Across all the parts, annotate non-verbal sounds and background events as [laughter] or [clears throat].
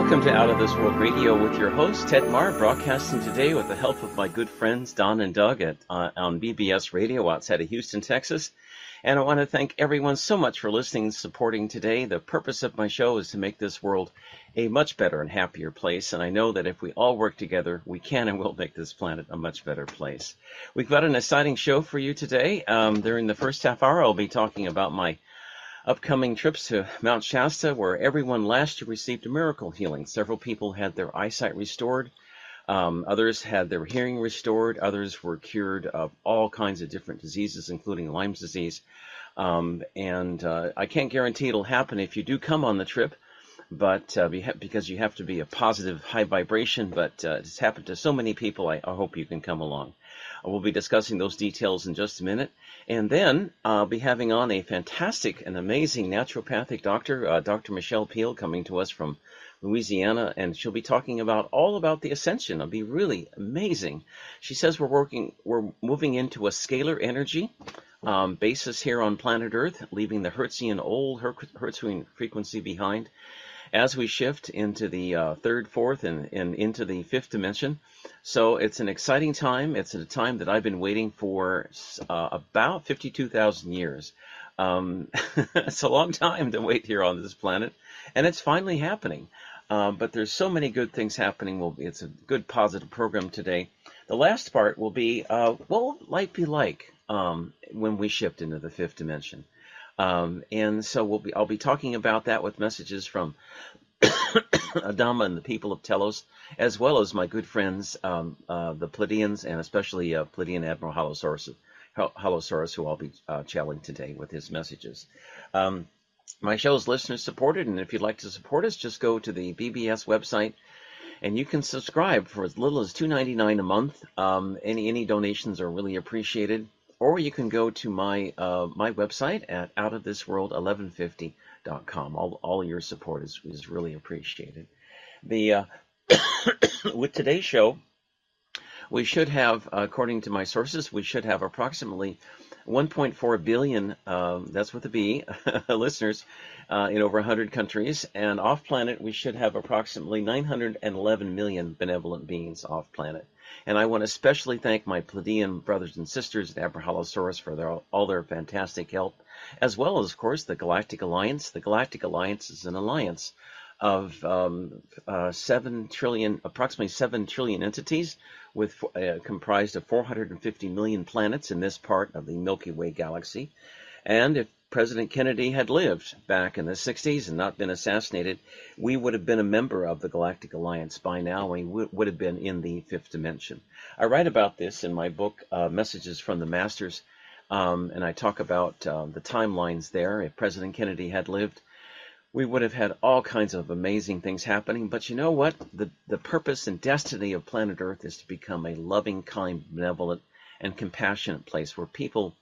welcome to Out of This World Radio with your host, Ted Mahr, broadcasting today with the help of my good friends Don and Doug at, uh, on BBS Radio outside of Houston, Texas. And I want to thank everyone so much for listening and supporting today. The purpose of my show is to make this world a much better and happier place. And I know that if we all work together, we can and will make this planet a much better place. We've got an exciting show for you today. Um, during the first half hour, I'll be talking about my upcoming trips to Mount Shasta, where everyone last year received a miracle healing. Several people had their eyesight restored. Um, others had their hearing restored. Others were cured of all kinds of different diseases, including Lyme's disease. Um, and uh, I can't guarantee it'll happen if you do come on the trip, but uh, because you have to be a positive, high vibration. But uh, it's happened to so many people. I, I hope you can come along. We'll be discussing those details in just a minute. And then I'll be having on a fantastic and amazing naturopathic doctor, uh, Dr. Michelle Peal, coming to us from Louisiana, and she'll be talking about all about the ascension. It'll be really amazing. She says we're working, we're moving into a scalar energy um, basis here on planet Earth, leaving the Hertzian old Hertzian frequency behind as we shift into the uh, third, fourth, and, and into the fifth dimension. So it's an exciting time. It's a time that I've been waiting for uh, about 52,000 years. Um, [laughs] it's a long time to wait here on this planet, and it's finally happening. Uh, but there's so many good things happening. Well, it's a good positive program today. The last part will be uh, what will life be like um, when we shift into the fifth dimension? Um, and so we'll be, I'll be talking about that with messages from [coughs] Adama and the people of Telos, as well as my good friends, um, uh, the Pleiadians, and especially uh, Pleiadian Admiral Halosaurus, Halosaurus, who I'll be uh, chatting today with his messages. Um, my show is listener supported, and if you'd like to support us, just go to the BBS website and you can subscribe for as little as $2.99 a month. Um, any any donations are really appreciated or you can go to my uh, my website at outofthisworld1150.com. All, all your support is, is really appreciated. The uh, [coughs] with today's show, we should have, according to my sources, we should have approximately 1.4 billion, uh, that's with a B, [laughs] listeners uh, in over 100 countries. And off planet, we should have approximately 911 million benevolent beings off planet. And I want to especially thank my Pleiadian brothers and sisters at Abrahalosaurus for their, all their fantastic help, as well as, of course, the Galactic Alliance. The Galactic Alliance is an alliance of um, uh, seven trillion, approximately seven trillion entities, with uh, comprised of 450 million planets in this part of the Milky Way galaxy. And if President Kennedy had lived back in the 60s and not been assassinated, we would have been a member of the Galactic Alliance by now. We would have been in the fifth dimension. I write about this in my book, uh, Messages from the Masters, um, and I talk about uh, the timelines there. If President Kennedy had lived, we would have had all kinds of amazing things happening. But you know what? The, the purpose and destiny of planet Earth is to become a loving, kind, benevolent, and compassionate place where people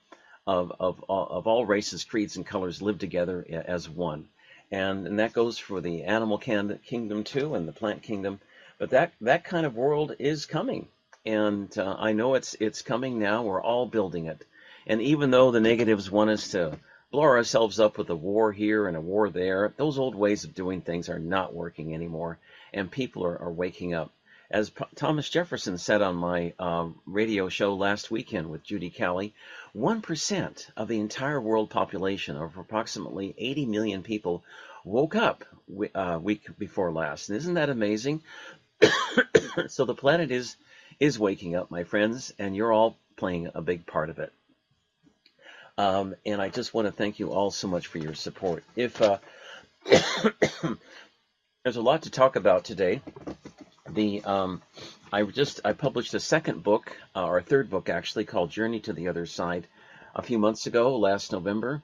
of, of, of all races, creeds, and colors live together as one. And, and that goes for the animal kingdom too and the plant kingdom. But that, that kind of world is coming. And uh, I know it's, it's coming now. We're all building it. And even though the negatives want us to blow ourselves up with a war here and a war there, those old ways of doing things are not working anymore. And people are, are waking up. As Thomas Jefferson said on my uh, radio show last weekend with Judy Callie, 1% of the entire world population of approximately 80 million people woke up uh, week before last. And isn't that amazing? [coughs] so the planet is is waking up, my friends, and you're all playing a big part of it. Um, and I just want to thank you all so much for your support. If uh, [coughs] [coughs] there's a lot to talk about today, the um, I just I published a second book, uh, or a third book actually, called Journey to the Other Side, a few months ago, last November,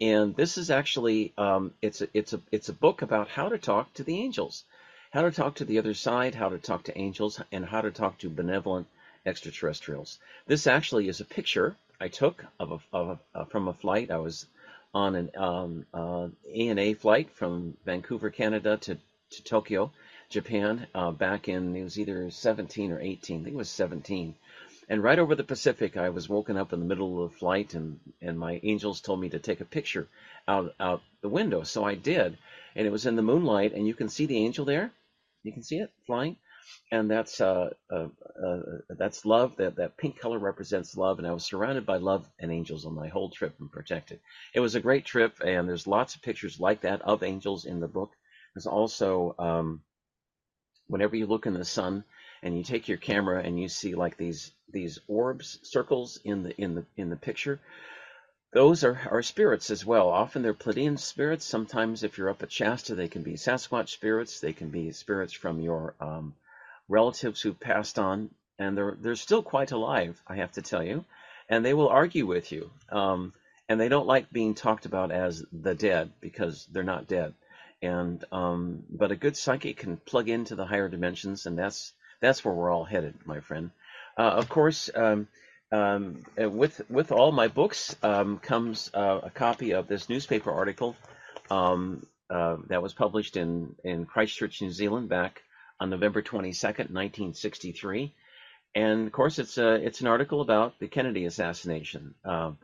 and this is actually um, it's a, it's a it's a book about how to talk to the angels, how to talk to the other side, how to talk to angels, and how to talk to benevolent extraterrestrials. This actually is a picture I took of a, of a, uh, from a flight. I was on an um, uh, ANA flight from Vancouver, Canada to to Tokyo Japan uh, back in it was either 17 or 18. I think it was 17. And right over the Pacific, I was woken up in the middle of the flight, and and my angels told me to take a picture out out the window. So I did, and it was in the moonlight, and you can see the angel there. You can see it flying, and that's uh, uh, uh, that's love. That that pink color represents love, and I was surrounded by love and angels on my whole trip and protected. It was a great trip, and there's lots of pictures like that of angels in the book. There's also um, whenever you look in the sun and you take your camera and you see like these these orbs circles in the in the in the picture those are, are spirits as well. Often they're Pleiadian spirits. Sometimes, if you're up at Shasta, they can be Sasquatch spirits. They can be spirits from your um, relatives who passed on, and they're they're still quite alive. I have to tell you, and they will argue with you. Um, and they don't like being talked about as the dead because they're not dead. And um, but a good psychic can plug into the higher dimensions, and that's that's where we're all headed, my friend. Uh, of course. Um, um, uh, with with all my books um, comes uh, a copy of this newspaper article um, uh, that was published in in Christchurch, New Zealand, back on November 22nd, 1963. And of course, it's a it's an article about the Kennedy assassination. Um,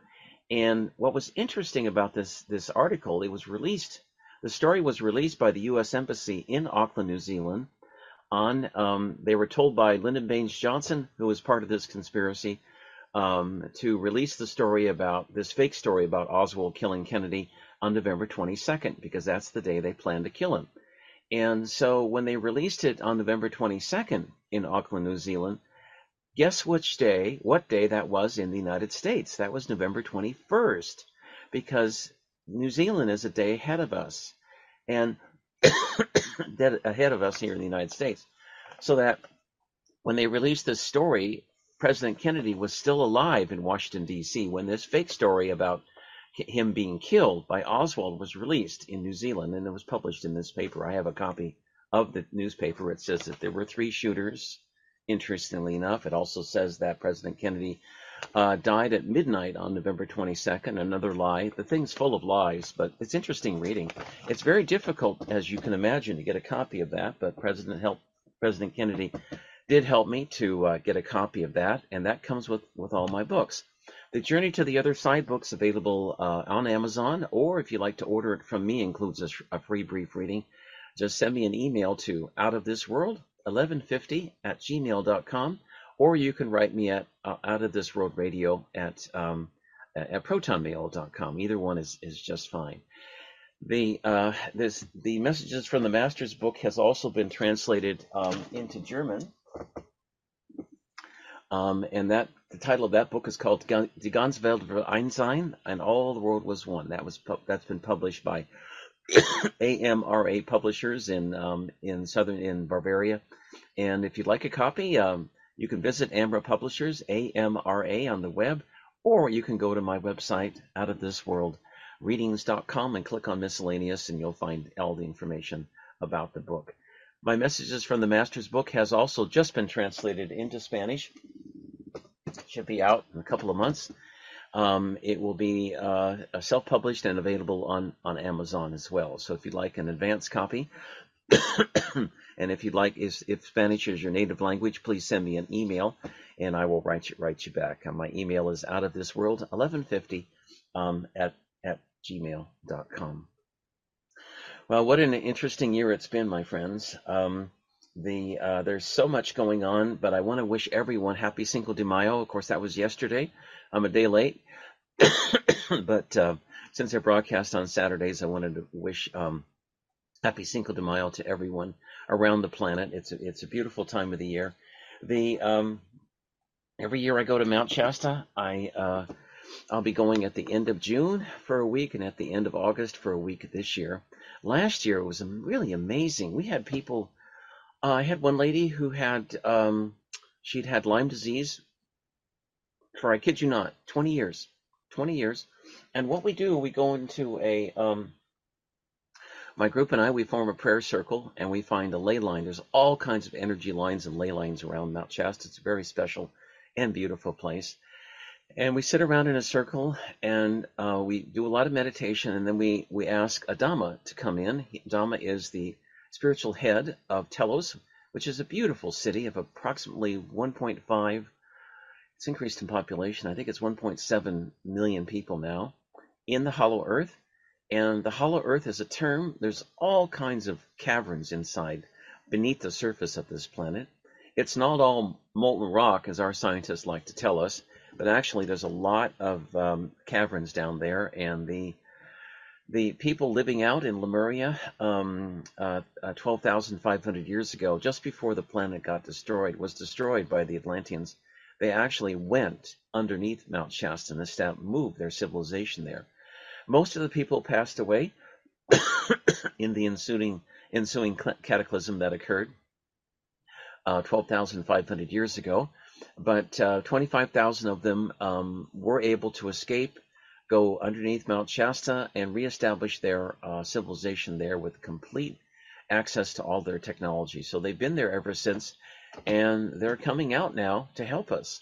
and what was interesting about this this article, it was released. The story was released by the U.S. Embassy in Auckland, New Zealand. On um, they were told by Lyndon Baines Johnson, who was part of this conspiracy, um, to release the story about this fake story about Oswald killing Kennedy on November 22nd, because that's the day they planned to kill him. And so when they released it on November 22nd in Auckland, New Zealand, guess which day, what day that was in the United States? That was November 21st, because New Zealand is a day ahead of us, and [coughs] ahead of us here in the United States. So that when they released this story President Kennedy was still alive in Washington, D.C., when this fake story about him being killed by Oswald was released in New Zealand and it was published in this paper. I have a copy of the newspaper. It says that there were three shooters. Interestingly enough, it also says that President Kennedy uh, died at midnight on November 22nd. Another lie. The thing's full of lies, but it's interesting reading. It's very difficult, as you can imagine, to get a copy of that. But President helped President Kennedy did help me to uh, get a copy of that, and that comes with, with all my books. The Journey to the Other Side book's available uh, on Amazon, or if you'd like to order it from me, includes a, a free brief reading. Just send me an email to outofthisworld1150 at gmail.com, or you can write me at uh, outofthisworldradio at, um, at protonmail.com. Either one is, is just fine. The uh, this the messages from the Masters book has also been translated um, into German um, and that the title of that book is called Die ganze Welt sein, and all the world was one. That was that's been published by [coughs] AMRA Publishers in um, in southern in Bavaria. And if you'd like a copy, um, you can visit AMRA Publishers AMRA on the web, or you can go to my website out of this world readings.com and click on miscellaneous, and you'll find all the information about the book. My Messages from the Master's book has also just been translated into Spanish. Should be out in a couple of months. Um, it will be uh, self-published and available on, on Amazon as well. So if you'd like an advance copy, [coughs] and if you'd like, if, if Spanish is your native language, please send me an email, and I will write you write you back. my email is out of this world 1150 um, at at gmail.com. Well, what an interesting year it's been, my friends. Um, the uh, there's so much going on, but I want to wish everyone happy Cinco de Mayo. Of course, that was yesterday. I'm a day late, [coughs] but uh, since I broadcast on Saturdays, I wanted to wish um, happy Cinco de Mayo to everyone around the planet. It's a, it's a beautiful time of the year. The um, every year I go to Mount Shasta, I uh, I'll be going at the end of June for a week and at the end of August for a week this year. Last year was really amazing. We had people. Uh, I had one lady who had um, she'd had Lyme disease for I kid you not, 20 years, 20 years. And what we do, we go into a um, my group and I, we form a prayer circle and we find a ley line. There's all kinds of energy lines and ley lines around Mount Shasta. It's a very special and beautiful place and we sit around in a circle and uh, we do a lot of meditation and then we, we ask Adama to come in. Adama is the spiritual head of Telos, which is a beautiful city of approximately 1.5. It's increased in population. I think it's 1.7 million people now in the hollow earth. And the hollow earth is a term. There's all kinds of caverns inside, beneath the surface of this planet. It's not all molten rock, as our scientists like to tell us, but actually there's a lot of um, caverns down there, and the the people living out in Lemuria um, uh, uh, 12,500 years ago, just before the planet got destroyed, was destroyed by the Atlanteans. They actually went underneath Mount Shasta and moved their civilization there. Most of the people passed away [coughs] in the ensuing, ensuing cataclysm that occurred uh, 12,500 years ago, but uh, 25,000 of them um, were able to escape go underneath Mount Shasta and reestablish their uh, civilization there with complete access to all their technology. So they've been there ever since, and they're coming out now to help us.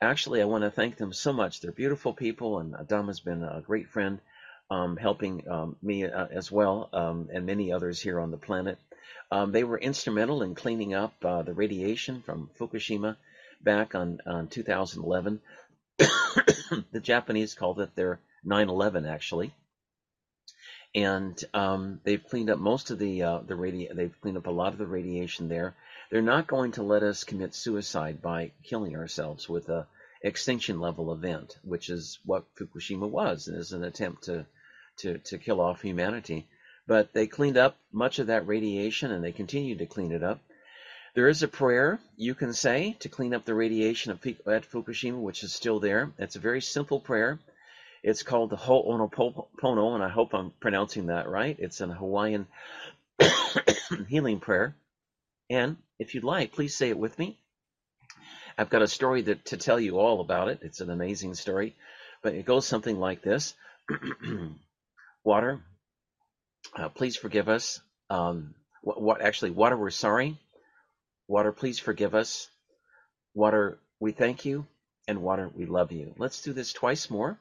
Actually, I want to thank them so much. They're beautiful people, and Adam has been a great friend, um, helping um, me uh, as well, um, and many others here on the planet. Um, they were instrumental in cleaning up uh, the radiation from Fukushima back on, on 2011. [coughs] the Japanese called it their 9/11 actually, and um, they've cleaned up most of the uh, the radi- They've cleaned up a lot of the radiation there. They're not going to let us commit suicide by killing ourselves with a extinction level event, which is what Fukushima was, and is an attempt to to to kill off humanity. But they cleaned up much of that radiation, and they continue to clean it up. There is a prayer you can say to clean up the radiation at Fukushima, which is still there. It's a very simple prayer. It's called the Ho'oponopono, and I hope I'm pronouncing that right. It's a Hawaiian [coughs] healing prayer. And if you'd like, please say it with me. I've got a story that, to tell you all about it. It's an amazing story, but it goes something like this [clears throat] Water, uh, please forgive us. Um, what, what actually, water, we're sorry. Water, please forgive us. Water, we thank you. And water, we love you. Let's do this twice more.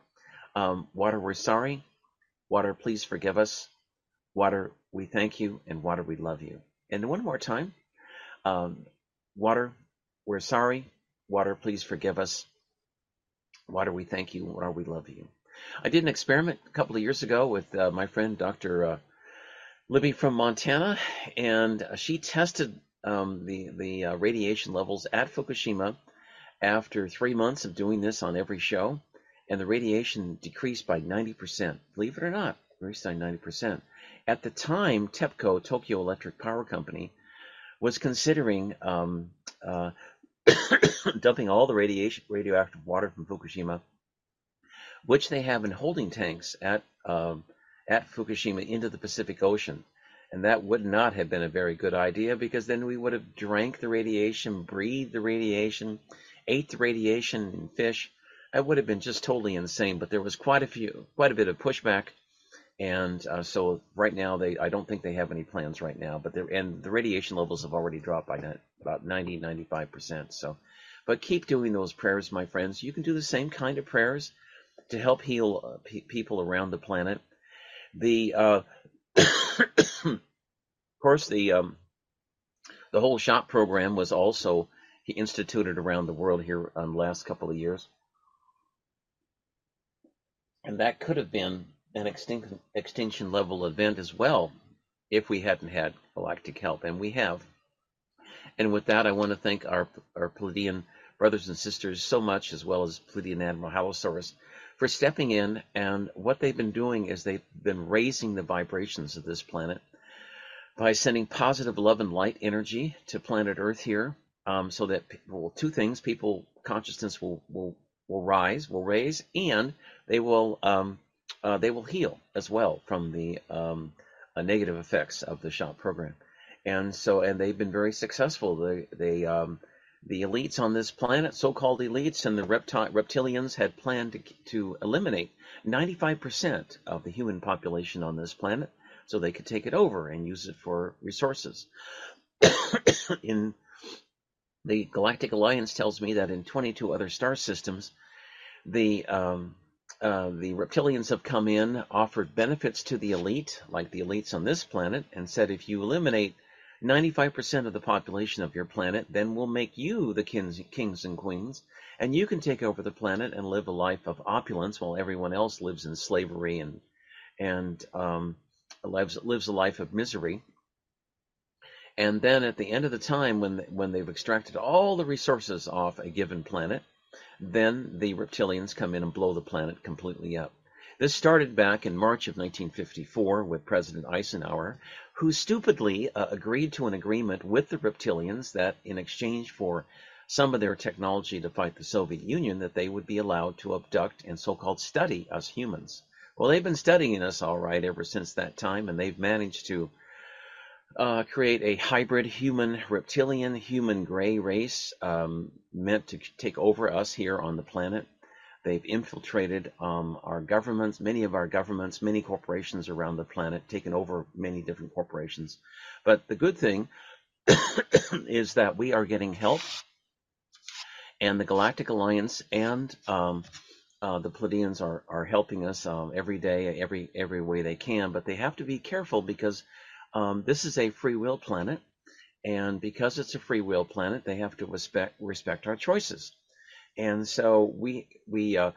Um, water, we're sorry. Water, please forgive us. Water, we thank you. And water, we love you. And one more time. Um, water, we're sorry. Water, please forgive us. Water, we thank you. And water, we love you. I did an experiment a couple of years ago with uh, my friend Dr. Uh, Libby from Montana, and she tested um, the the uh, radiation levels at Fukushima after three months of doing this on every show and the radiation decreased by 90%. Believe it or not, decreased by 90%. At the time, TEPCO, Tokyo Electric Power Company, was considering um, uh, [coughs] dumping all the radiation, radioactive water from Fukushima, which they have in holding tanks at um, at Fukushima, into the Pacific Ocean. And that would not have been a very good idea because then we would have drank the radiation, breathed the radiation, ate the radiation in fish, that would have been just totally insane. But there was quite a few, quite a bit of pushback, and uh, so right now they, I don't think they have any plans right now. But and the radiation levels have already dropped by about 90, 95 percent. So, but keep doing those prayers, my friends. You can do the same kind of prayers to help heal uh, pe- people around the planet. The uh, [coughs] of course the um, the whole shop program was also instituted around the world here in the last couple of years. And that could have been an extinction, extinction level event as well if we hadn't had galactic help, and we have. And with that, I want to thank our, our Pleiadian brothers and sisters so much, as well as Pleiadian Admiral Halosaurus, for stepping in. And what they've been doing is they've been raising the vibrations of this planet by sending positive love and light energy to planet Earth here, um, so that well, two things: people consciousness will will will rise, will raise, and they will um, uh, they will heal as well from the um, uh, negative effects of the shop program. And so, and they've been very successful. They, they um, the elites on this planet, so-called elites, and the repti- reptilians had planned to, to eliminate 95% of the human population on this planet, so they could take it over and use it for resources. [coughs] in the Galactic Alliance tells me that in 22 other star systems, the um, uh, the reptilians have come in, offered benefits to the elite, like the elites on this planet, and said if you eliminate 95% of the population of your planet, then we'll make you the kings, kings and queens, and you can take over the planet and live a life of opulence while everyone else lives in slavery and and um, lives lives a life of misery. And then at the end of the time, when when they've extracted all the resources off a given planet, then the reptilians come in and blow the planet completely up. This started back in March of 1954 with President Eisenhower, who stupidly uh, agreed to an agreement with the reptilians that in exchange for some of their technology to fight the Soviet Union, that they would be allowed to abduct and so-called study us humans. Well, they've been studying us all right ever since that time, and they've managed to uh, create a hybrid human reptilian human gray race um, meant to take over us here on the planet. They've infiltrated um, our governments, many of our governments, many corporations around the planet, taken over many different corporations. But the good thing [coughs] is that we are getting help, and the Galactic Alliance and um, uh, the Pleiadians are are helping us um, every day, every every way they can. But they have to be careful because um, this is a free will planet, and because it's a free will planet, they have to respect respect our choices and so we we uh,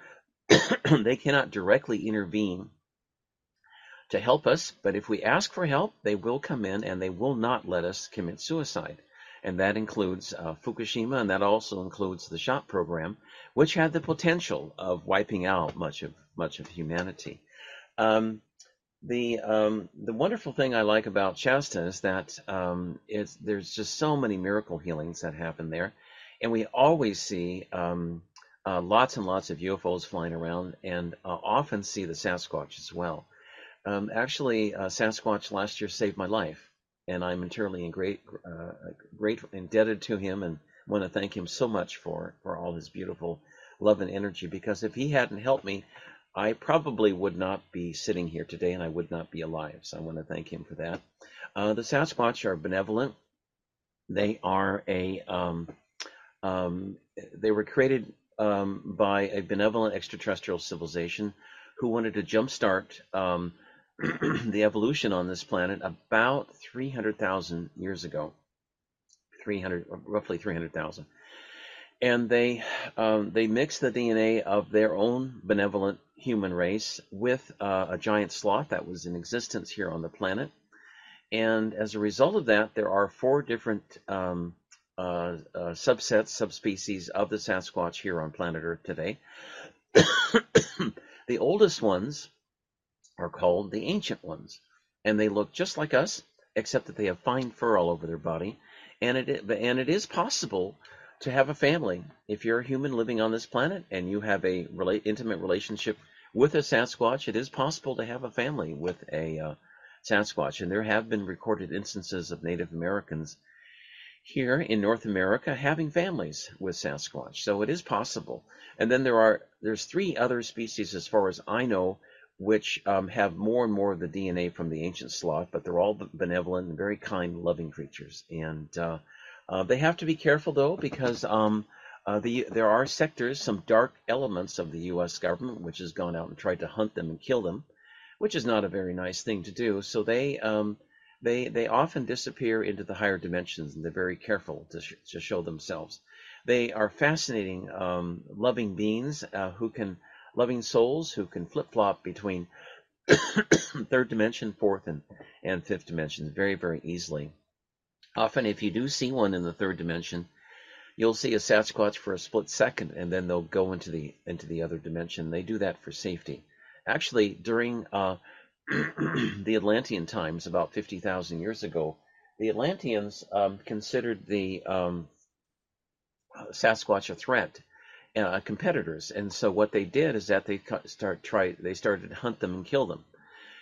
[clears throat] they cannot directly intervene to help us, but if we ask for help, they will come in and they will not let us commit suicide. And that includes uh, Fukushima, and that also includes the SHOT program, which had the potential of wiping out much of much of humanity. Um, the um, the wonderful thing I like about Shasta is that um, it's, there's just so many miracle healings that happen there, and we always see um, uh, lots and lots of UFOs flying around, and uh, often see the Sasquatch as well. Um, actually, uh, Sasquatch last year saved my life, and I'm eternally in great, uh, great indebted to him, and want to thank him so much for for all his beautiful love and energy. Because if he hadn't helped me, I probably would not be sitting here today, and I would not be alive. So I want to thank him for that. Uh, the Sasquatch are benevolent. They are a um, um, they were created um, by a benevolent extraterrestrial civilization who wanted to jumpstart um, [clears throat] the evolution on this planet about 300,000 years ago. 300, roughly 300,000. And they um, they mixed the DNA of their own benevolent human race with uh, a giant sloth that was in existence here on the planet. And as a result of that, there are four different um, uh, uh, subsets, subspecies of the Sasquatch here on planet Earth today. [coughs] the oldest ones are called the ancient ones, and they look just like us, except that they have fine fur all over their body. And it and it is possible to have a family if you're a human living on this planet and you have a rela- intimate relationship with a Sasquatch. It is possible to have a family with a uh, Sasquatch, and there have been recorded instances of Native Americans here in North America having families with Sasquatch. So it is possible. And then there are there's three other species, as far as I know, which um, have more and more of the DNA from the ancient sloth, but they're all benevolent and very kind, loving creatures. And uh, uh, they have to be careful though, because um, uh, the there are sectors, some dark elements of the U.S. government, which has gone out and tried to hunt them and kill them, which is not a very nice thing to do. So they um, they they often disappear into the higher dimensions and they're very careful to, sh- to show themselves. They are fascinating, um, loving beings uh, who can, loving souls who can flip flop between [coughs] third dimension, fourth, and, and fifth dimensions very, very easily. Often, if you do see one in the third dimension, you'll see a Sasquatch for a split second, and then they'll go into the into the other dimension. They do that for safety. Actually, during uh, [clears throat] the Atlantean times, about 50,000 years ago, the Atlanteans um, considered the um, Sasquatch a threat, uh, competitors, and so what they did is that they start try they started to hunt them and kill them,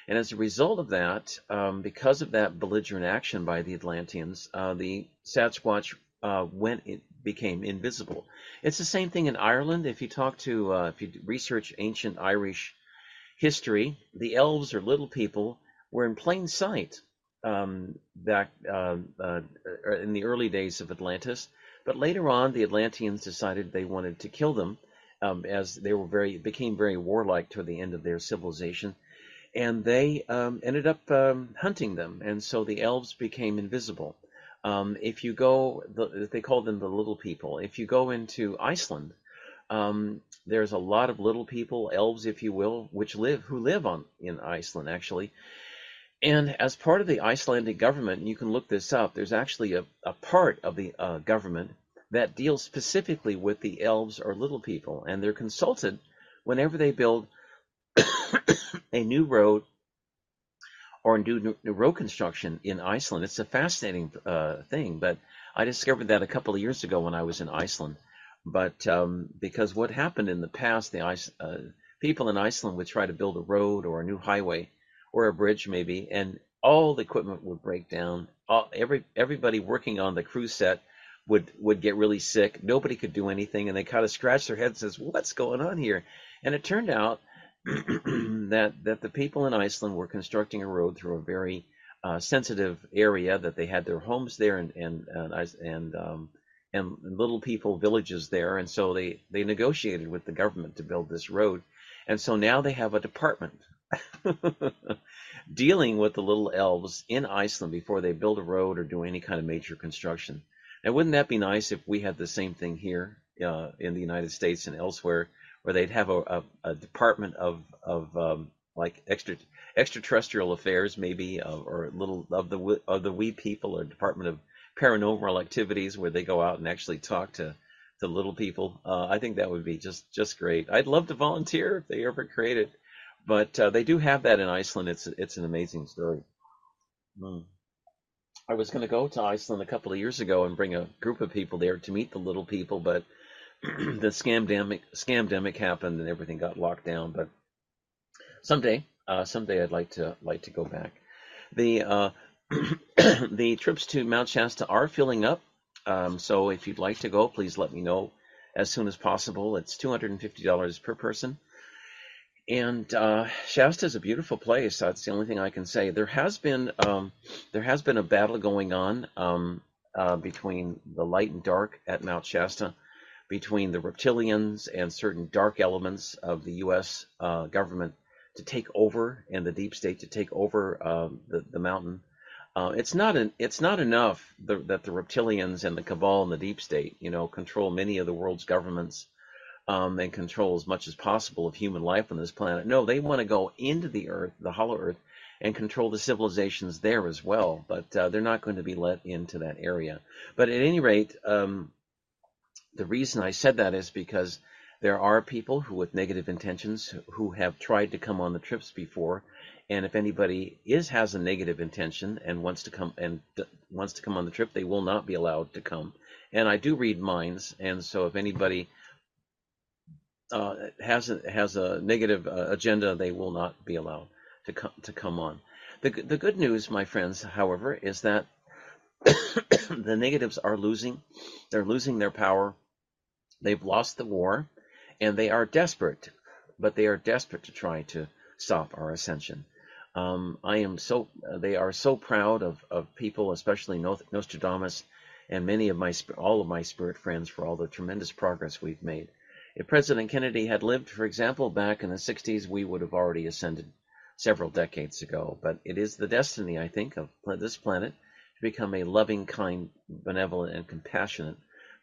and as a result of that, um, because of that belligerent action by the Atlanteans, uh, the Sasquatch uh, went it became invisible. It's the same thing in Ireland. If you talk to uh, if you research ancient Irish history, the elves or little people were in plain sight um, back uh, uh, in the early days of Atlantis. But later on, the Atlanteans decided they wanted to kill them, um, as they were very became very warlike toward the end of their civilization, and they um, ended up um, hunting them, and so the elves became invisible. Um, if you go, the, they call them the little people. If you go into Iceland, Um, there's a lot of little people, elves, if you will, which live who live on in Iceland actually. And as part of the Icelandic government, you can look this up. There's actually a, a part of the uh, government that deals specifically with the elves or little people, and they're consulted whenever they build [coughs] a new road or do new road construction in Iceland. It's a fascinating uh, thing, but I discovered that a couple of years ago when I was in Iceland. But um, because what happened in the past, the uh, people in Iceland would try to build a road or a new highway or a bridge maybe, and all the equipment would break down. All, every everybody working on the crew set would would get really sick. Nobody could do anything, and they kind of scratch their heads and says, "What's going on here?" And it turned out [clears throat] that that the people in Iceland were constructing a road through a very uh, sensitive area that they had their homes there and and and and, um, and little people villages there, and so they they negotiated with the government to build this road, and so now they have a department [laughs] dealing with the little elves in Iceland before they build a road or do any kind of major construction. And wouldn't that be nice if we had the same thing here uh, in the United States and elsewhere, where they'd have a, a, a department of of um, like extra extraterrestrial affairs, maybe, uh, or little of the of the wee people, or Department of Paranormal Activities, where they go out and actually talk to to little people. Uh, I think that would be just just great. I'd love to volunteer if they ever create it, but uh, they do have that in Iceland. It's it's an amazing story. Mm. I was going to go to Iceland a couple of years ago and bring a group of people there to meet the little people, but [clears throat] the scamdemic scamdemic happened and everything got locked down. But someday, uh, someday I'd like to like to go back. The uh, [coughs] the trips to Mount Shasta are filling up, um, so if you'd like to go, please let me know as soon as possible. It's two hundred and fifty dollars per person. And uh, Shasta is a beautiful place. That's the only thing I can say. There has been um, there has been a battle going on um, uh, between the light and dark at Mount Shasta between the reptilians and certain dark elements of the U.S. Uh, government to take over and the deep state to take over uh, the, the mountain. Uh, it's not an, it's not enough the, that the reptilians and the cabal and the deep state, you know, control many of the world's governments um, and control as much as possible of human life on this planet. No, they want to go into the earth, the hollow earth, and control the civilizations there as well. But uh, they're not going to be let into that area. But at any rate, um, the reason I said that is because there are people who, with negative intentions, who have tried to come on the trips before, and if anybody is has a negative intention and wants to come and wants to come on the trip, they will not be allowed to come. And I do read minds, and so if anybody uh, has a, has a negative uh, agenda, they will not be allowed to come to come on. The the good news, my friends, however, is that [coughs] the negatives are losing. They're losing their power They've lost the war, and they are desperate, but they are desperate to try to stop our ascension. Um, I am so they are so proud of, of people, especially Nostradamus and many of my all of my spirit friends for all the tremendous progress we've made. If President Kennedy had lived, for example, back in the 60s, we would have already ascended several decades ago. But it is the destiny, I think, of this planet to become a loving, kind, benevolent, and compassionate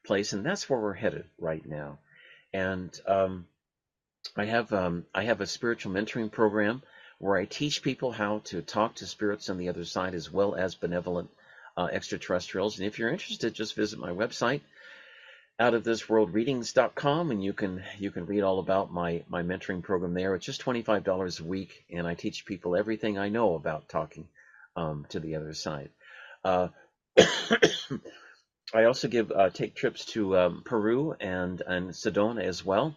place, and that's where we're headed right now. And um, I have um, I have a spiritual mentoring program where I teach people how to talk to spirits on the other side as well as benevolent uh, extraterrestrials. And if you're interested, just visit my website outofthisworldreadings.com and you can you can read all about my my mentoring program there. It's just $25 a week and I teach people everything I know about talking um, to the other side. Uh, [coughs] I also give uh, take trips to um, Peru and and Sedona as well.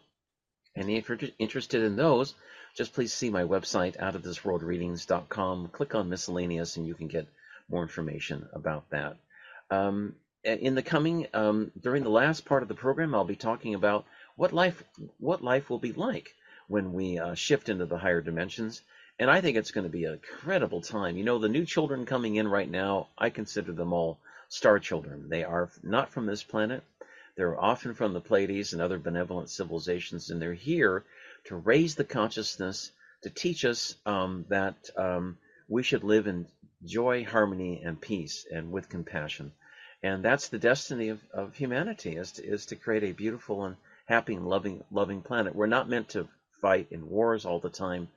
And if you're interested in those, just please see my website outofthisworldreadings.com. Click on miscellaneous, and you can get more information about that. Um, in the coming um, during the last part of the program, I'll be talking about what life what life will be like when we uh, shift into the higher dimensions. And I think it's going to be an incredible time. You know, the new children coming in right now, I consider them all star children. They are not from this planet. They're often from the Pleiades and other benevolent civilizations, and they're here to raise the consciousness, to teach us um, that um, we should live in joy, harmony, and peace, and with compassion. And that's the destiny of, of humanity, is to, is to create a beautiful and, happy and loving loving planet. We're not meant to fight in wars all the time.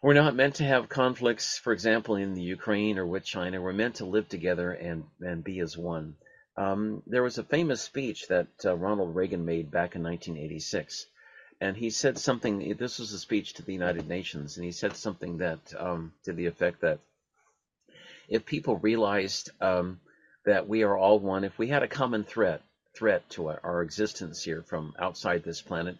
We're not meant to have conflicts, for example, in the Ukraine or with China. We're meant to live together and, and be as one. Um, there was a famous speech that uh, Ronald Reagan made back in 1986, and he said something. This was a speech to the United Nations, and he said something that um, to the effect that if people realized um, that we are all one, if we had a common threat threat to our, our existence here from outside this planet,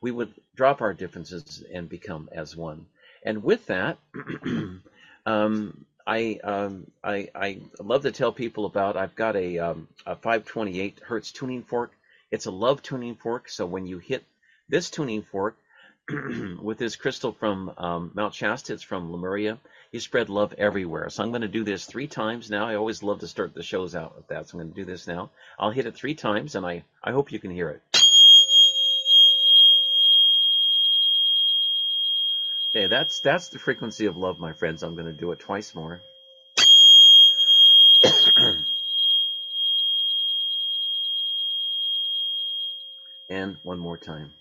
we would drop our differences and become as one. And with that, [clears throat] um, I, um, I, I love to tell people about. I've got a, um, a 528 hertz tuning fork. It's a love tuning fork. So when you hit this tuning fork [clears throat] with this crystal from um, Mount Shasta, it's from Lemuria. You spread love everywhere. So I'm going to do this three times now. I always love to start the shows out with that. So I'm going to do this now. I'll hit it three times, and I, I hope you can hear it. Okay, that's that's the frequency of love, my friends. I'm going to do it twice more. [coughs] and one more time.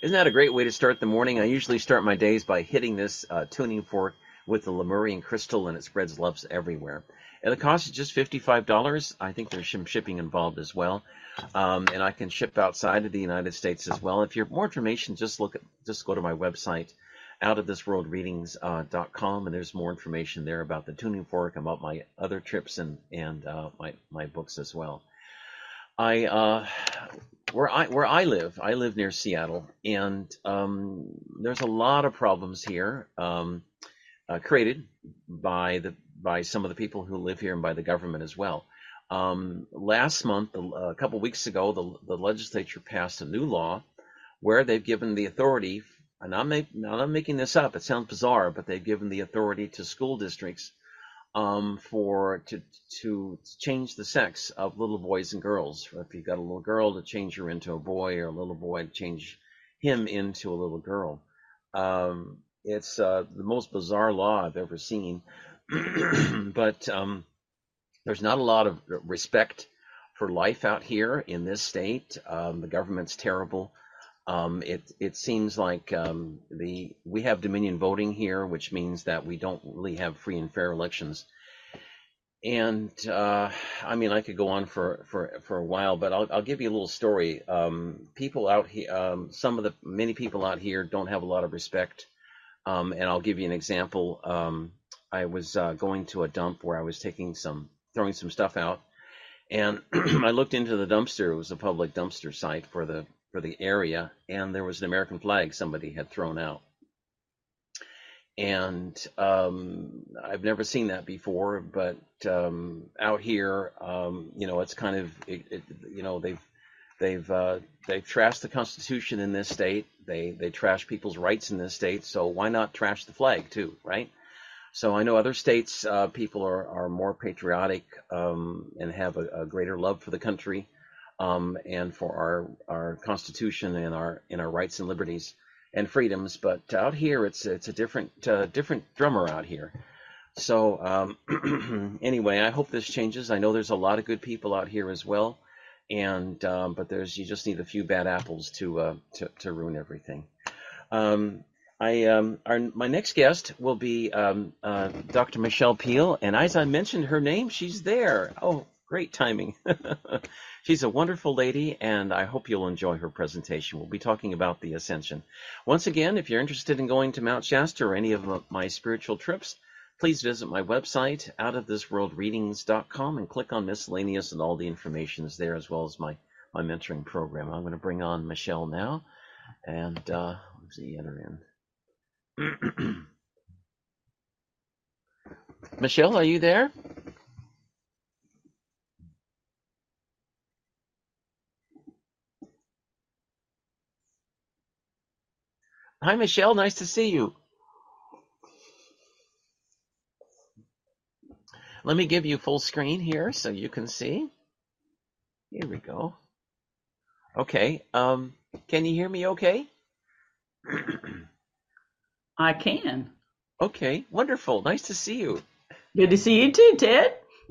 Isn't that a great way to start the morning? I usually start my days by hitting this uh, tuning fork with the Lemurian crystal, and it spreads loves everywhere. And the cost is just $55. I think there's some shipping involved as well. Um, and I can ship outside of the United States as well. If you have more information, just look at, just go to my website, outofthisworldreadings.com, uh, and there's more information there about the tuning fork, and about my other trips and and uh, my my books as well. I uh, where I where I live, I live near Seattle, and um, there's a lot of problems here um, uh, created by the by some of the people who live here and by the government as well. Um, last month, a couple weeks ago, the, the legislature passed a new law where they've given the authority, and I'm, make, I'm making this up, it sounds bizarre, but they've given the authority to school districts um, for to to change the sex of little boys and girls. If you've got a little girl, to change her into a boy, or a little boy to change him into a little girl. Um, it's uh, the most bizarre law I've ever seen. [clears throat] but um, there's not a lot of respect for life out here in this state. Um, the government's terrible. Um, it it seems like um, the we have Dominion voting here, which means that we don't really have free and fair elections. And uh, I mean, I could go on for, for, for a while, but I'll, I'll give you a little story. Um, people out here, um, some of the many people out here don't have a lot of respect. Um, and I'll give you an example. Um, I was uh, going to a dump where I was taking some, throwing some stuff out, and [clears throat] I looked into the dumpster. It was a public dumpster site for the for the area, and there was an American flag somebody had thrown out. And um, I've never seen that before, but um, out here, um, you know, it's kind of, it, it, you know, they've they've uh, they've trashed the Constitution in this state. They they trash people's rights in this state. So why not trash the flag too, right? So I know other states, uh, people are, are more patriotic um, and have a, a, greater love for the country um, and for our, our Constitution and our and our rights and liberties and freedoms. But out here, it's it's a different uh, different drummer out here. So um, [clears throat] anyway, I hope this changes. I know there's a lot of good people out here as well, and um, but there's you just need a few bad apples to uh, to, to ruin everything. Um, I um, our, my next guest will be um, uh, Dr. Michelle Peal, and as I mentioned her name, she's there. Oh, great timing! [laughs] she's a wonderful lady, and I hope you'll enjoy her presentation. We'll be talking about the Ascension. Once again, if you're interested in going to Mount Shasta or any of my spiritual trips, please visit my website, outofthisworldreadings.com, and click on miscellaneous, and all the information is there, as well as my my mentoring program. I'm going to bring on Michelle now, and uh, let's see, enter in. [clears throat] Michelle, are you there? Hi, Michelle. Nice to see you. Let me give you full screen here so you can see. Here we go. Okay. Um, can you hear me okay? [clears throat] I can. Okay, wonderful. Nice to see you. Good to see you too, Ted. [laughs]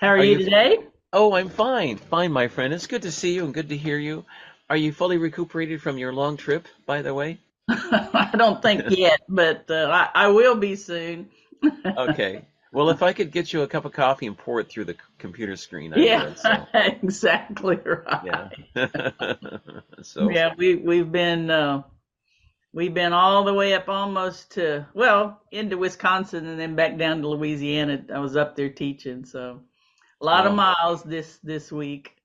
How are, are you, you today? Oh, I'm fine. Fine, my friend. It's good to see you and good to hear you. Are you fully recuperated from your long trip, by the way? [laughs] I don't think yet, but uh, I, I will be soon. [laughs] okay. Well, if I could get you a cup of coffee and pour it through the computer screen, I yeah, would. So. [laughs] exactly right. Yeah. so yeah, we we've been uh, we've been all the way up almost to well into Wisconsin and then back down to Louisiana. I was up there teaching, so a lot of miles this this week.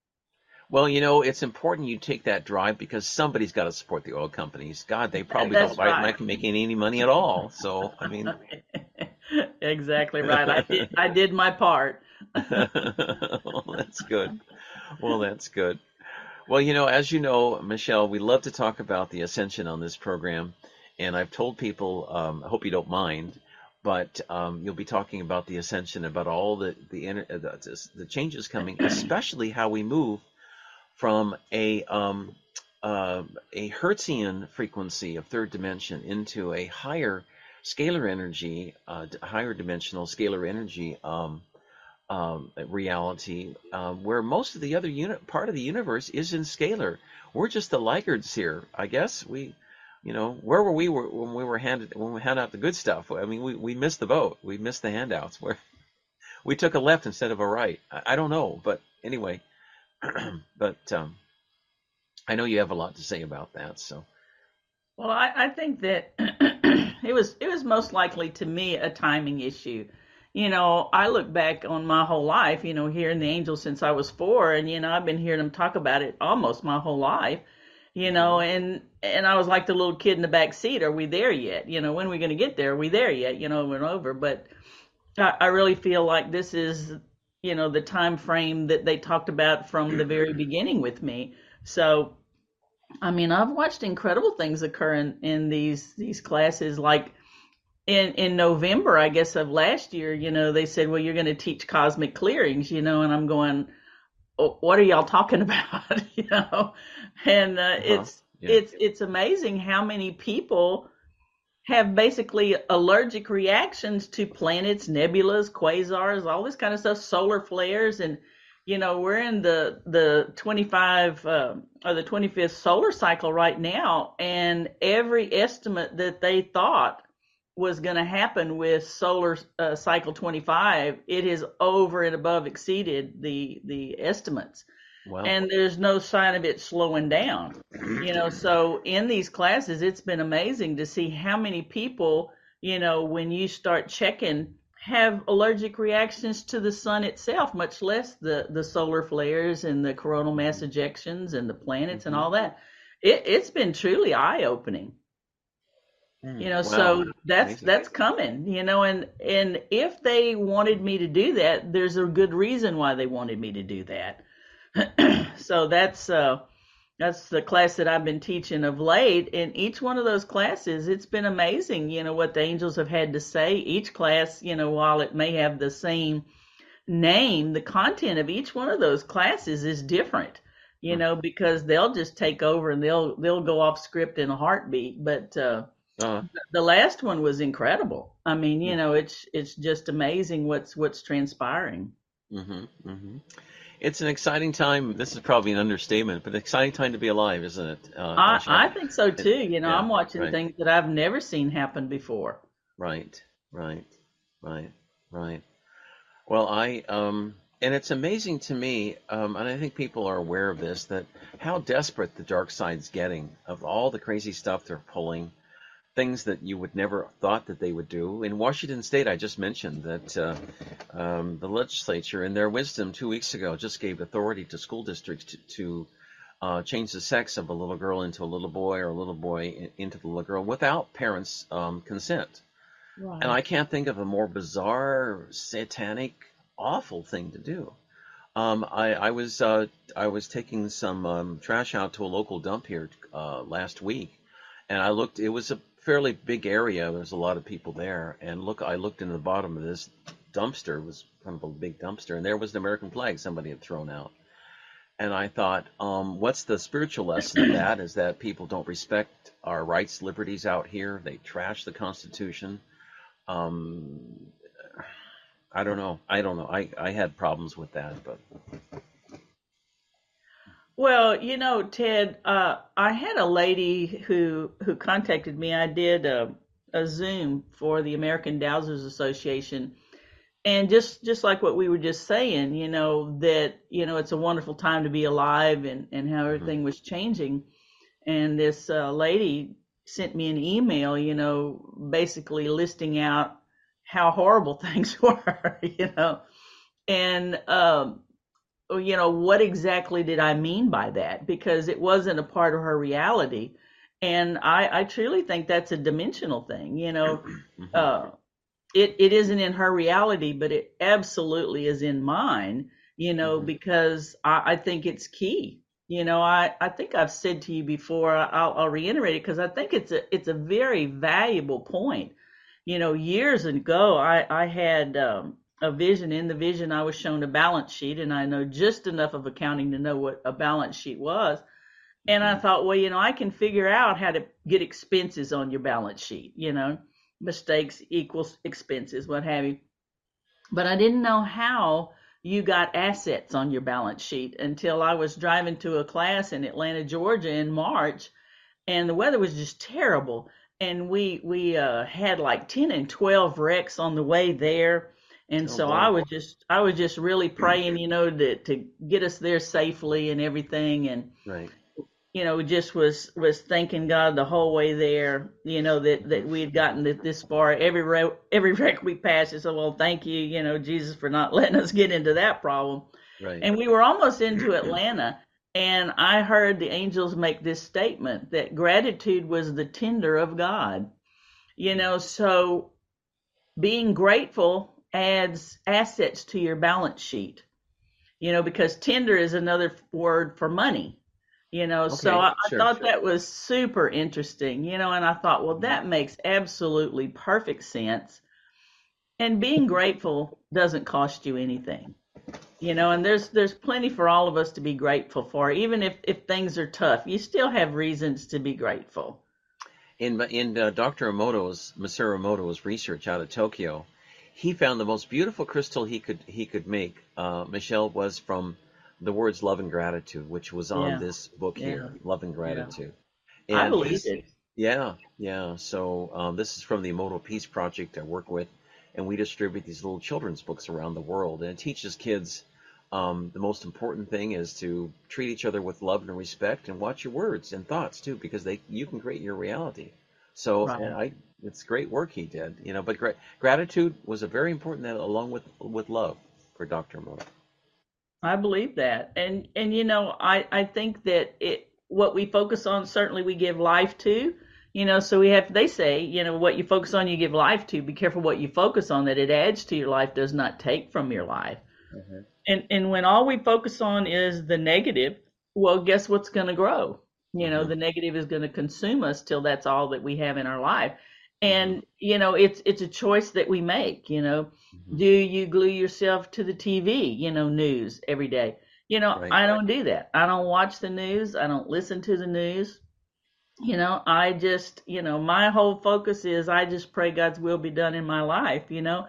Well, you know, it's important you take that drive because somebody's got to support the oil companies. God, they probably That's don't right. like making any money at all. So, I mean, [laughs] exactly right. I did I did my part. [laughs] well, that's good. Well, that's good. Well, you know, as you know, Michelle, we love to talk about the ascension on this program, and I've told people, um, I hope you don't mind, but um, you'll be talking about the ascension, about all the the, the, the changes coming, [clears throat] especially how we move from a um, uh, a Hertzian frequency of third dimension into a higher scalar energy, uh, higher dimensional scalar energy um, um, reality, um, where most of the other unit part of the universe is in scalar. We're just the laggards here, I guess. We, you know, where were we when we were handed when we hand out the good stuff? I mean, we, we missed the boat. We missed the handouts. [laughs] Where we took a left instead of a right. I, I don't know, but anyway. [clears throat] but um, I know you have a lot to say about that. So, well, I, I think that [clears throat] it was it was most likely to me a timing issue. You know, I look back on my whole life, you know, hearing the angels since I was four, and you know, I've been hearing them talk about it almost my whole life. You know, and and I was like the little kid in the back seat. Are we there yet? You know, when are we going to get there? Are we there yet? You know, and over. But I, I really feel like this is you know the time frame that they talked about from the very [clears throat] beginning with me so i mean i've watched incredible things occur in, in these these classes like in in november i guess of last year you know they said well you're going to teach cosmic clearings you know and i'm going what are y'all talking [laughs] about [laughs] you know and uh, uh-huh. it's yeah. it's it's amazing how many people have basically allergic reactions to planets, nebulas, quasars, all this kind of stuff, solar flares, and you know we're in the the 25 uh, or the 25th solar cycle right now, and every estimate that they thought was going to happen with solar uh, cycle 25, it has over and above exceeded the the estimates. Wow. And there's no sign of it slowing down. You know, [clears throat] so in these classes, it's been amazing to see how many people, you know, when you start checking, have allergic reactions to the sun itself, much less the, the solar flares and the coronal mass ejections and the planets mm-hmm. and all that. It, it's been truly eye opening. Mm, you know, wow. so that's Amazing. that's coming. You know, and and if they wanted me to do that, there's a good reason why they wanted me to do that [clears throat] so that's uh, that's the class that I've been teaching of late. In each one of those classes, it's been amazing, you know, what the angels have had to say. Each class, you know, while it may have the same name, the content of each one of those classes is different, you hmm. know, because they'll just take over and they'll they'll go off script in a heartbeat. But uh, uh-huh. the last one was incredible. I mean, you hmm. know, it's it's just amazing what's what's transpiring. Mm-hmm, mm-hmm it's an exciting time. This is probably an understatement, but an exciting time to be alive, isn't it? Uh, I, I think so too. You know, yeah, I'm watching right. things that I've never seen happen before. Right, right, right, right. Well, I um, and it's amazing to me, um, and I think people are aware of this, that how desperate the dark side's getting of all the crazy stuff they're pulling things that you would never thought that they would do. In Washington State, I just mentioned that uh, um, the legislature, in their wisdom, two weeks ago, just gave authority to school districts to, to uh, change the sex of a little girl into a little boy or a little boy into the little girl without parents' um, consent. Right. And I can't think of a more bizarre, satanic, awful thing to do. Um, I, I, was uh, I was taking some um, trash out to a local dump here uh, last week, and I looked. It was a fairly big area. There's a lot of people there, and look, I looked into the bottom of this dumpster. It was kind of a big dumpster, and there was an American flag somebody had thrown out. And I thought, um, what's the spiritual lesson of that? Is that people don't respect our rights, liberties out here. They trash the Constitution. um, I don't know. I don't know. I, I had problems with that, but Well, you know, Ted, uh, I had a lady who who contacted me. I did a, a Zoom for the American Dowsers Association, and just just like what we were just saying, you know, that you know it's a wonderful time to be alive, and and how mhm, everything was changing. And this uh, lady sent me an email, you know, basically listing out how horrible [laughs] things were, you know, and um, you know, what exactly did I mean by that? Because it wasn't a part of her reality. And I, I truly think that's a dimensional thing. You know, [clears throat] mhm, uh, it, it isn't in her reality, but it absolutely is in mine, you know, mhm, because I, I think it's key. You know, I, I think I've said to you before, I'll, I'll reiterate it because I think it's a, it's a very valuable point. You know, years ago, I, I had um, a vision. In the vision, I was shown a balance sheet, and I know just enough of accounting to know what a balance sheet was. And I mhm. thought, well, you know, I can figure out how to get expenses on your balance sheet, you know, mistakes equals expenses, what have you. But I didn't know how you got assets on your balance sheet until I was driving to a class in Atlanta, Georgia in March, and the weather was just terrible. And we we uh, had like 10 and 12 wrecks on the way there. And Oh so I was just I was just really praying, you know, to to get us there safely and everything. And Right. you know, just was was thanking God the whole way there, you know, that that we had gotten this far. Every re- every [laughs] wreck we passed, I said, well, thank you, you know, Jesus, for not [laughs] letting us get into that problem. Right. And we were almost into [clears throat] Atlanta, and I heard the angels make this statement that gratitude was the tender of God. You know, so being grateful adds assets to your balance sheet. You know, because tender is another word for money you know so Okay. I, I Sure. thought Sure. that was super interesting you know and i thought well Mhm, that makes absolutely perfect sense and being grateful doesn't cost you anything you know and there's there's plenty for all of us to be grateful for even if if things are tough you still have reasons to be grateful In in uh, Dr. Emoto's Masaru Emoto's research out of Tokyo, he found the most beautiful crystal he could he could make. Uh, Michelle was from the words love and gratitude, which was on yeah this book yeah here, love and yeah gratitude. i believe it yeah yeah. So um, this is from the Emoto Peace Project I work with, and we distribute these little children's books around the world, and it teaches kids. Um, the most important thing is to treat each other with love and respect, and watch your words and thoughts too, because they you can create your reality. So and right I, it's great work he did, you know. But gra- gratitude was a very important, thing, along with with love, for Dr. Emoto. I believe that. And and you know, I I think that it what we focus on certainly we give life to. You know, so we have they say, you know, what you focus on you give life to. Be careful what you focus on that it adds to your life does not take from your life. hmm And and when all we focus on is the negative, well, guess what's going to grow? You know, hmm the negative is going to consume us till that's all that we have in our life. And you know, it's it's a choice that we make, you know. hmm Do you glue yourself to the TV, you know, news every day? You know, Right. I don't do that. I don't watch the news. I don't listen to the news. You know, I just, you know, my whole focus is I just pray God's will be done in my life, you know,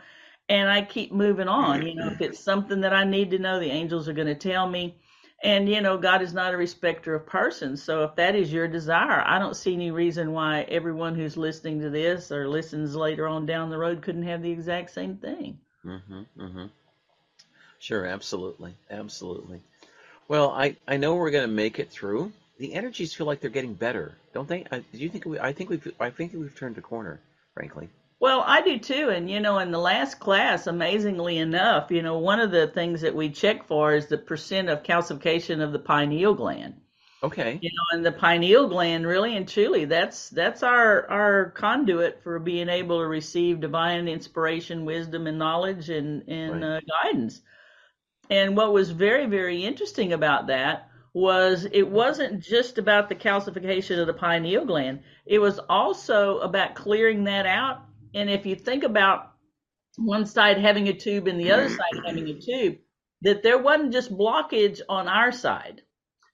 and I keep moving on. You know, if it's something that I need to know, the angels are going to tell me. And, you know, God is not a respecter of persons. So if that is your desire, I don't see any reason why everyone who's listening to this or listens later on down the road couldn't have the exact same thing. Mm-hmm. Mm-hmm. Sure, absolutely, absolutely. Well, I I know we're going to make it through. The energies feel like they're getting better, don't they? I, do you think we? I think we've. I think we've turned a corner, frankly. Well, I do too. And, you know, in the last class, amazingly enough, you know, one of the things that we check for is the percent of calcification of the pineal gland. Okay. You know, and the pineal gland really and truly, that's, that's our, our conduit for being able to receive divine inspiration, wisdom, and knowledge and, and Right. uh, guidance. And what was very, very interesting about that was it wasn't just about the calcification of the pineal gland. It was also about clearing that out. And if you think about one side having a tube and the other [clears throat] side having a tube, that there wasn't just blockage on our side.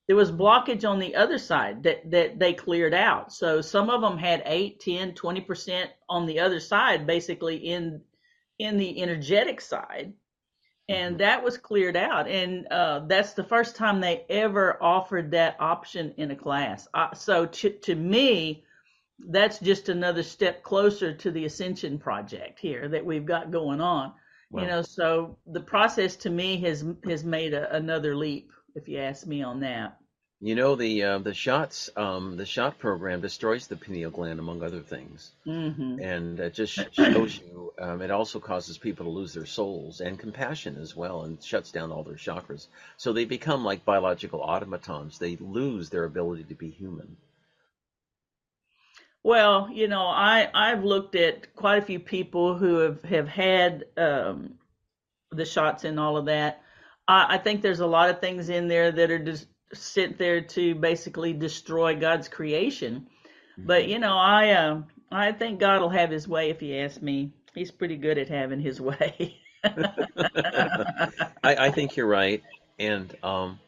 there was blockage on the other side that, that they cleared out. So some of them had 8, 10, 20% on the other side, basically in in the energetic side. And that was cleared out. And uh, that's the first time they ever offered that option in a class. Uh, so to, to me, that's just another step closer to the ascension project here that we've got going on. You know, so the process to me has has made a, another leap, if you ask me on that. You know the uh, the shots um, the shot program destroys the pineal gland among other things, hmm and it just [clears throat] shows you. Um, it also causes people to lose their souls and compassion as well, and shuts down all their chakras. So they become like biological automatons. They lose their ability to be human. Well, you know, I I've looked at quite a few people who have have had um, the shots and all of that. I, I think there's a lot of things in there that are just sit there to basically destroy God's creation. But hmm you know, I uh, I think God will have His way if you ask me. He's pretty good at having His way. [laughs] I, I think you're right, and um,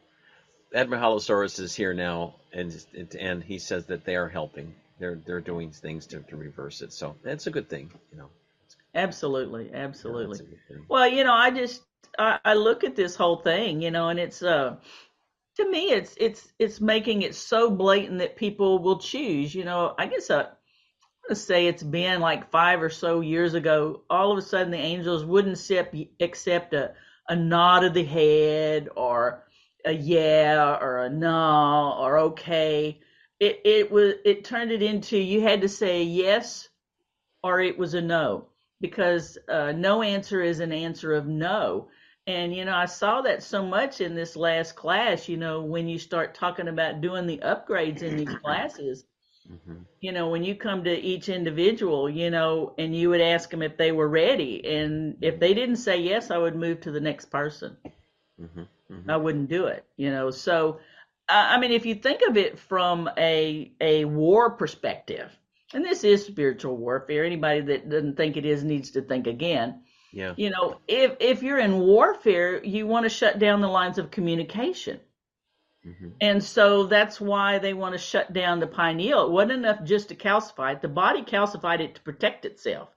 Admiral Halosaurus is here now, and and he says that they are helping. They're they're doing things to, to reverse it. So that's a good thing, you know. Absolutely, absolutely. that's a good thing. Well, you know, I just I, I look at this whole thing, you know, and it's uh to me it's it's it's making it so blatant that people will choose, you know. I guess uh let's say it's been like five or so years ago, all of a sudden the angels wouldn't accept accept a a nod of the head or a yeah or a no or okay. It it was it turned it into you had to say yes or it was a no because uh, no answer is an answer of no. And you know, I saw that so much in this last class. You know, when you start talking about doing the upgrades in these classes, hmm you know, when you come to each individual, you know, and you would ask them if they were ready, and if they didn't say yes, I would move to the next person. hmm hmm I wouldn't do it, you know. So, I I mean, if you think of it from a a war perspective, and this is spiritual warfare, anybody that doesn't think it is needs to think again. Yeah. You know, if if you're in warfare, you want to shut down the lines of communication. hmm And so that's why they want to shut down the pineal. It wasn't enough just to calcify it. The body calcified it to protect itself.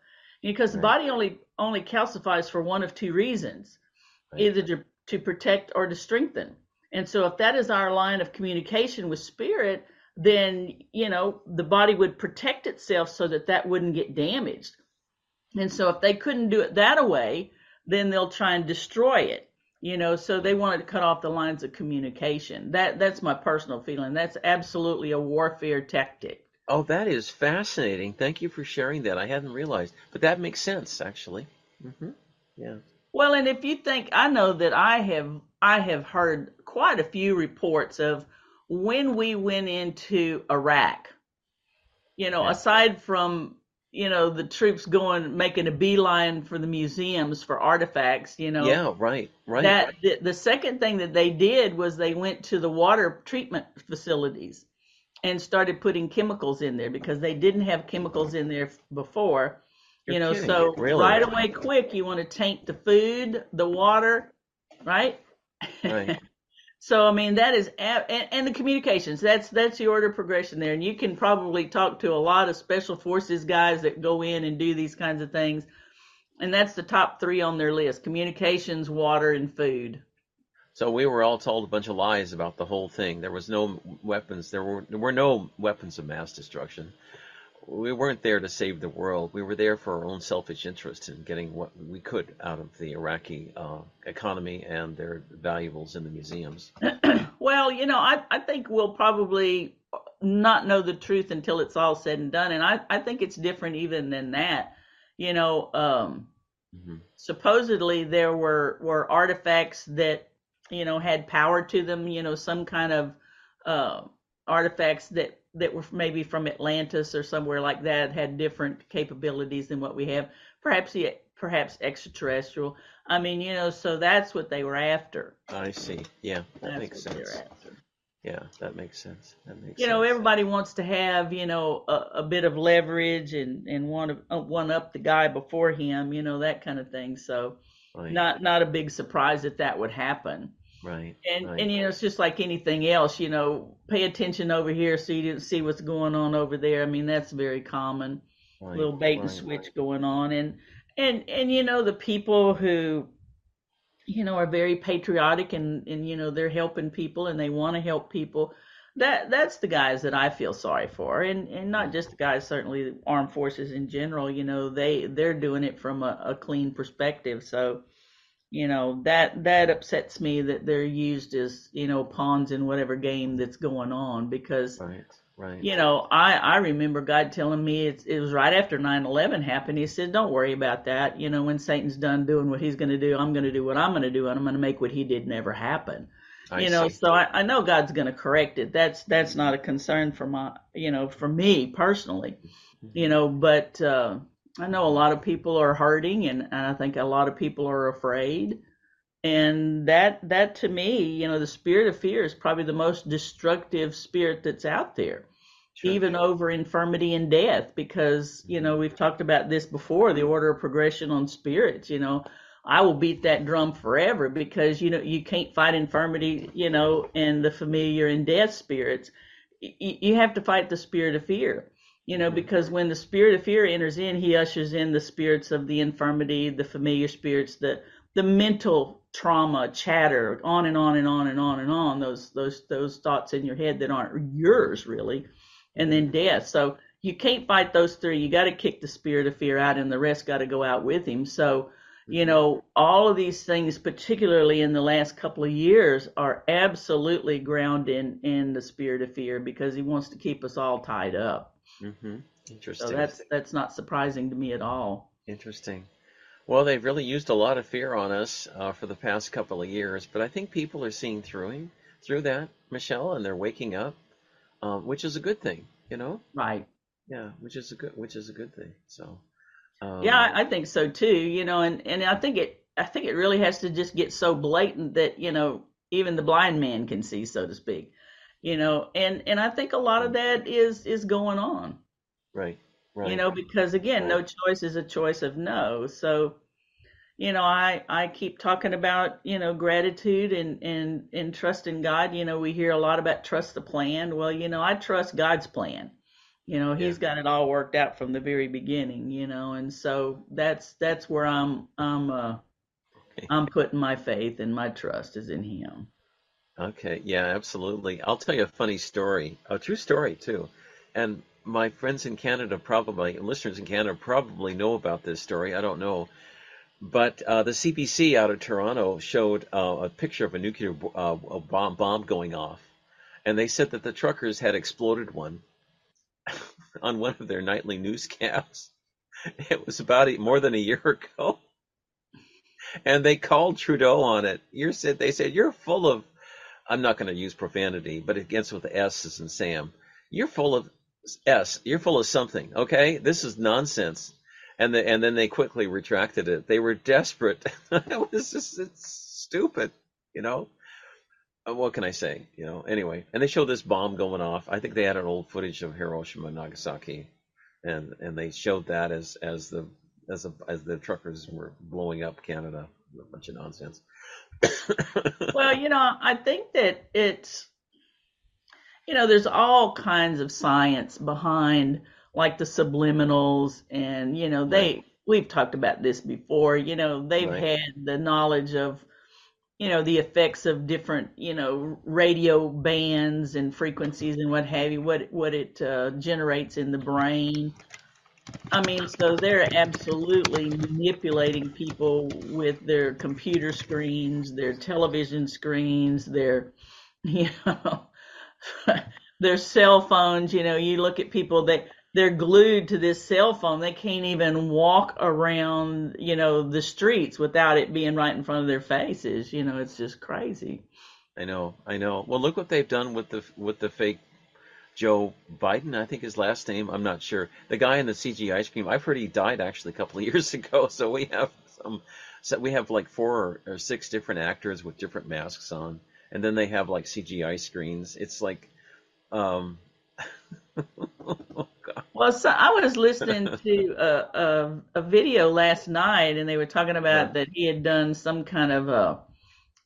Because the body only only calcifies for one of two reasons Right. either to, to protect or to strengthen. And so, if that is our line of communication with spirit, then you know the body would protect itself so that that wouldn't get damaged. And so, if they couldn't do it that way, then they'll try and destroy it. You know, so they wanted to cut off the lines of communication. That that's my personal feeling. That's absolutely a warfare tactic. Oh, that is fascinating. Thank you for sharing that. I hadn't realized, but that makes sense actually. hmm Yeah. Well, and if you think, I know that I have I have heard quite a few reports of when we went into Iraq. You know, Yeah. aside from you know the troops going making a beeline for the museums for artifacts, you know, Yeah. Right. Right. that the, the second thing that they did was they went to the water treatment facilities and started putting chemicals in there because they didn't have chemicals in there before You're you know so Really? right away quick you want to taint the food the water right Right. [laughs] so i mean that is and, and the communications that's that's the order of progression there and you can probably talk to a lot of special forces guys that go in and do these kinds of things and that's the top three on their list communications water and food So we were all told a bunch of lies about the whole thing. There was no weapons. There were there were no weapons of mass destruction. We weren't there to save the world. We were there for our own selfish interest in getting what we could out of the Iraqi uh, economy and their valuables in the museums. [clears throat] Well, you know, I, I think we'll probably not know the truth until it's all said and done. And I, I think it's different even than that. You know, um, hmm supposedly there were, were artifacts that, you know, had power to them, you know, some kind of uh, artifacts that, that were maybe from Atlantis or somewhere like that had different capabilities than what we have. Perhaps, the- perhaps extraterrestrial. I mean, you know, so that's what they were after. I see. Yeah, that That's makes sense. Yeah, that makes sense. That makes you know everybody wants to have you know a, a bit of leverage and and want to uh, one up the guy before him you know that kind of thing so Right. not not a big surprise that that would happen Right. And right. and you know, it's just like anything else. You know, pay attention over here so you didn't see what's going on over there. I mean, that's very common. right, Little bait and switch going on, and and and you know, the people who you know are very patriotic and and you know they're helping people and they want to help people. That that's the guys that I feel sorry for, and and not just the guys. Certainly, armed forces in general. You know, they they're doing it from a, a clean perspective. So you know that that upsets me that they're used as you know pawns in whatever game that's going on because Right. Right. you know i i remember god telling me it's, it was right after nine eleven happened he said don't worry about that you know when satan's done doing what he's going to do i'm going to do what i'm going to do and i'm going to make what he did never happen I you know see. so I, I know god's going to correct it that's that's not a concern for my you know for me personally you know but uh i know a lot of people are hurting and, and i think a lot of people are afraid. And that that to me you know the spirit of fear is probably the most destructive spirit that's out there Sure. even over infirmity and death because you know we've talked about this before the order of progression on spirits you know. I will beat that drum forever because you know you can't fight infirmity you know and the familiar and death spirits. You have to fight the spirit of fear you know because when the spirit of fear enters in he ushers in the spirits of the infirmity the familiar spirits the the mental trauma chatter on and on and on and on and on those those those thoughts in your head that aren't yours really and then death. So you can't fight those three. You got to kick the spirit of fear out, and the rest got to go out with him. So, you mm-hmm. know, all of these things, particularly in the last couple of years, are absolutely grounded in, in the spirit of fear because he wants to keep us all tied up. Mm-hmm. Interesting. So that's that's not surprising to me at all. Interesting. Well, they've really used a lot of fear on us uh, for the past couple of years, but I think people are seeing through him, through that, Michelle, and they're waking up, um, which is a good thing, you know. Right. Yeah, which is a good, which is a good thing. So, um, Yeah, I, I think so too. You know, and and I think it I think it really has to just get so blatant that you know even the blind man can see, so to speak. You know, and and I think a lot of that is is going on. right, right. You know, because again, no choice is a choice of no. So, you know, I I keep talking about you know gratitude and and and trust in God. You know, we hear a lot about trust the plan. Well, you know, I trust God's plan. You know, He's got it all worked out from the very beginning. You know, and so that's that's where I'm I'm uh Okay. I'm putting my faith and my trust is in Him. Okay, yeah, absolutely. I'll tell you a funny story, a true story too. And my friends in Canada probably, listeners in Canada probably know about this story. I don't know. But uh, the CBC out of Toronto showed uh, a picture of a nuclear uh, a bomb, bomb going off. And they said that the truckers had exploded one [laughs] on one of their nightly newscasts. [laughs] It was about a, more than a year [laughs] ago. And they called Trudeau on it. You're said they said you're full of I'm not going to use profanity, but it gets with the S's and Sam. You're full of S. You're full of something. Okay, this is nonsense. And the, and then they quickly retracted it. They were desperate. [laughs] it was just it's stupid, you know. Uh, What can I say? You know. Anyway, and they showed this bomb going off. I think they had an old footage of Hiroshima and Nagasaki, and and they showed that as as the as a, as the truckers were blowing up Canada. A bunch of nonsense. Well, you know, I think that it's, you know, there's all kinds of science behind like the subliminals and, you know, they, Right. we've talked about this before, you know, they've Right. had the knowledge of, you know, the effects of different, you know, radio bands and frequencies and what have you, what, what it uh, generates in the brain. I mean, so they're absolutely manipulating people with their computer screens, their television screens, their, [laughs] you know, their cell phones. You know, you look at people they they're glued to this cell phone. They can't even walk around, you know, the streets without it being right in front of their faces. You know, it's just crazy. I know, I know. Well, look what they've done with the with the fake Joe Biden. I think his last name. I'm not sure. The guy in the CGI screen. I've heard he died actually a couple of [laughs] years ago. So we have some. So we have like four or, or six different actors with different masks on, and then they have like CGI screens. It's like, um, oh [laughs] God. Well, so I was listening to a, a a video last night, and they were talking about Yeah. that he had done some kind of a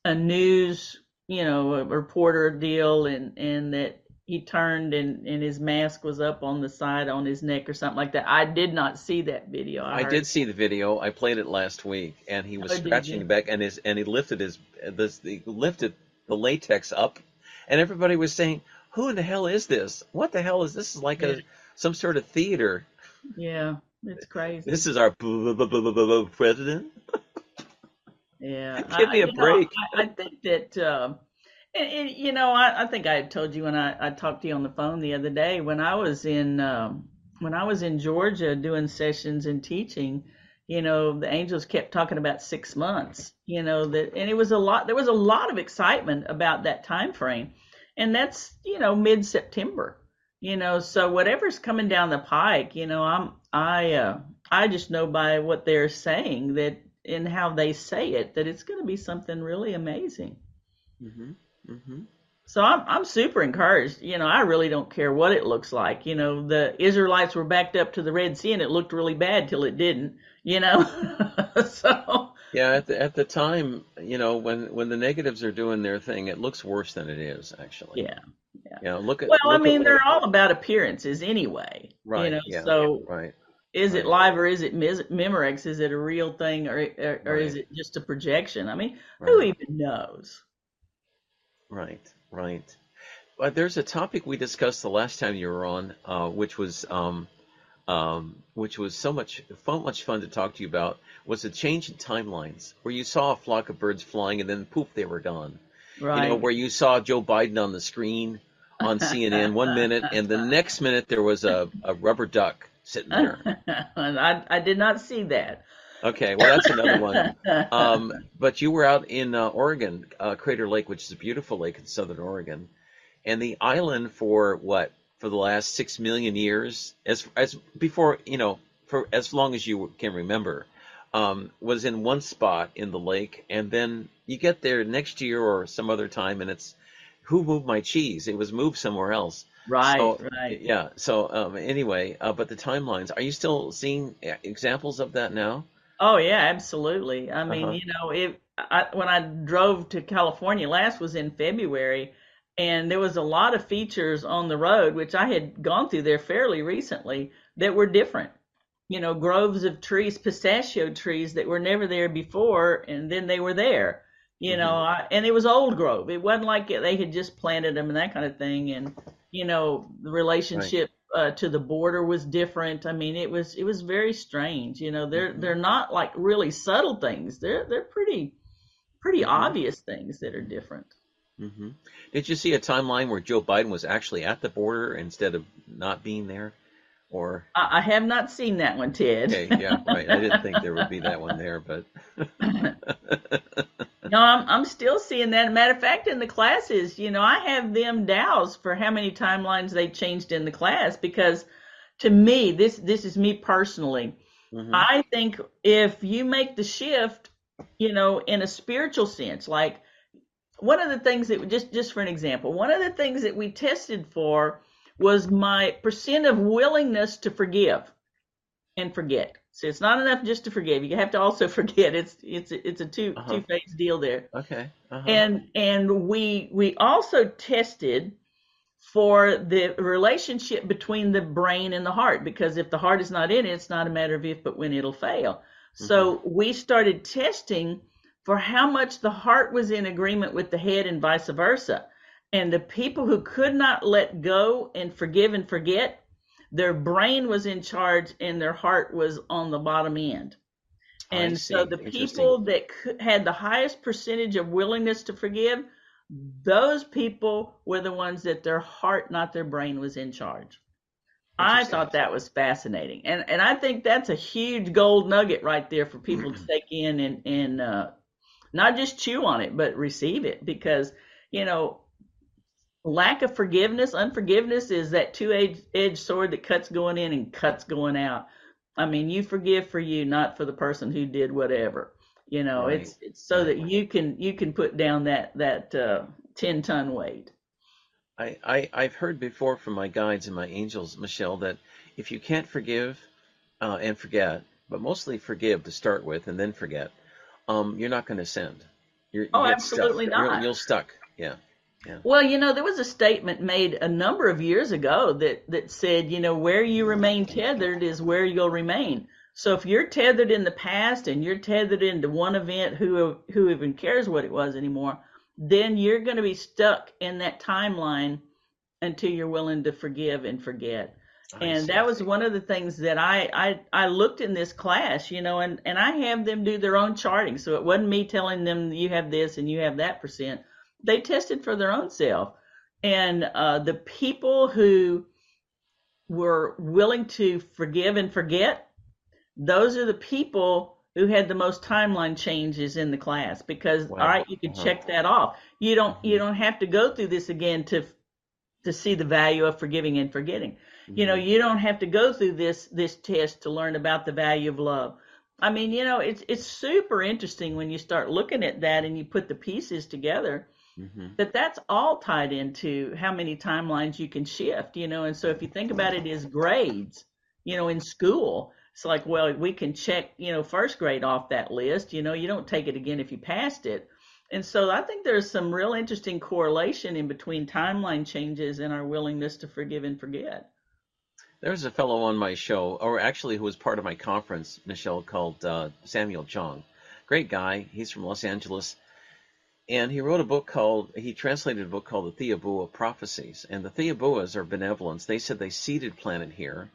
a news you know, a reporter deal and and that he turned and and his mask was up on the side on his neck or something like that. I did not see that video. I, I did see the video. I played it last week, and he oh, was oh, scratching back, and his and he lifted his this he lifted the latex up, and everybody was saying, "Who in the hell is this? What the hell is this? Is like a some sort of theater." Yeah, it's crazy. This is our president. Yeah, [laughs] give me a break. I, I, think that. Uh, And, and, you know, I, I think I told you when I, I talked to you on the phone the other day when I was in um, when I was in Georgia doing sessions and teaching. You know, the angels kept talking about six months. You know that, and it was a lot. There was a lot of excitement about that time frame, and that's you know mid September. You know, so whatever's coming down the pike, you know, I'm I uh, I just know by what they're saying that in how they say it that it's going to be something really amazing. Mm-hmm. Mm-hmm. So I'm I'm super encouraged. You know, I really don't care what it looks like. You know, the Israelites were backed up to the Red Sea and it looked really bad till it didn't. You know, [laughs] so yeah. At the at the time, you know, when when the negatives are doing their thing, it looks worse than it is actually. Yeah. Yeah. You know, look at. Well, look I mean, they're all about appearances anyway. Right. You know, yeah, so right. Is it live or is it Memorex? Is it a real thing or or, or right. is it just a projection? I mean, right. who even knows? Right, right. But there's a topic we discussed the last time you were on, uh, which was um, um, which was so much fun, much fun to talk to you about. Was a change in timelines where you saw a flock of birds flying and then poof, they were gone. Right. You know, where you saw Joe Biden on the screen on CNN one [laughs] minute, and the next minute there was a, a rubber duck sitting there. [laughs] I, I did not see that. Okay, well that's another one. [laughs] Um, but you were out in uh, Oregon, uh, Crater Lake, which is a beautiful lake in southern Oregon, and the island for what for the last six million years, as as before you know, for as long as you can remember, um, was in one spot in the lake, and then you get there next year or some other time, and it's who moved my cheese? It was moved somewhere else. Right, so, right. Yeah. So um, anyway, uh, but the timelines. Are you still seeing examples of that now? Oh yeah, absolutely. I mean, uh-huh. you know, it. I, when I drove to California last was in February, and there was a lot of features on the road which I had gone through there fairly recently that were different. You know, groves of trees, pistachio trees that were never there before, and then they were there. You mm-hmm. know, I, and it was old grove. It wasn't like they had just planted them and that kind of thing. And you know, the relationship. Uh, to the border was different. I mean, it was it was very strange. You know, they're mm-hmm. they're not like really subtle things. They're they're pretty pretty mm-hmm. obvious things that are different. Mm-hmm. Did you see a timeline where Joe Biden was actually at the border instead of not being there? Or I, I have not seen that one, Ted. okay, yeah, right. I didn't think there would be that one there, but [laughs] No, I'm I'm still seeing that. Matter of fact, in the classes, you know, I have them dows for how many timelines they changed in the class because to me, this this is me personally. Mm-hmm. I think if you make the shift, you know, in a spiritual sense, like one of the things that just just for an example, one of the things that we tested for was my percent of willingness to forgive and forget. So it's not enough just to forgive. You have to also [laughs] forget. It's it's it's a two uh-huh. two phase deal there. Okay. Uh-huh. And and we we also tested for the relationship between the brain and the heart because if the heart is not in it, it's not a matter of if but when it'll fail. Mm-hmm. So we started testing for how much the heart was in agreement with the head and vice versa. And the people who could not let go and forgive and forget their brain was in charge and their heart was on the bottom end. And so the people that had the highest percentage of willingness to forgive, those people were the ones that their heart, not their brain, was in charge. I thought that was fascinating, and and I think that's a huge gold nugget right there for people to [clears throat] take in and and uh, not just chew on it, but receive it. Because you know lack of forgiveness, unforgiveness is that two edged sword that cuts going in and cuts going out. I mean, you forgive for you, not for the person who did whatever. You know, right. it's it's so that you can you can put down that that uh, ten ton weight. I, I I've heard before from my guides and my angels, Michelle, that if you can't forgive uh, and forget, but mostly forgive to start with and then forget, um, you're not going to ascend. You're, you Oh, absolutely stuck. You're, not. you're stuck. Yeah. Yeah. Well, you know, there was a statement made a number of years ago that, that said, you know, where you remain tethered is where you'll remain. So if you're tethered in the past and you're tethered into one event, who who even cares what it was anymore, then you're going to be stuck in that timeline until you're willing to forgive and forget. I And see. that was one of the things that I, I I looked in this class, you know, and and I have them do their own charting. So it wasn't me telling them you have this and you have that percent. They tested for their own self, and uh, the people who were willing to forgive and forget, those are the people who had the most timeline changes in the class. Because Wow. all right, you can Uh-huh. check that off. You don't you don't have to go through this again to to see the value of forgiving and forgetting. You know, Mhm. you don't have to go through this this test to learn about the value of love. I mean, you know, it's it's super interesting when you start looking at that and you put the pieces together Mhm. that that's all tied into how many timelines you can shift, you know. And so if you think about it as grades, you know, in school, it's like, well, we can check, you know, first grade off that list, you know, you don't take it again if you passed it. And so I think there's some real interesting correlation in between timeline changes and our willingness to forgive and forget. There's a fellow on my show, or actually who was part of my conference, Michelle, called uh, Samuel Chong. Great guy. He's from Los Angeles. And he wrote a book called, he translated a book called The Thiaoouba Prophecies. And the Thiaooubas are benevolence. They said they seeded planet here.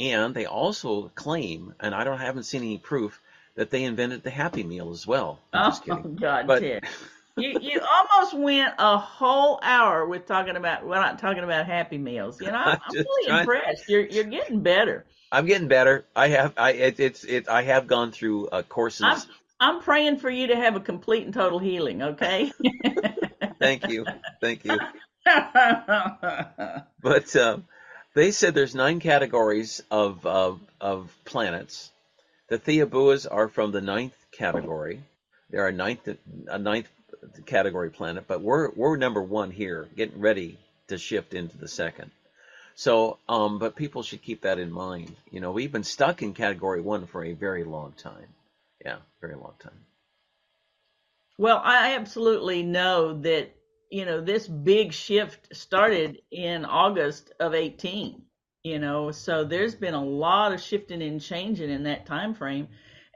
And they also claim, and I don't haven't seen any proof, that they invented the Happy Meal as well. I'm oh. [laughs] God, But Ted. [laughs] you you almost went a whole hour with talking about we're not talking about happy meals. You know, [laughs] I'm, I'm really trying- impressed. You're you're getting better. I'm getting better. I have, I, it, it's, it, I have gone through uh, courses. I'm I'm praying for you to have a complete and total healing. Okay. [laughs] Thank you. Thank you. [laughs] But uh, they said there's nine categories of of, of planets. The Thiaooubas are from the ninth category. They're a ninth a ninth category planet, but we're we're number one here, getting ready to shift into the second. So, um, but people should keep that in mind. You know, we've been stuck in category one for a very long time. Yeah, very long time. well, I absolutely know that you know this big shift started in August of 18. You know, so there's been a lot of shifting and changing in that time frame,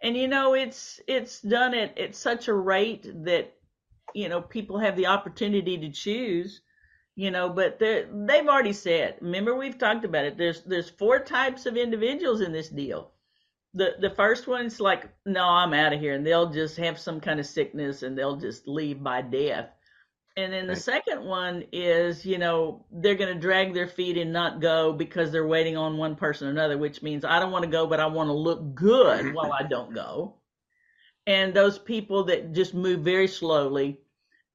and you know it's it's done it at such a rate that you know people have the opportunity to choose you know but they've already said remember we've talked about it there's there's four types of individuals in this deal the the first one's like no i'm out of here and they'll just have some kind of sickness and they'll just leave by death and then the Right. second one is you know they're going to drag their feet and not go because they're waiting on one person or another which means i don't want to go but i want to look good [laughs] while i don't go and those people that just move very slowly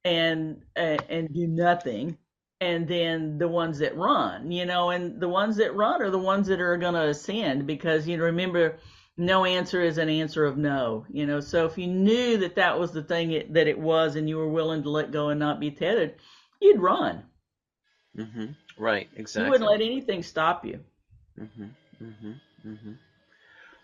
and uh, and do nothing and then the ones that run you know and the ones that run are the ones that are going to ascend because you know remember no answer is an answer of no you know so if you knew that that was the thing it, that it was and you were willing to let go and not be tethered you'd run hmm Right. Exactly. you wouldn't let anything stop you hmm hmm hmm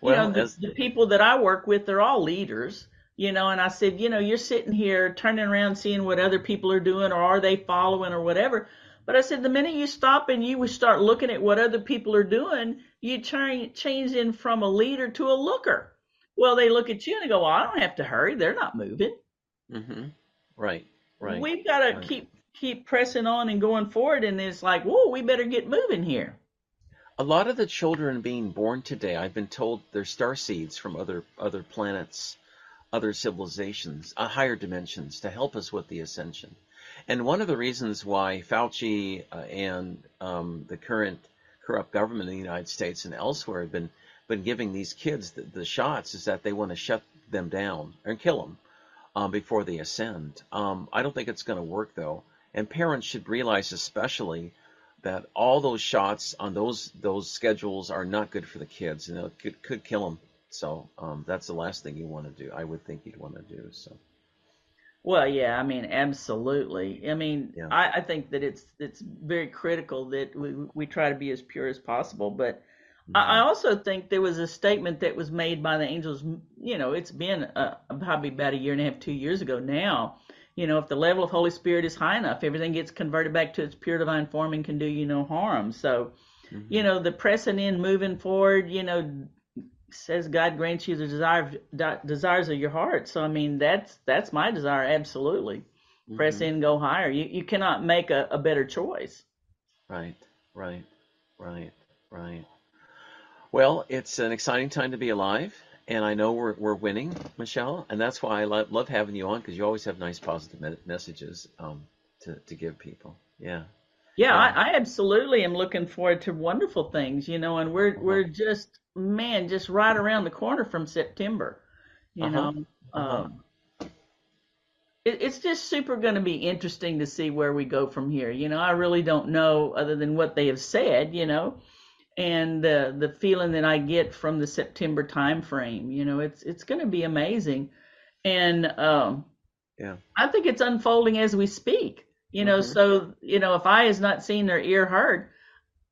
you Well, know, the, as the people that I work with, they're all leaders, you know, and I said, you know, you're sitting here turning around seeing what other people are doing or are they following or whatever. But I said, the minute you stop and you start looking at what other people are doing, you turn, change in from a leader to a looker. Well, they look at you and they go, well, I don't have to hurry. They're not moving. hmm Right. Right. We've got to right. keep, keep pressing on and going forward. And it's like, whoa, we better get moving here. A lot of the children being born today, I've been told they're star seeds from other other planets, other civilizations, uh, higher dimensions to help us with the ascension. And one of the reasons why Fauci uh, and um, the current corrupt government in the United States and elsewhere have been been giving these kids the, the shots is that they want to shut them down and kill them um, before they ascend. Um, I don't think it's going to work though, and parents should realize especially that all those shots on those those schedules are not good for the kids and it could, could kill them. So um, that's the last thing you want to do. I would think you'd want to do so. Well, yeah, I mean, absolutely. I mean, Yeah. I, I think that it's it's very critical that we we try to be as pure as possible. But I I also think there was a statement that was made by the angels. You know, it's been uh, probably about a year and a half, two years ago now. You know, if the level of Holy Spirit is high enough, everything gets converted back to its pure divine form and can do you no harm. So, Mm-hmm. you know, the pressing in, moving forward, you know, says God grants you the desire, desires of your heart. So, I mean, that's that's my desire, absolutely. Press Mm-hmm. in, go higher. You you cannot make a, a better choice. Right, right, right, right. Well, it's an exciting time to be alive, and I know we're we're winning, Michelle, and that's why I love, love having you on because you always have nice, positive messages um, to to give people. Yeah, Yeah, yeah, I, I absolutely am looking forward to wonderful things, you know, and we're uh-huh, we're just man, just right around the corner from September, you uh-huh, know. uh-huh. Um, it, it's just super going to be interesting to see where we go from here. You know, I really don't know other than what they have said, you know, and the the feeling that I get from the September time frame. You know, it's it's going to be amazing, and um, Yeah. I think it's unfolding as we speak. You know, Mm-hmm. so you know, if eye has not seen or ear heard,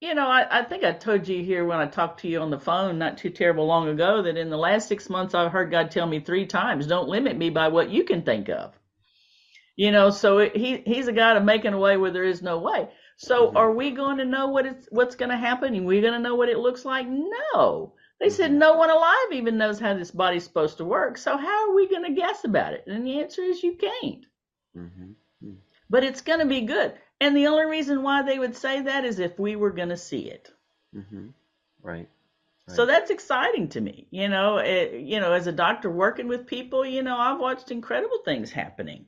you know, I, I think I told you here when I talked to you on the phone not too terrible long ago that in the last six months I've heard God tell me three times, "Don't limit me by what you can think of." You know, so it, he he's a God of making a way where there is no way. So Mm-hmm. are we going to know what it's what's going to happen? Are we're going to know what it looks like? No. They said Mm-hmm. no one alive even knows how this body's supposed to work. So how are we going to guess about it? And the answer is you can't. Mm-hmm. But it's going to be good. And the only reason why they would say that is if we were going to see it. Mm-hmm. Right. So that's exciting to me. You know, it, you know, as a doctor working with people, you know, I've watched incredible things happening.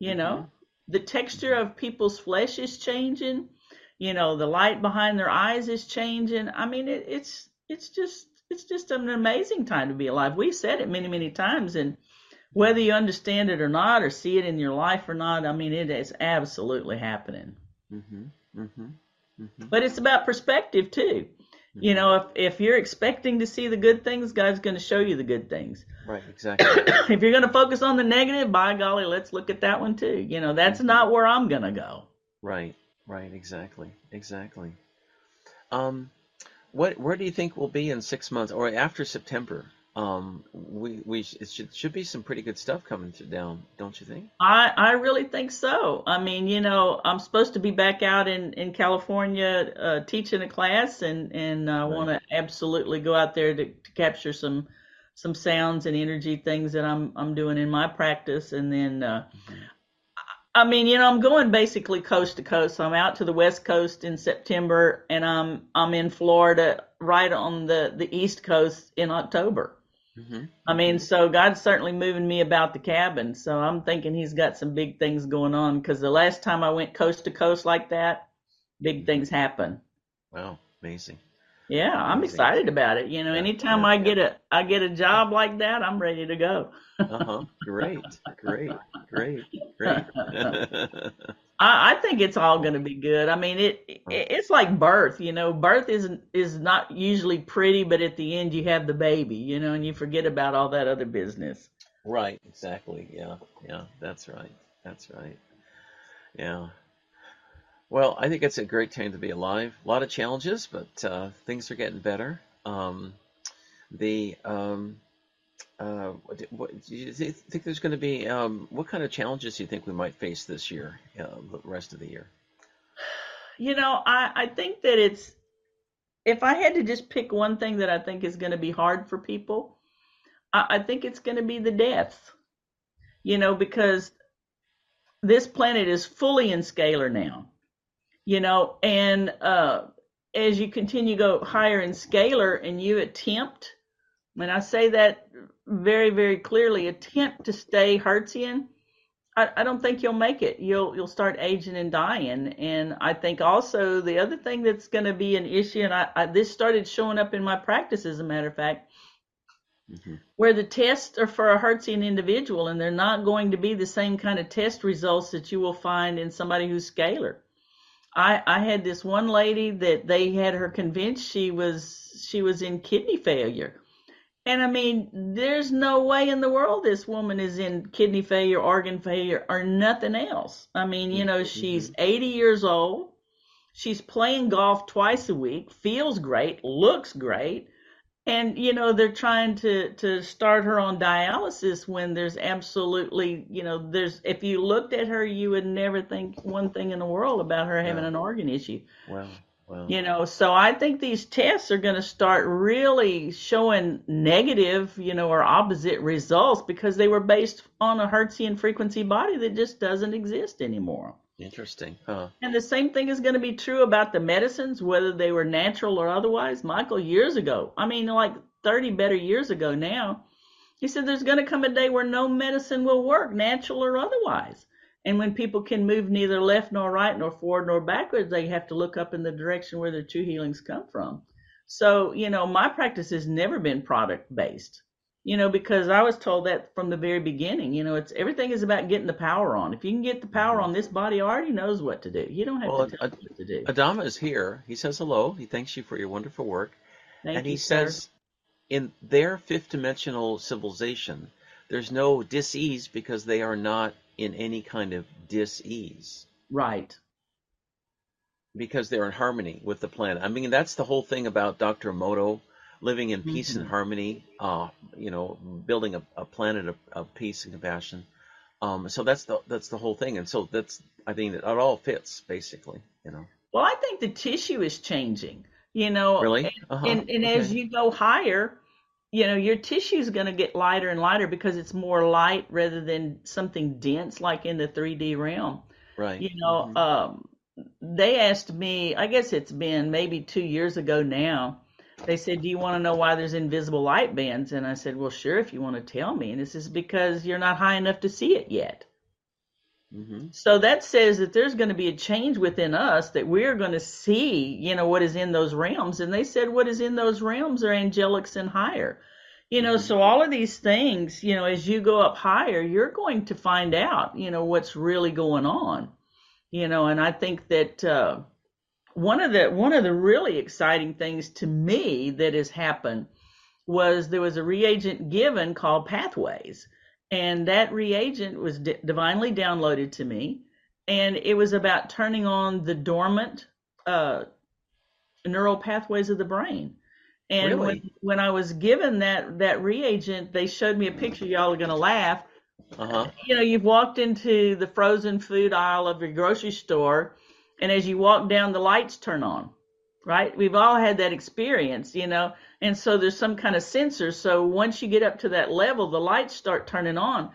You Mm-hmm. know, the texture of people's flesh is changing. You know, the light behind their eyes is changing. I mean, it, it's it's just it's just an amazing time to be alive. We've said it many many times, and whether you understand it or not, or see it in your life or not, I mean, it is absolutely happening. Mm-hmm. Mm-hmm. Mm-hmm. But it's about perspective too. You know, if if you're expecting to see the good things, God's going to show you the good things. Right. Exactly. [clears throat] if you're going to focus on the negative, by golly, let's look at that one too. You know, that's Mm-hmm. not where I'm going to go. Right. Right. Exactly. Exactly. Um, what where do you think we'll be in six months or after September? Um, we we it should should be some pretty good stuff coming to down, don't you think? I I really think so. I mean, you know, I'm supposed to be back out in in California uh, teaching a class, and and I Right. want to absolutely go out there to, to capture some some sounds and energy things that I'm I'm doing in my practice, and then. Uh, Mm-hmm. I mean, you know, I'm going basically coast to coast. So I'm out to the west coast in September, and I'm I'm in Florida right on the the east coast in October. Mm-hmm. I mean, so God's certainly moving me about the cabin. So I'm thinking He's got some big things going on because the last time I went coast to coast like that, big things happen. Wow, amazing. Yeah, I'm excited about it. You know, Yeah, anytime yeah, I yeah. get a I get a job like that, I'm ready to go. Uh huh. Great, great, great, great. [laughs] I, I think it's all going to be good. I mean, it, it it's like birth. You know, birth isn't is not usually pretty, but at the end you have the baby. You know, and you forget about all that other business. right. Exactly. Yeah. Yeah. That's right. That's right. Yeah. Well, I think it's a great time to be alive. A lot of challenges, but uh, things are getting better. Um, the um, uh, what, do you think there's going to be? Um, what kind of challenges do you think we might face this year, uh, the rest of the year? You know, I I think that it's if I had to just pick one thing that I think is going to be hard for people, I, I think it's going to be the death. You know, because this planet is fully in scalar now. You know, and uh, as you continue to go higher in scalar, and you attempt, when I say that very very clearly, attempt to stay Hertzian. I, I don't think you'll make it. You'll you'll start aging and dying. And I think also the other thing that's going to be an issue, and I, I this started showing up in my practice as a matter of fact, hmm where the tests are for a Hertzian individual, and they're not going to be the same kind of test results that you will find in somebody who's scalar. I I had this one lady that they had her convinced she was she was in kidney failure. And I mean, there's no way in the world this woman is in kidney failure, organ failure, or nothing else. I mean, you know, mm-hmm. she's 80 years old. She's playing golf twice a week, feels great, looks great, and you know they're trying to to start her on dialysis when there's absolutely you know there's if you looked at her you would never think one thing in the world about her having an organ issue. Well, well. you know so i think these tests are going to start really showing negative you know or opposite results because they were based on a hertzian frequency body that just doesn't exist anymore Interesting. Huh. and the same thing is going to be true about the medicines, whether they were natural or otherwise. Michael, years ago, I mean, like 30 better years ago now, he said there's going to come a day where no medicine will work, natural or otherwise. And when people can move neither left nor right, nor forward nor backwards, they have to look up in the direction where their true healings come from. So, you know, my practice has never been product based you know because i was told that from the very beginning you know it's everything is about getting the power on if you can get the power mm-hmm. on this body already knows what to do you don't have Well, to tell Ad- what to do Adama is here. He says hello. He thanks you for your wonderful work. Thank and he sir. says in their fifth dimensional civilization, there's no dis-ease because they are not in any kind of dis-ease right because they're in harmony with the planet. I mean, that's the whole thing about Dr. Moto living in peace and Mhm. harmony, uh, you know, building a, a planet of, of peace and compassion. Um, so that's the that's the whole thing, and so that's I think that it all fits basically, you know. well i think the tissue is changing you know Really? Uh-huh. and, and as you go higher you know your tissue is going to get lighter and lighter because it's more light rather than something dense like in the 3d realm. Right, you know Mhm. um they asked me i guess it's been maybe two years ago now they said do you want to know why there's invisible light bands? And i said well sure if you want to tell me. And this is because you're not high enough to see it yet Mhm. so that says that there's going to be a change within us that we're going to see, you know, what is in those realms. And they said what is in those realms are angelics and higher. You know, so all of these things, you know, as you go up higher, you're going to find out, you know, what's really going on. You know, and I think that uh, one of the one of the really exciting things to me that has happened was there was a reagent given called Pathways and that reagent was di- divinely downloaded to me and it was about turning on the dormant uh, neural pathways of the brain and Really? when, when i was given that that reagent they showed me a picture y'all are going to laugh Uh-huh. you know you've walked into the frozen food aisle of your grocery store and as you walk down the lights turn on right? We've all had that experience you know? And so there's some kind of sensor so once you get up to that level the lights start turning on.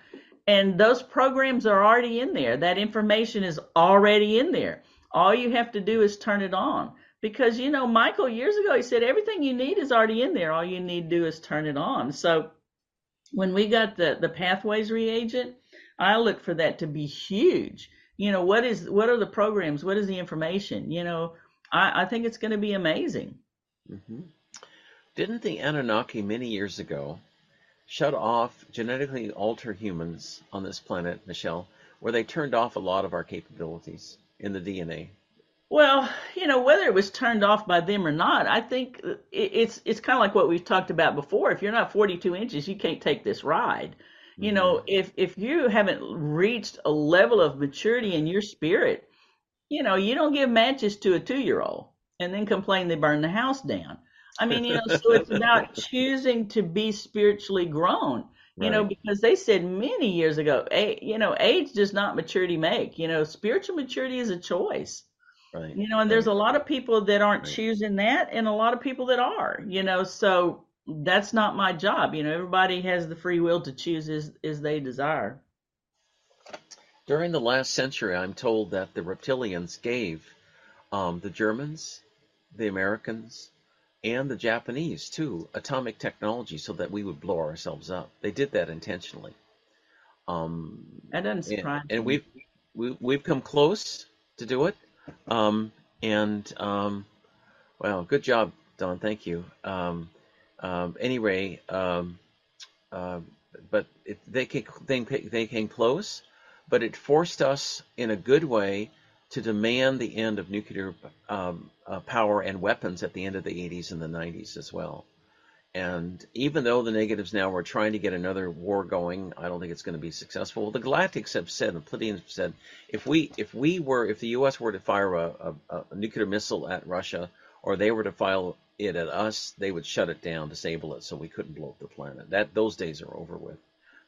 And those programs are already in there. That information is already in there. All you have to do is turn it on. Because you know michael years ago he said everything you need is already in there. All you need to do is turn it on. So when we got the the pathways reagent i look for that to be huge. You know what is what are the programs? What is the information? You know i i think it's going to be amazing hmm Didn't the Anunnaki many years ago shut off genetically alter humans on this planet, Michelle, where they turned off a lot of our capabilities in the DNA? Well, you know, whether it was turned off by them or not, I think it's it's kind of like what we've talked about before. If you're not 42 inches, you can't take this ride. You know, if if you haven't reached a level of maturity in your spirit, you know, you don't give matches to a two-year-old and then complain they burn the house down. I mean, you know, so it's about [laughs] choosing to be spiritually grown. You know, because they said many years ago, a, you know, age does not maturity make. You know, spiritual maturity is a choice. Right. You know, and there's a lot of people that aren't Right. choosing that and a lot of people that are, you know, so that's not my job. You know, everybody has the free will to choose as, as they desire. During the last century, I'm told that the reptilians gave um, the Germans, the Americans, and the Japanese too atomic technology so that we would blow ourselves up. They did that intentionally. Um, That doesn't and, surprise and me. we've we, we've come close to do it. Um, and um, well, good job, Don. Thank you. Um, um, anyway, um, uh, but it, they came, they, they came close, but it forced us in a good way to demand the end of nuclear um, uh, power and weapons at the end of the 80s and the 90s as well. and even though the negatives now are trying to get another war going, I don't think it's going to be successful. The Galactics have said, the Pleiadians have said, if we if we were if the U.S. were to fire a, a, a nuclear missile at Russia, or they were to fire it at us, they would shut it down, disable it, so we couldn't blow up the planet. That those days are over with.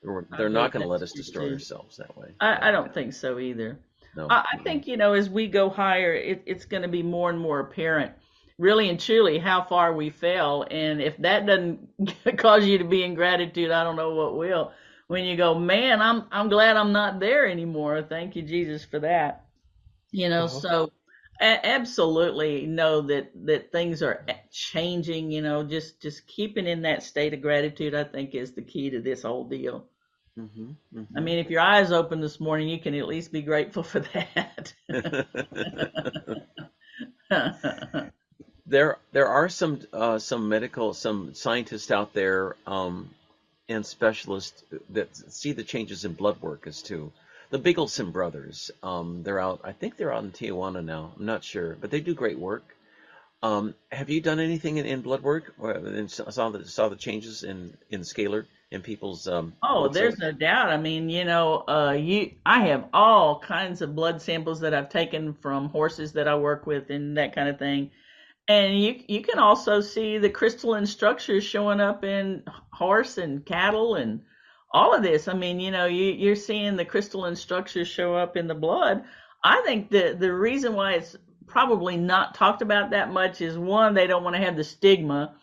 They're, they're not going to let us destroy ourselves that way. I, I don't think so either. No. I, I think you know as we go higher, it, it's going to be more and more apparent really and truly how far we fell. And if that doesn't [laughs] cause you to be in gratitude, I don't know what will. When you go, man, I'm I'm glad I'm not there anymore. Thank you, Jesus, for that. You know, uh-huh. so a- absolutely know that that things are changing. You know, just just keeping in that state of gratitude, I think, is the key to this whole deal. Mm-hmm, mm-hmm. I mean, if your eyes open this morning, you can at least be grateful for that. [laughs] there there are some uh, some medical some scientists out there um, and specialists that see the changes in blood work as too. The Bigelsen brothers, um, they're out. I think they're out in Tijuana now. I'm not sure, but they do great work. Um, have you done anything in, in blood work? Or, and saw the saw the changes in in scalar in people's um oh there's no doubt i mean you know uh you i have all kinds of blood samples that i've taken from horses that i work with and that kind of thing and you you can also see the crystalline structures showing up in horse and cattle and all of this. I mean, you know, you, you're seeing the crystalline structures show up in the blood. I think the the reason why it's probably not talked about that much is one, they don't want to have the stigma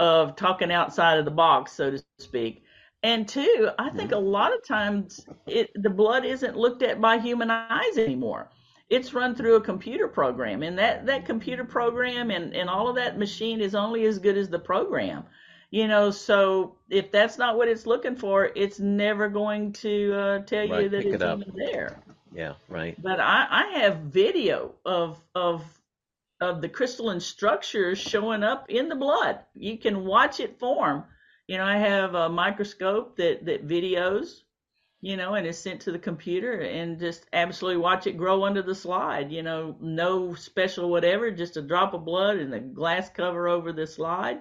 of talking outside of the box, so to speak. And two, I think a lot of times it the blood isn't looked at by human eyes anymore. It's run through a computer program and that that computer program and and all of that machine is only as good as the program you know? So if that's not what it's looking for it's never going to uh, tell right, you that it's it even there. Yeah right. But i i have video of of of the crystalline structures showing up in the blood. You can watch it form you know i have a microscope that that videos you know, and is sent to the computer and just absolutely watch it grow under the slide. You know, no special whatever, just a drop of blood and a glass cover over the slide.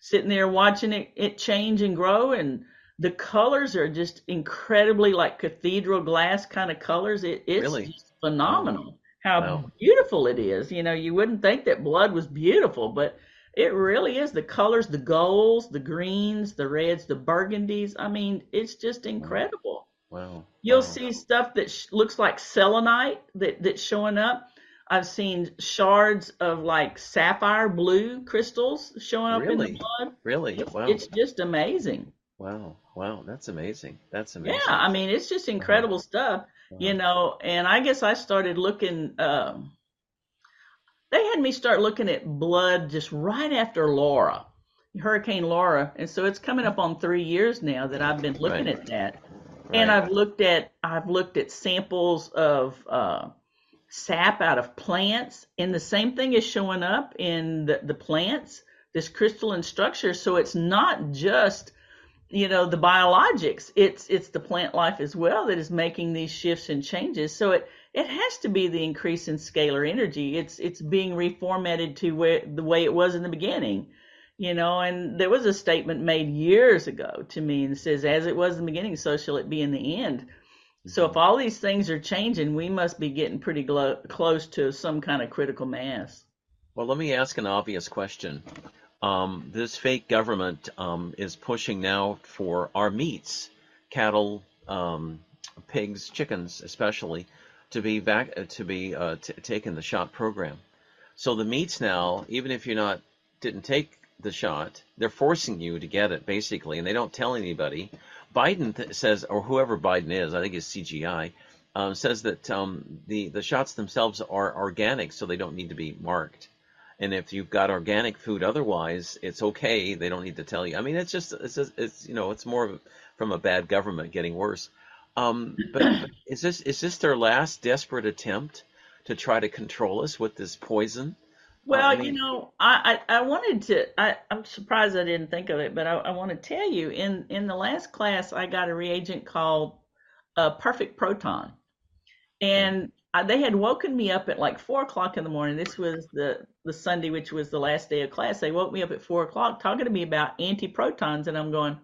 Sitting there watching it, it change and grow, and the colors are just incredibly like cathedral glass kind of colors. It, it's really? phenomenal how wow. beautiful it is. You know, you wouldn't think that blood was beautiful, but it really is the colors, the golds, the greens, the reds, the burgundies. I mean, it's just incredible. Wow. You'll wow. see stuff that sh- looks like selenite that, that's showing up. I've seen shards of like sapphire blue crystals showing up really? in the blood. Really? It's, wow. It's just amazing. Wow. Wow. That's amazing. That's amazing. Yeah. I mean, it's just incredible uh-huh. stuff, uh-huh. you know, and I guess I started looking, um, they had me start looking at blood just right after Laura, Hurricane Laura, and so it's coming up on three years now that I've been looking right. at that, right. and I've looked at I've looked at samples of uh, sap out of plants, and the same thing is showing up in the, the plants, this crystalline structure. So it's not just you know the biologics; it's it's the plant life as well that is making these shifts and changes. So it it has to be the increase in scalar energy. It's it's being reformatted to where the way it was in the beginning, you know. And there was a statement made years ago to me and says, "As it was in the beginning, so shall it be in the end." So if mm-hmm. all these things are changing, we must be getting pretty glo- close to some kind of critical mass. Well, let me ask an obvious question. Um, this fake government um, is pushing now for our meats, cattle, um, pigs, chickens, especially to be uh, to be uh, t- taken the shot program. So the meats now, even if you're not didn't take the shot, they're forcing you to get it basically, and they don't tell anybody. Biden th- says, or whoever Biden is, I think it's CGI, um, says that um, the the shots themselves are organic, so they don't need to be marked. And if you've got organic food otherwise, it's okay. They don't need to tell you. I mean, it's just it's just, it's you know it's more from a bad government getting worse. Um, but, but [clears throat] is this is this their last desperate attempt to try to control us with this poison? Well, I mean, you know, I, I, I, wanted to. I, I'm surprised I didn't think of it, but I, I want to tell you in in the last class I got a reagent called uh, Perfect Proton, And I, they had woken me up at like four o'clock in the morning. This was the the Sunday, which was the last day of class. They woke me up at four o'clock talking to me about antiprotons, and I'm going,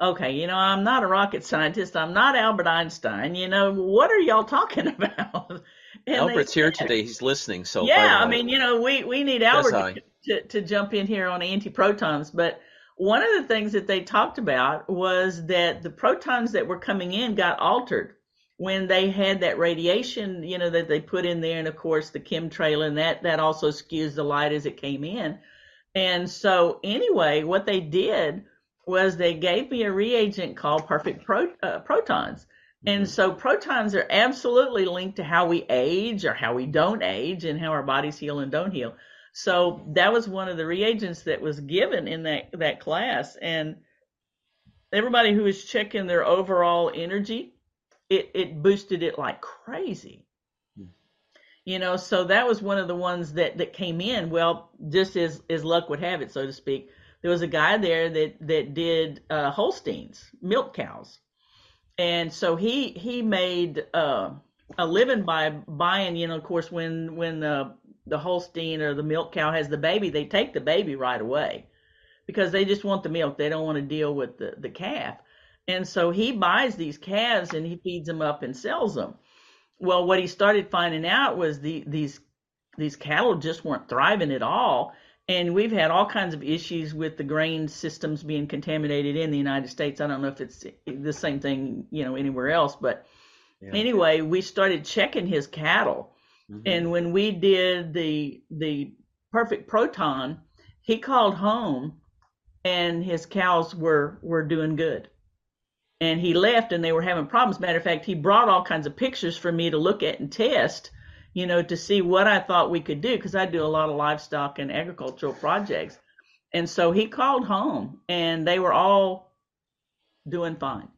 okay, you know, I'm not a rocket scientist. I'm not Albert Einstein. You know, what are y'all talking [laughs] about? And Albert's here today. He's listening. So yeah, I mean, you know, we we need Albert to, to, to jump in here on antiprotons, but one of the things that they talked about was that the protons that were coming in got altered when they had that radiation, you know, that they put in there, and of course the chemtrail and that that also skews the light as it came in. And so anyway, what they did was they gave me a reagent called perfect pro, uh, protons. And mm-hmm. so protons are absolutely linked to how we age or how we don't age and how our bodies heal and don't heal. So that was one of the reagents that was given in that, that class. And everybody who was checking their overall energy, it, it boosted it like crazy. You know, so that was one of the ones that, that came in. Well, just as, as luck would have it, so to speak, there was a guy there that, that did uh, Holsteins, milk cows and so he he made uh, a living by buying. You know, of course, when when the the Holstein or the milk cow has the baby, they take the baby right away because they just want the milk. They don't want to deal with the the calf. And so he buys these calves and he feeds them up and sells them. Well, what he started finding out was the these these cattle just weren't thriving at all and we've had all kinds of issues with the grain systems being contaminated in the United States. I don't know if it's the same thing, you know, anywhere else, but yeah. anyway, we started checking his cattle. Mm-hmm. And when we did the the perfect proton, he called home and his cows were were doing good. And he left and they were having problems. Matter of fact, he brought all kinds of pictures for me to look at and test you know, to see what I thought we could do because I do a lot of livestock and agricultural projects. And so he called home and they were all doing fine.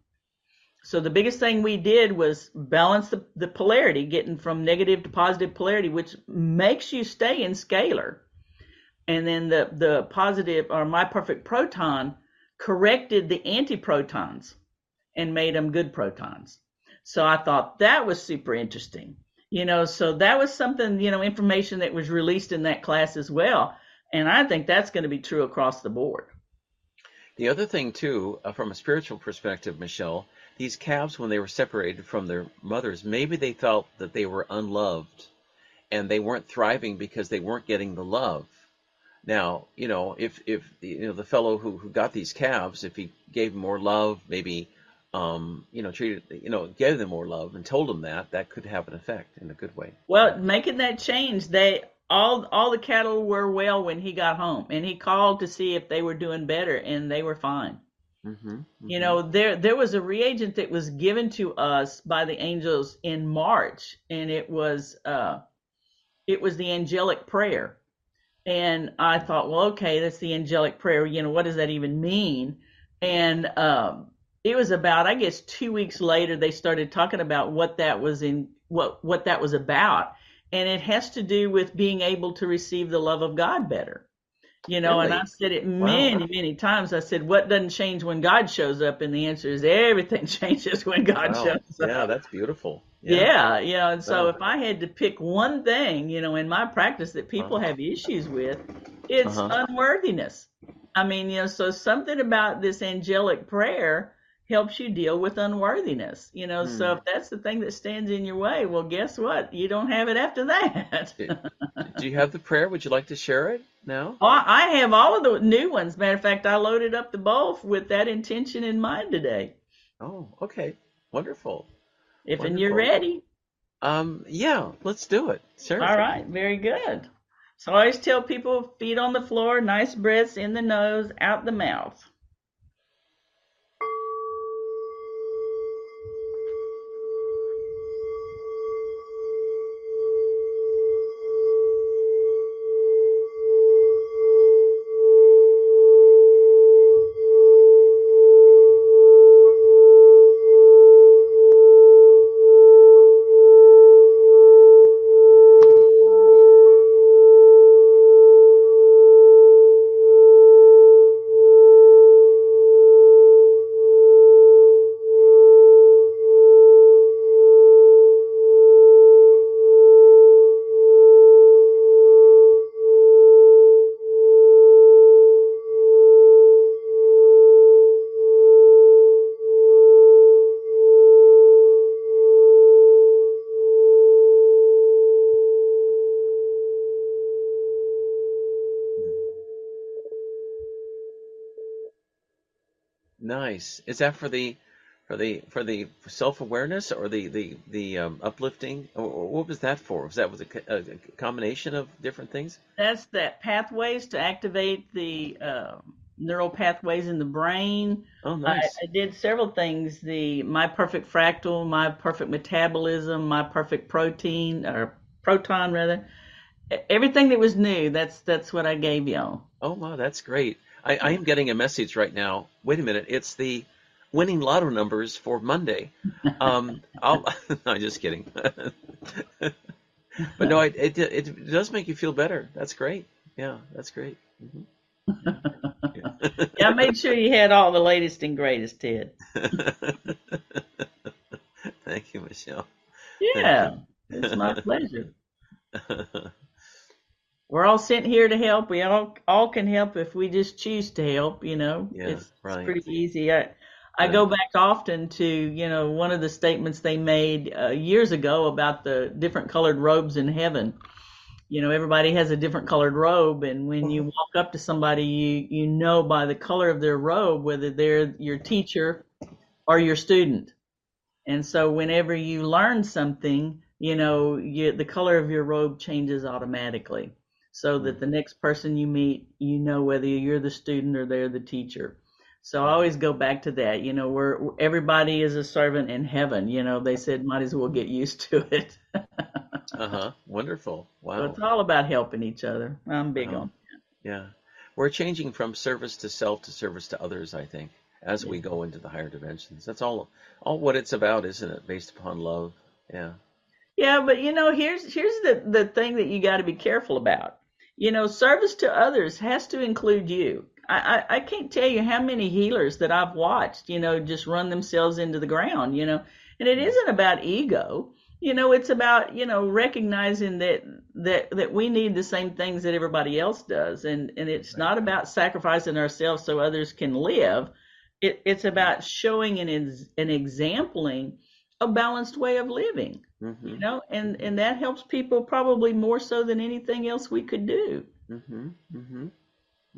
So the biggest thing we did was balance the, the polarity, getting from negative to positive polarity, which makes you stay in scalar. And then the, the positive or my perfect proton corrected the antiprotons and made them good protons. So I thought that was super interesting. You know so that was something you know information that was released in that class as well. And i think that's going to be true across the board. The other thing too uh, from a spiritual perspective michelle these calves when they were separated from their mothers maybe they felt that they were unloved and they weren't thriving because they weren't getting the love. Now you know if if you know the fellow who, who got these calves if he gave more love maybe um, you know, treated, you know, gave them more love and told them that, that could have an effect in a good way. Well, making that change, they all all the cattle were well when he got home, and he called to see if they were doing better, and they were fine. Mm-hmm, mm-hmm. You know, there there was a reagent that was given to us by the angels in March, and it was uh, it was the angelic prayer. And I thought, well, okay, that's the angelic prayer. You know, what does that even mean? And um, it was about I guess two weeks later they started talking about what that was in what what that was about, and it has to do with being able to receive the love of God better. You know, really? and I said it many, wow. many times. I said, "What doesn't change when God shows up?" And the answer is everything [laughs] changes when God wow. shows up. Yeah, that's beautiful. Yeah, yeah you know, and so if I had to pick one thing, you know, in my practice that people uh-huh. have issues with, it's uh-huh. unworthiness. I mean, you know, so something about this angelic prayer helps you deal with unworthiness. You know, hmm. so if that's the thing that stands in your way, well, guess what? You don't have it after that. [laughs] Do you have the prayer? Would you like to share it now? Oh, I have all of the new ones. Matter of fact, I loaded up the bowl with that intention in mind today. Oh, okay. Wonderful. If Wonderful. and you're ready. Um, yeah, let's do it. Sure. All right, very good. So I always tell people feet on the floor, nice breaths in the nose, out the mouth. Nice. Is that for the for the for the self awareness or the the the um, uplifting? Or what was that for? Was that was a, a, combination of different things? That's that pathways to activate the uh, neural pathways in the brain. Oh, nice. I, I, did several things. The my perfect fractal, my perfect metabolism, my perfect protein or proton rather. Everything that was new. That's that's what I gave y'all. Oh wow, that's great. I, I am getting a message right now. Wait a minute, it's the winning lotto numbers for Monday. Um, I'll, [laughs] no, just kidding. [laughs] but no, it, it, it does make you feel better. That's great. Yeah, that's great. Mm-hmm. Yeah. yeah, made sure you had all the latest and greatest, Ted. [laughs] Thank you, Michelle. Yeah, you. it's my pleasure. We're all sent here to help. We all all can help if we just choose to help. You know, yeah, it's, right. it's pretty easy. I, I go back often to, you know, one of the statements they made uh, years ago about the different colored robes in heaven. You know, everybody has a different colored robe, and when you [laughs] walk up to somebody, you you know by the color of their robe whether they're your teacher or your student. And so, whenever you learn something, you know, you, the color of your robe changes automatically, so that the next person you meet, you know whether you're the student or they're the teacher. So I always go back to that. You know, where everybody is a servant in heaven. You know, they said might as well get used to it. [laughs] uh huh. Wonderful. Wow. So it's all about helping each other. I'm big uh-huh. on that. Yeah, we're changing from service to self to service to others. I think as yeah. we go into the higher dimensions. That's all. All what it's about, isn't it? Based upon love. Yeah. Yeah, but you know, here's here's the the thing that you got to be careful about. You know, service to others has to include you. I, I, I can't tell you how many healers that I've watched, you know, just run themselves into the ground, you know, and it isn't about ego. You know, it's about, you know, recognizing that, that, that we need the same things that everybody else does. And, and it's right. not about sacrificing ourselves so others can live. It, it's about showing an, an exampling a balanced way of living, mm-hmm. you know, and, and that helps people probably more so than anything else we could do. Mm-hmm. Mm-hmm.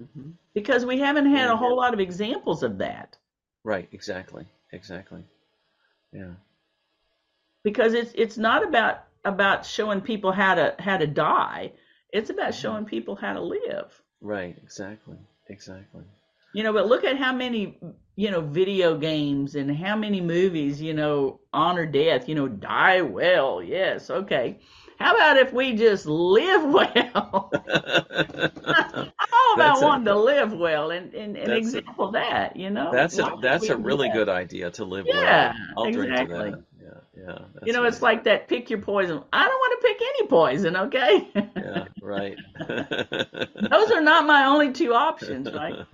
Mm-hmm. Because we haven't had a whole lot of examples of that. Right, exactly. Exactly. Yeah. Because it's it's not about about showing people how to how to die. It's about mm-hmm. showing people how to live. Right, exactly. Exactly. You know, but look at how many, you know, video games and how many movies, you know, honor death, you know, die well. Yes, okay. How about if we just live [laughs] well? [laughs] How about wanting a, to live well and, and, and example a, that, you know? That's a that's a really good idea to live yeah, well. Yeah, exactly. Yeah, yeah. You know, it's like that pick your poison. I don't want to pick any poison, okay? yeah, right. [laughs] Those are not my only two options, right?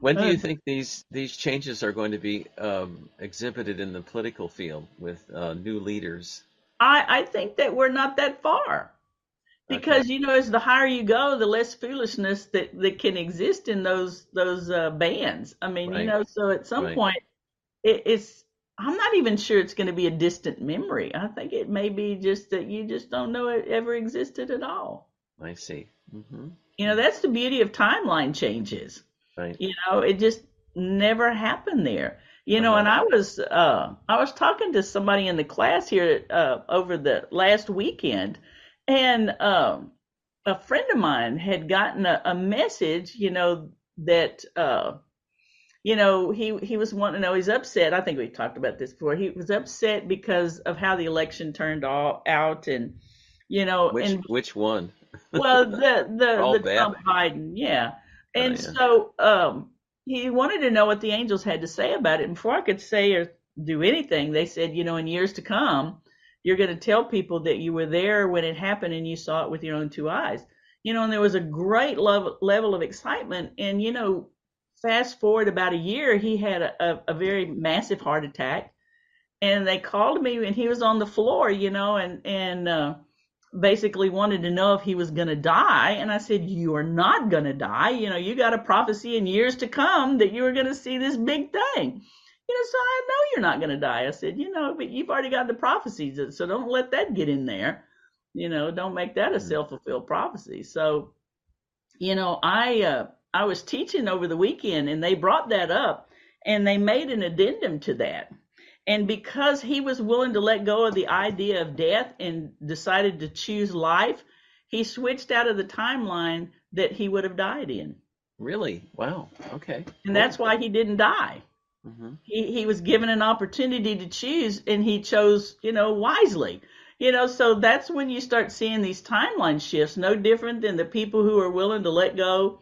When do you think these these changes are going to be um, exhibited in the political field with uh, new leaders? I, I think that we're not that far because okay. you know as the higher you go the less foolishness that, that can exist in those those uh, bands i mean right. you know so at some right. point it, it's i'm not even sure it's going to be a distant memory i think it may be just that you just don't know it ever existed at all i see mm-hmm. you know that's the beauty of timeline changes right you know it just never happened there you know, and I was uh, I was talking to somebody in the class here uh, over the last weekend, and um, a friend of mine had gotten a, a message, you know, that uh, you know he he was wanting to know he's upset. I think we talked about this before. He was upset because of how the election turned all, out, and you know, which and which one? well, the [laughs] the the Trump Biden, yeah, and oh, yeah. so um he wanted to know what the angels had to say about it. And before I could say or do anything, they said, you know, in years to come, you're going to tell people that you were there when it happened and you saw it with your own two eyes. You know, and there was a great level level of excitement. And you know, fast forward about a year, he had a, a, a very massive heart attack, and they called me, and he was on the floor, you know, and and uh, basically wanted to know if he was going to die. And I said, You are not going to die. You know, you got a prophecy in years to come that you were going to see this big thing. You know, so I know you're not going to die. I said, You know, but you've already got the prophecies, so don't let that get in there. You know, don't make that a mm-hmm. self fulfilled prophecy. So, you know, I, uh, I was teaching over the weekend and they brought that up and they made an addendum to that. And because he was willing to let go of the idea of death and decided to choose life, he switched out of the timeline that he would have died in. Really? Wow. Okay. And that's why he didn't die. Mm-hmm. He he was given an opportunity to choose and he chose, you know, wisely. You know, so that's when you start seeing these timeline shifts, no different than the people who are willing to let go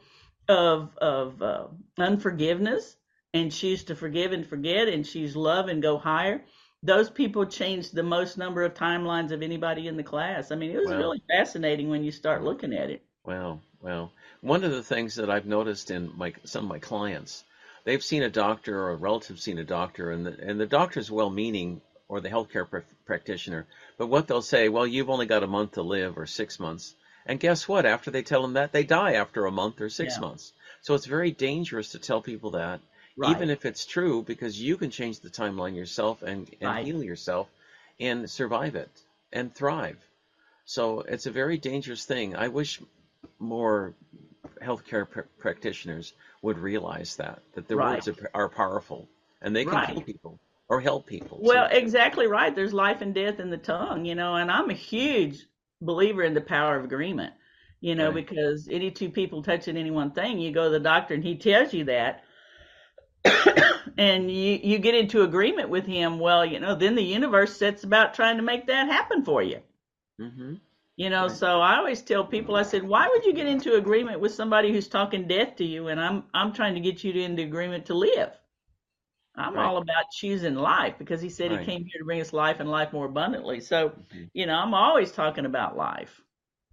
of of uh, unforgiveness and choose to forgive and forget and choose love and go higher. Those people changed the most number of timelines of anybody in the class. I mean, it was Wow. really fascinating when you start looking at it. Wow, wow. One of the things that I've noticed in my some of my clients, they've seen a doctor or a relative seen a doctor, and the and the doctor's well-meaning or the healthcare pr- practitioner, but what they'll say, well, you've only got a month to live or six months, and guess what? After they tell them that, they die after a month or six Yeah. months. So it's very dangerous to tell people that, even if it's true, because you can change the timeline yourself and, and Right. heal yourself and survive it and thrive. So it's a very dangerous thing. I wish more healthcare pr- practitioners would realize that that the Right. words are, are powerful and they can Right. kill people or help people. So- Well, exactly right. There's life and death in the tongue, you know, and I'm a huge believer in the power of agreement, you know, Right. because any two people touching any one thing, you go to the doctor and he tells you that, [coughs] and you you get into agreement with him. Well, you know, then the universe sets about trying to make that happen for you. Mhm. You know, Right. so I always tell people, I said, why would you get into agreement with somebody who's talking death to you? And I'm I'm trying to get you to into agreement to live. I'm Right. all about choosing life because he said Right. he came here to bring us life and life more abundantly. So, Mhm. you know, I'm always talking about life,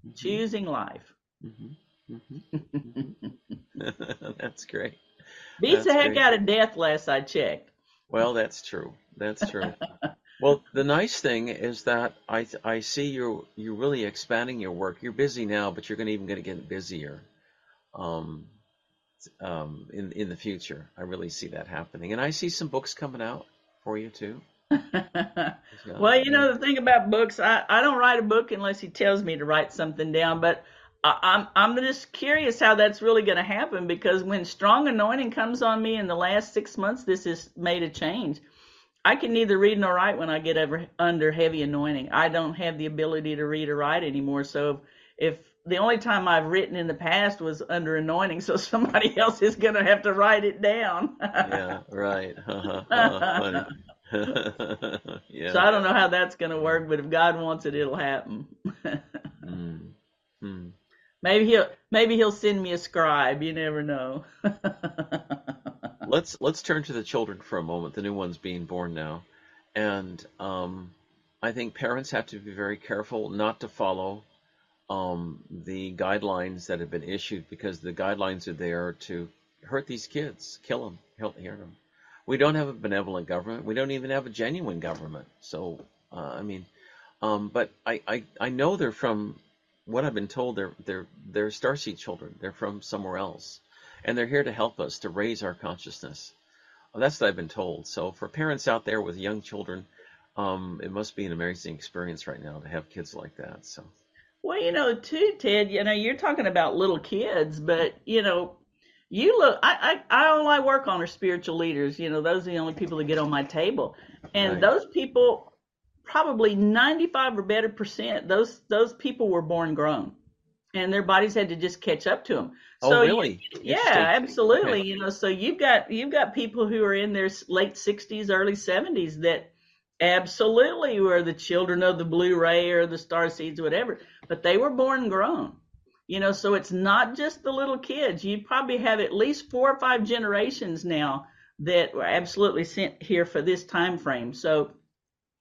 Mhm. choosing life. Mhm. Mhm. Mhm. That's great. Beats the heck out of death last I checked. Well, that's true. That's true. [laughs] well, the nice thing is that I I see you're you're really expanding your work. You're busy now, but you're going to even going to get busier. Um, um, in in the future, I really see that happening, and I see some books coming out for you too. [laughs] Well, you know the thing about books, I, I don't write a book unless he tells me to write something down. But I'm I'm just curious how that's really going to happen because when strong anointing comes on me in the last six months, this has made a change. I can neither read nor write when I get over, under heavy anointing. I don't have the ability to read or write anymore. So if the only time I've written in the past was under anointing, [laughs] so somebody else is going to have to write it down. yeah, right. [laughs] Funny. [laughs] yeah. So I don't know how that's going to work, but if God wants it, it'll happen. Mm. Mm. Maybe he'll maybe he'll send me a scribe. You never know. [laughs] let's let's turn to the children for a moment. The new ones being born now, and um, I think parents have to be very careful not to follow um, the guidelines that have been issued because the guidelines are there to hurt these kids, kill them, help them. We don't have a benevolent government. We don't even have a genuine government. So uh, I mean, um, but I, I I know they're from what I've been told. They're they're they're starseed children. They're from somewhere else and they're here to help us to raise our consciousness. Well, that's what I've been told. So for parents out there with young children, um, it must be an amazing experience right now to have kids like that. So Well, you know, too, Ted. You know, you're talking about little kids, but you know, you look. I I, I all I work on are spiritual leaders. You know, those are the only people that get on my table, and Right. those people, probably 95 or better percent, those those people were born grown, and their bodies had to just catch up to them. oh So you- really? Yeah, absolutely. Okay. You know, so you've got you've got people who are in their late sixties, early seventies that absolutely were the children of the blue ray or the star seeds, whatever, but they were born grown. You know, so it's not just the little kids. You probably have at least four or five generations now that were absolutely sent here for this time frame. So,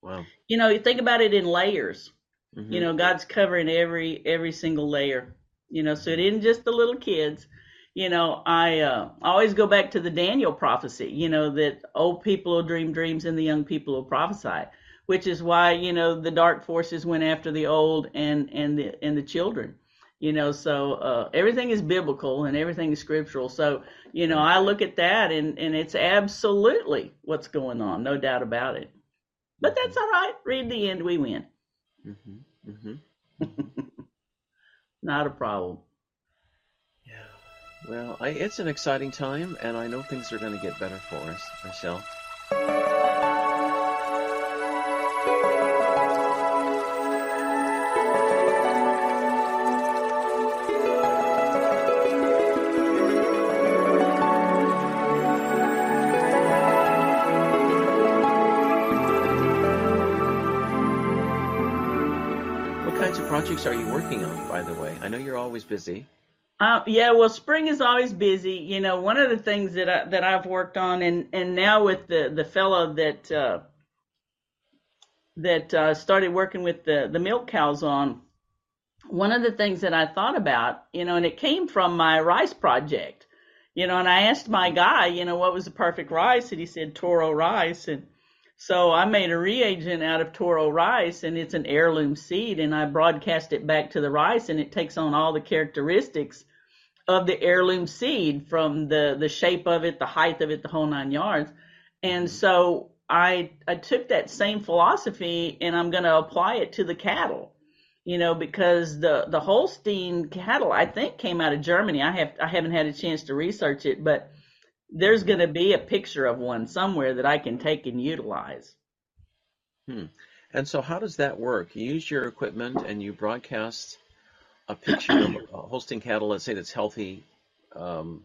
Wow. you know, you think about it in layers. Mhm. you know god's covering every every single layer. You know so it isn't just the little kids. You know i uh, always go back to the daniel prophecy you know that old people will dream dreams and the young people will prophesy which is why you know the dark forces went after the old and and the and the children. You know so uh, everything is biblical and everything is scriptural. So you know i look at that and and it's absolutely what's going on no doubt about it but that's all right read the end we win Mhm. Mhm. [laughs] not a problem Yeah. Well, I, it's an exciting time, and I know things are going to get better for us, Michelle. Projects are you working on, by the way? I know you're always busy. Uh, yeah, well, spring is always busy. You know, one of the things that I, that I've worked on, and and now with the the fellow that uh, that uh, started working with the the milk cows on, one of the things that I thought about, you know, and it came from my rice project, you know, and I asked my guy, you know, what was the perfect rice, and he said Toro rice, and so I made a reagent out of Toro rice, and it's an heirloom seed, and I broadcast it back to the rice, and it takes on all the characteristics of the heirloom seed from the the shape of it, the height of it, the whole nine yards. And mm-hmm. so I I took that same philosophy and I'm going to apply it to the cattle. You know, because the the Holstein cattle I think came out of Germany. I have I haven't had a chance to research it, but there's going to be a picture of one somewhere that I can take and utilize. Hmm. And so, how does that work? You use your equipment and you broadcast a picture of a [clears throat] Holstein cattle, let's say that's healthy, um,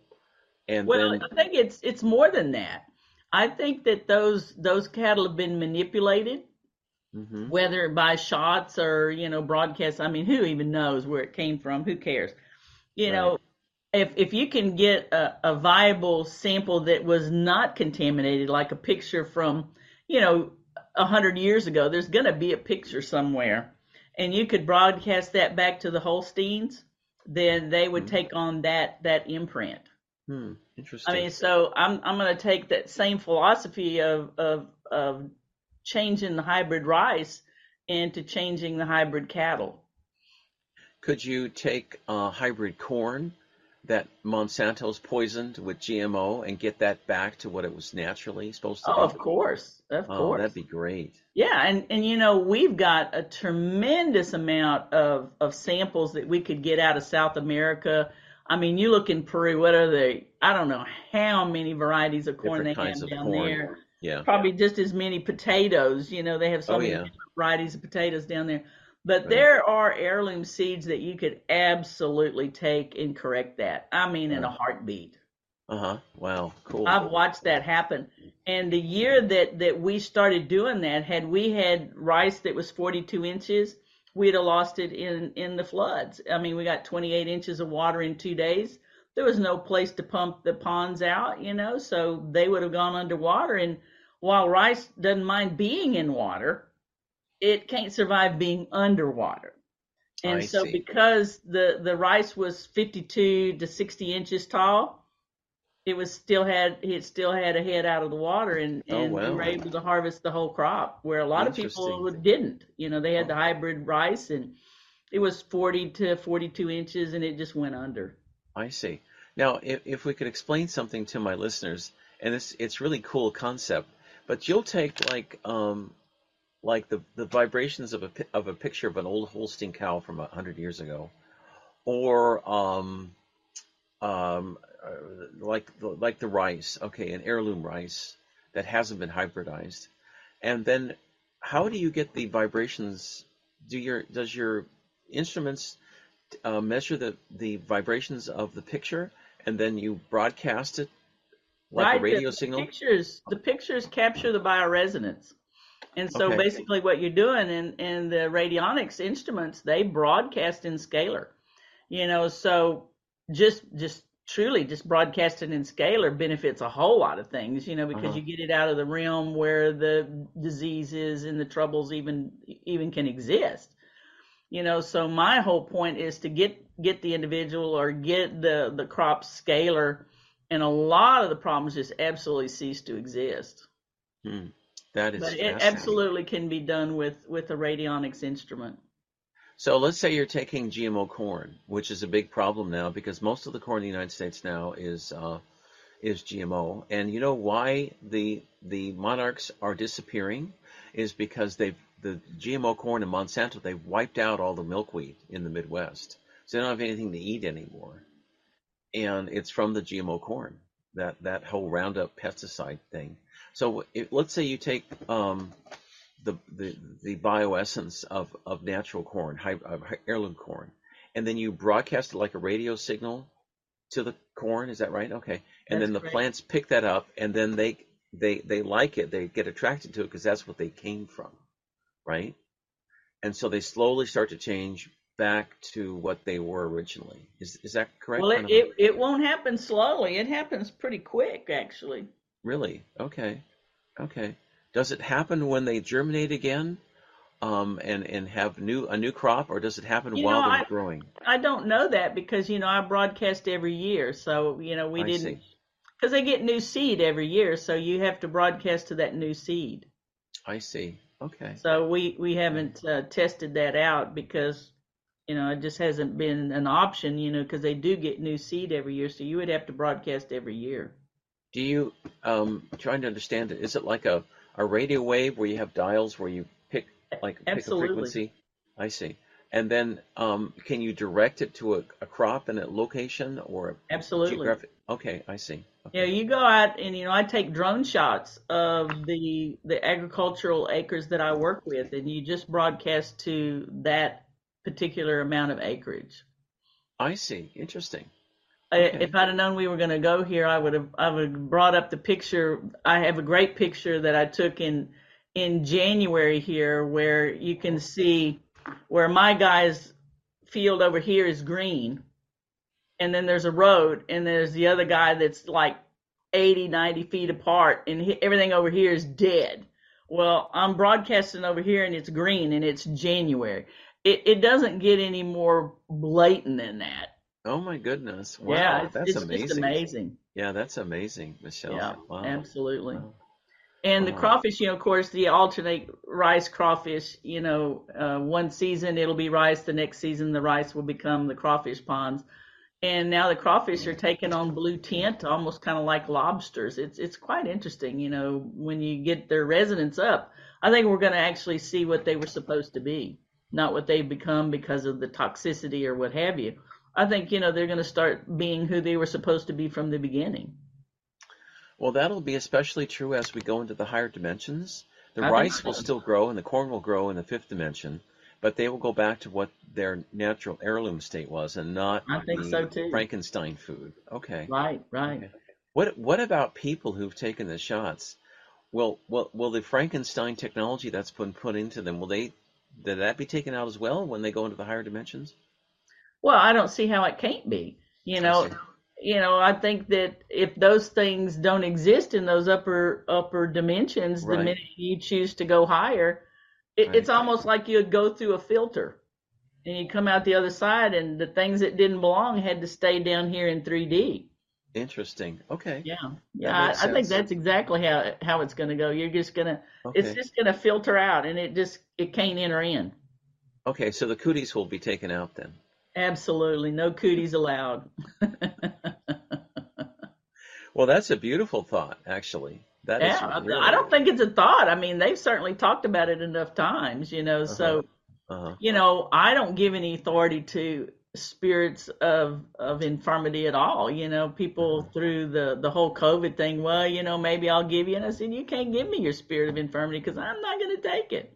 and Well, then I think it's it's more than that. I think that those those cattle have been manipulated, hmm whether by shots or you know broadcasts. I mean, who even knows where it came from? Who cares? You right, know, if if you can get a, a viable sample that was not contaminated, like a picture from you know a hundred years ago, there's going to be a picture somewhere, and you could broadcast that back to the Holsteins, then they would hmm take on that that imprint. Hmm. Interesting. I mean, so I'm I'm going to take that same philosophy of of of changing the hybrid rice into changing the hybrid cattle. Could you take uh, hybrid corn that Monsanto's poisoned with GMO and get that back to what it was naturally supposed to Oh, be? of course, of Oh, course. that'd be great. Yeah, and and you know, we've got a tremendous amount of of samples that we could get out of South America. I mean, you look in Peru, what are they? I don't know how many varieties of corn Different they have down corn. there. Yeah. Probably just as many potatoes. You know, they have so Oh, many yeah. varieties of potatoes down there. But there are heirloom seeds that you could absolutely take and correct that. I mean, in a heartbeat. Uh-huh. Wow. Cool. I've watched that happen. And the year that that we started doing that, had we had rice that was 42 inches, we'd have lost it in in the floods. I mean, we got 28 inches of water in two days. There was no place to pump the ponds out, you know, so they would have gone underwater. And while rice doesn't mind being in water, it can't survive being underwater. And I so see. because the the rice was 52 to 60 inches tall, it was still had it still had a head out of the water and Oh, and we were able to harvest the whole crop where a lot of people didn't you know they had Oh, the hybrid rice and it was 40 to 42 inches and it just went under I see. Now, if, if we could explain something to my listeners, and it's it's really cool concept, but you'll take like um like the the vibrations of a of a picture of an old Holstein cow from a hundred years ago, or um um uh, like the, like the rice, okay, an heirloom rice that hasn't been hybridized, and then how do you get the vibrations? Do your does your instruments uh, measure the the vibrations of the picture, and then you broadcast it like a right the, radio the signal? pictures the pictures capture the bioresonance and so Okay. basically what you're doing in in the radionics instruments they broadcast in scalar you know so just just truly just broadcasting in scalar benefits a whole lot of things you know because Uh-huh. you get it out of the realm where the diseases and the troubles even even can exist you know so my whole point is to get get the individual or get the the crop scalar and a lot of the problems just absolutely cease to exist Hmm. That is but it absolutely can be done with with a radionics instrument So let's say you're taking GMO corn, which is a big problem now because most of the corn in the United States now is uh, is GMO, and you know why the the monarchs are disappearing is because they've the GMO corn and Monsanto they've wiped out all the milkweed in the Midwest, so they don't have anything to eat anymore. and it's from the GMO corn. That that whole Roundup pesticide thing. So let's say you take um, the the the bioessence of of natural corn, high, heirloom corn, and then you broadcast it like a radio signal to the corn. Is that right? Okay. And That's then the correct. plants pick that up, and then they they they like it. They get attracted to it because that's what they came from, right? And so they slowly start to change back to what they were originally. Is is that correct? Well, it, it, it won't happen slowly. It happens pretty quick, actually. Really? Okay. Okay. Does it happen when they germinate again, um, and and have new a new crop, or does it happen You while know, they're I- growing? I don't know that because, you know, I broadcast every year. So, you know, we I didn't, because they get new seed every year. So you have to broadcast to that new seed. I see. Okay. So we, we haven't uh, tested that out because, you know, it just hasn't been an option, you know, because they do get new seed every year. So you would have to broadcast every year. Do you um trying to understand it? Is it like a a radio wave where you have dials where you pick like pick a Absolutely. frequency? I see. And then um can you direct it to a, a crop and a location or a Absolutely. geographic? Okay, I see. Yeah, you go out and you know I take drone shots of the the agricultural acres that I work with, and you just broadcast to that particular amount of acreage. I see. Interesting. I. If I'd have known we were going to go here, I would have I would have brought up the picture. I have a great picture that I took in in January here, where you can see where my guy's field over here is green, and then there's a road, and there's the other guy that's like 80, 90 feet apart, and he, everything over here is dead. Well, I'm broadcasting over here, and it's green, and it's January. It, it doesn't get any more blatant than that. Oh my goodness. Wow. yeah, it's, that's it's amazing. amazing. Yeah, that's amazing, Michelle. Yeah, Wow. absolutely. Wow. And the crawfish, you know, of course, the alternate rice crawfish, you know, uh, one season it'll be rice, the next season the rice will become the crawfish ponds. And now the crawfish are taking on blue tint, almost kind of like lobsters. It's it's quite interesting, you know, when you get their resonance up. I think we're going to actually see what they were supposed to be, not what they've become because of the toxicity or what have you. I think, you know, they're going to start being who they were supposed to be from the beginning. Well, that'll be especially true as we go into the higher dimensions. The I rice will still grow and the corn will grow in the fifth dimension, but they will go back to what their natural heirloom state was and not I think the so, too. Frankenstein food. Okay. Right, right. Okay. What what about people who've taken the shots? Will will will the Frankenstein technology that's been put into them, will they did that be taken out as well when they go into the higher dimensions? Well, I don't see how it can't be. You know, you know, I think that if those things don't exist in those upper upper dimensions, the minute you choose to go higher, it, Right. it's almost like you'd go through a filter, and you come out the other side, and the things that didn't belong had to stay down here in 3D. Interesting. Okay. Yeah, yeah, I, I think that's exactly how how it's going to go. You're just gonna, it's just gonna filter out, and it just it can't enter in. Okay, so the cooties will be taken out then. Absolutely, no cooties allowed. [laughs] Well, that's a beautiful thought, actually. That is Yeah, I- really, I don't think it's a thought. I mean, they've certainly talked about it enough times, you know. So, Uh-huh. you know, I don't give any authority to spirits of of infirmity at all. You know, people Mm-hmm. through the the whole COVID thing. Well, you know, maybe I'll give you. And I said, you can't give me your spirit of infirmity because I'm not going to take it.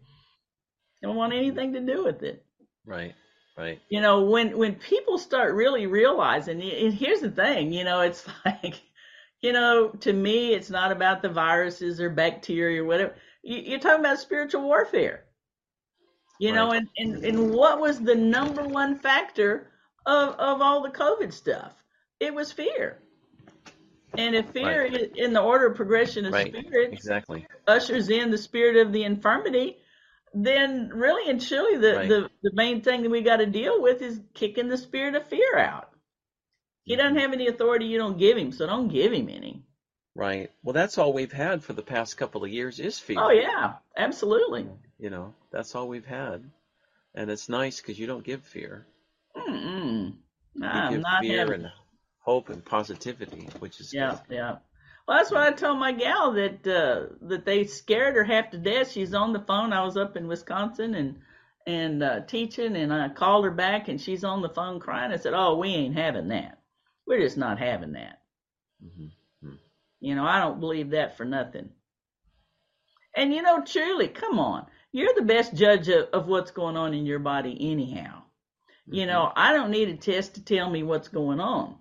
I don't want anything to do with it. Right, right. You know, when when people start really realizing, and here's the thing, you know, it's [laughs] like, you know, to me, it's not about the viruses or bacteria or whatever. You- You're talking about spiritual warfare. You know, and, and, and what was the number one factor of, of all the COVID stuff? It was fear. And if fear Right. in the order of progression of Right. spirits Exactly. ushers in the spirit of the infirmity, then really and truly the, Right. the, the main thing that we got to deal with is kicking the spirit of fear out. He doesn't Mhm. have any authority you don't give him, so don't give him any. Right. Well, that's all we've had for the past couple of years is fear. Oh yeah, absolutely. You know, that's all we've had. And it's nice because you don't give fear. Mm-mm. You I'm give not fear having. and hope and positivity, which is Yeah, good. yeah. Well, that's what I told my gal that uh, that they scared her half to death. She's on the phone. I was up in Wisconsin and and uh, teaching, and I called her back, and she's on the phone crying. I said, "Oh, we ain't having that. we're just not having that. Mm-hmm. You know, I don't believe that for nothing. And you know, truly, come on, you're the best judge of, of what's going on in your body, anyhow. Mm-hmm. You know, I don't need a test to tell me what's going on.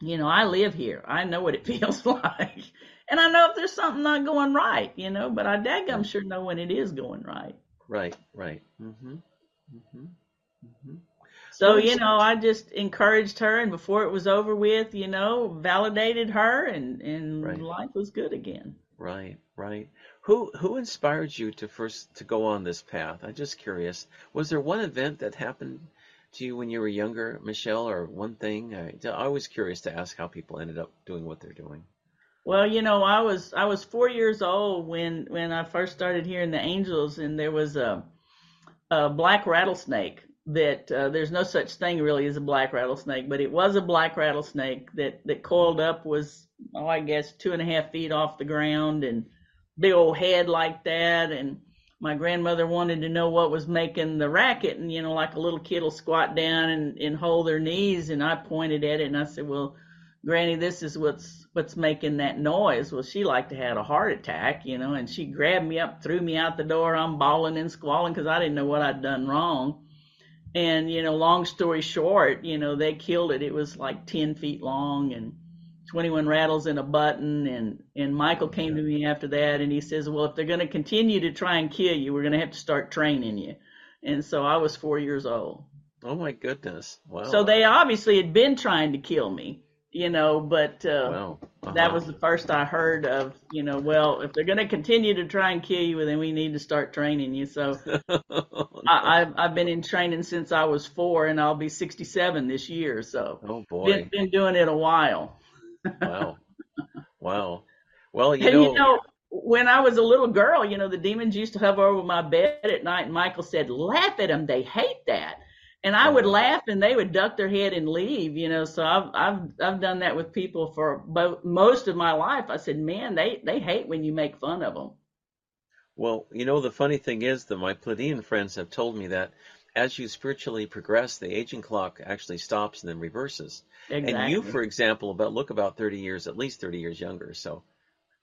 You know, I live here. I know what it [laughs] feels like. And I know if there's something not going right, you know, but I daggum sure know when it is going right. Right, right. Mm-hmm. Mm-hmm. Mm-hmm. So, you know, I just encouraged her and before it was over with, you know, validated her and, and right. life was good again. Right, right. Who who inspired you to first to go on this path? I'm just curious. Was there one event that happened to you when you were younger, Michelle, or one thing? I, I was curious to ask how people ended up doing what they're doing. Well, you know, I was I was four years old when when I first started hearing the angels, and there was a a black rattlesnake that uh, there's no such thing really as a black rattlesnake, but it was a black rattlesnake that that coiled up was oh I guess two and a half feet off the ground and big old head like that and my grandmother wanted to know what was making the racket and you know like a little kid will squat down and, and hold their knees and I pointed at it and I said well granny this is what's what's making that noise. Well she like to have a heart attack you know and she grabbed me up threw me out the door. I'm bawling and squalling because I didn't know what I'd done wrong. And you know long story short you know they killed it. It was like 10 feet long and 21 rattles in a button and and Michael came to me after that and he says well if they're going to continue to try and kill you we're going to have to start training you. And so I was 4 years old. Oh my goodness. Wow. So they obviously had been trying to kill me you know but uh, wow. uh-huh. that was the first I heard of you know well if they're going to continue to try and kill you then we need to start training you. So [laughs] I, have I've been in training since I was 4 and I'll be 67 this year. So oh boy. been, been doing it a while wow. Wow. Well, you know, you know, when I was a little girl, you know, the demons used to hover over my bed at night, and Michael said, "Laugh at them; they hate that." And I would uh-huh. laugh, and they would duck their head and leave. You know, so I've I've I've done that with people for bo- most of my life. I said, "Man, they they hate when you make fun of them." Well, you know, the funny thing is that my Pleiadian friends have told me that as you spiritually progress, the aging clock actually stops and then reverses. Exactly. And you, for example, about look about 30 years, at least 30 years younger. So.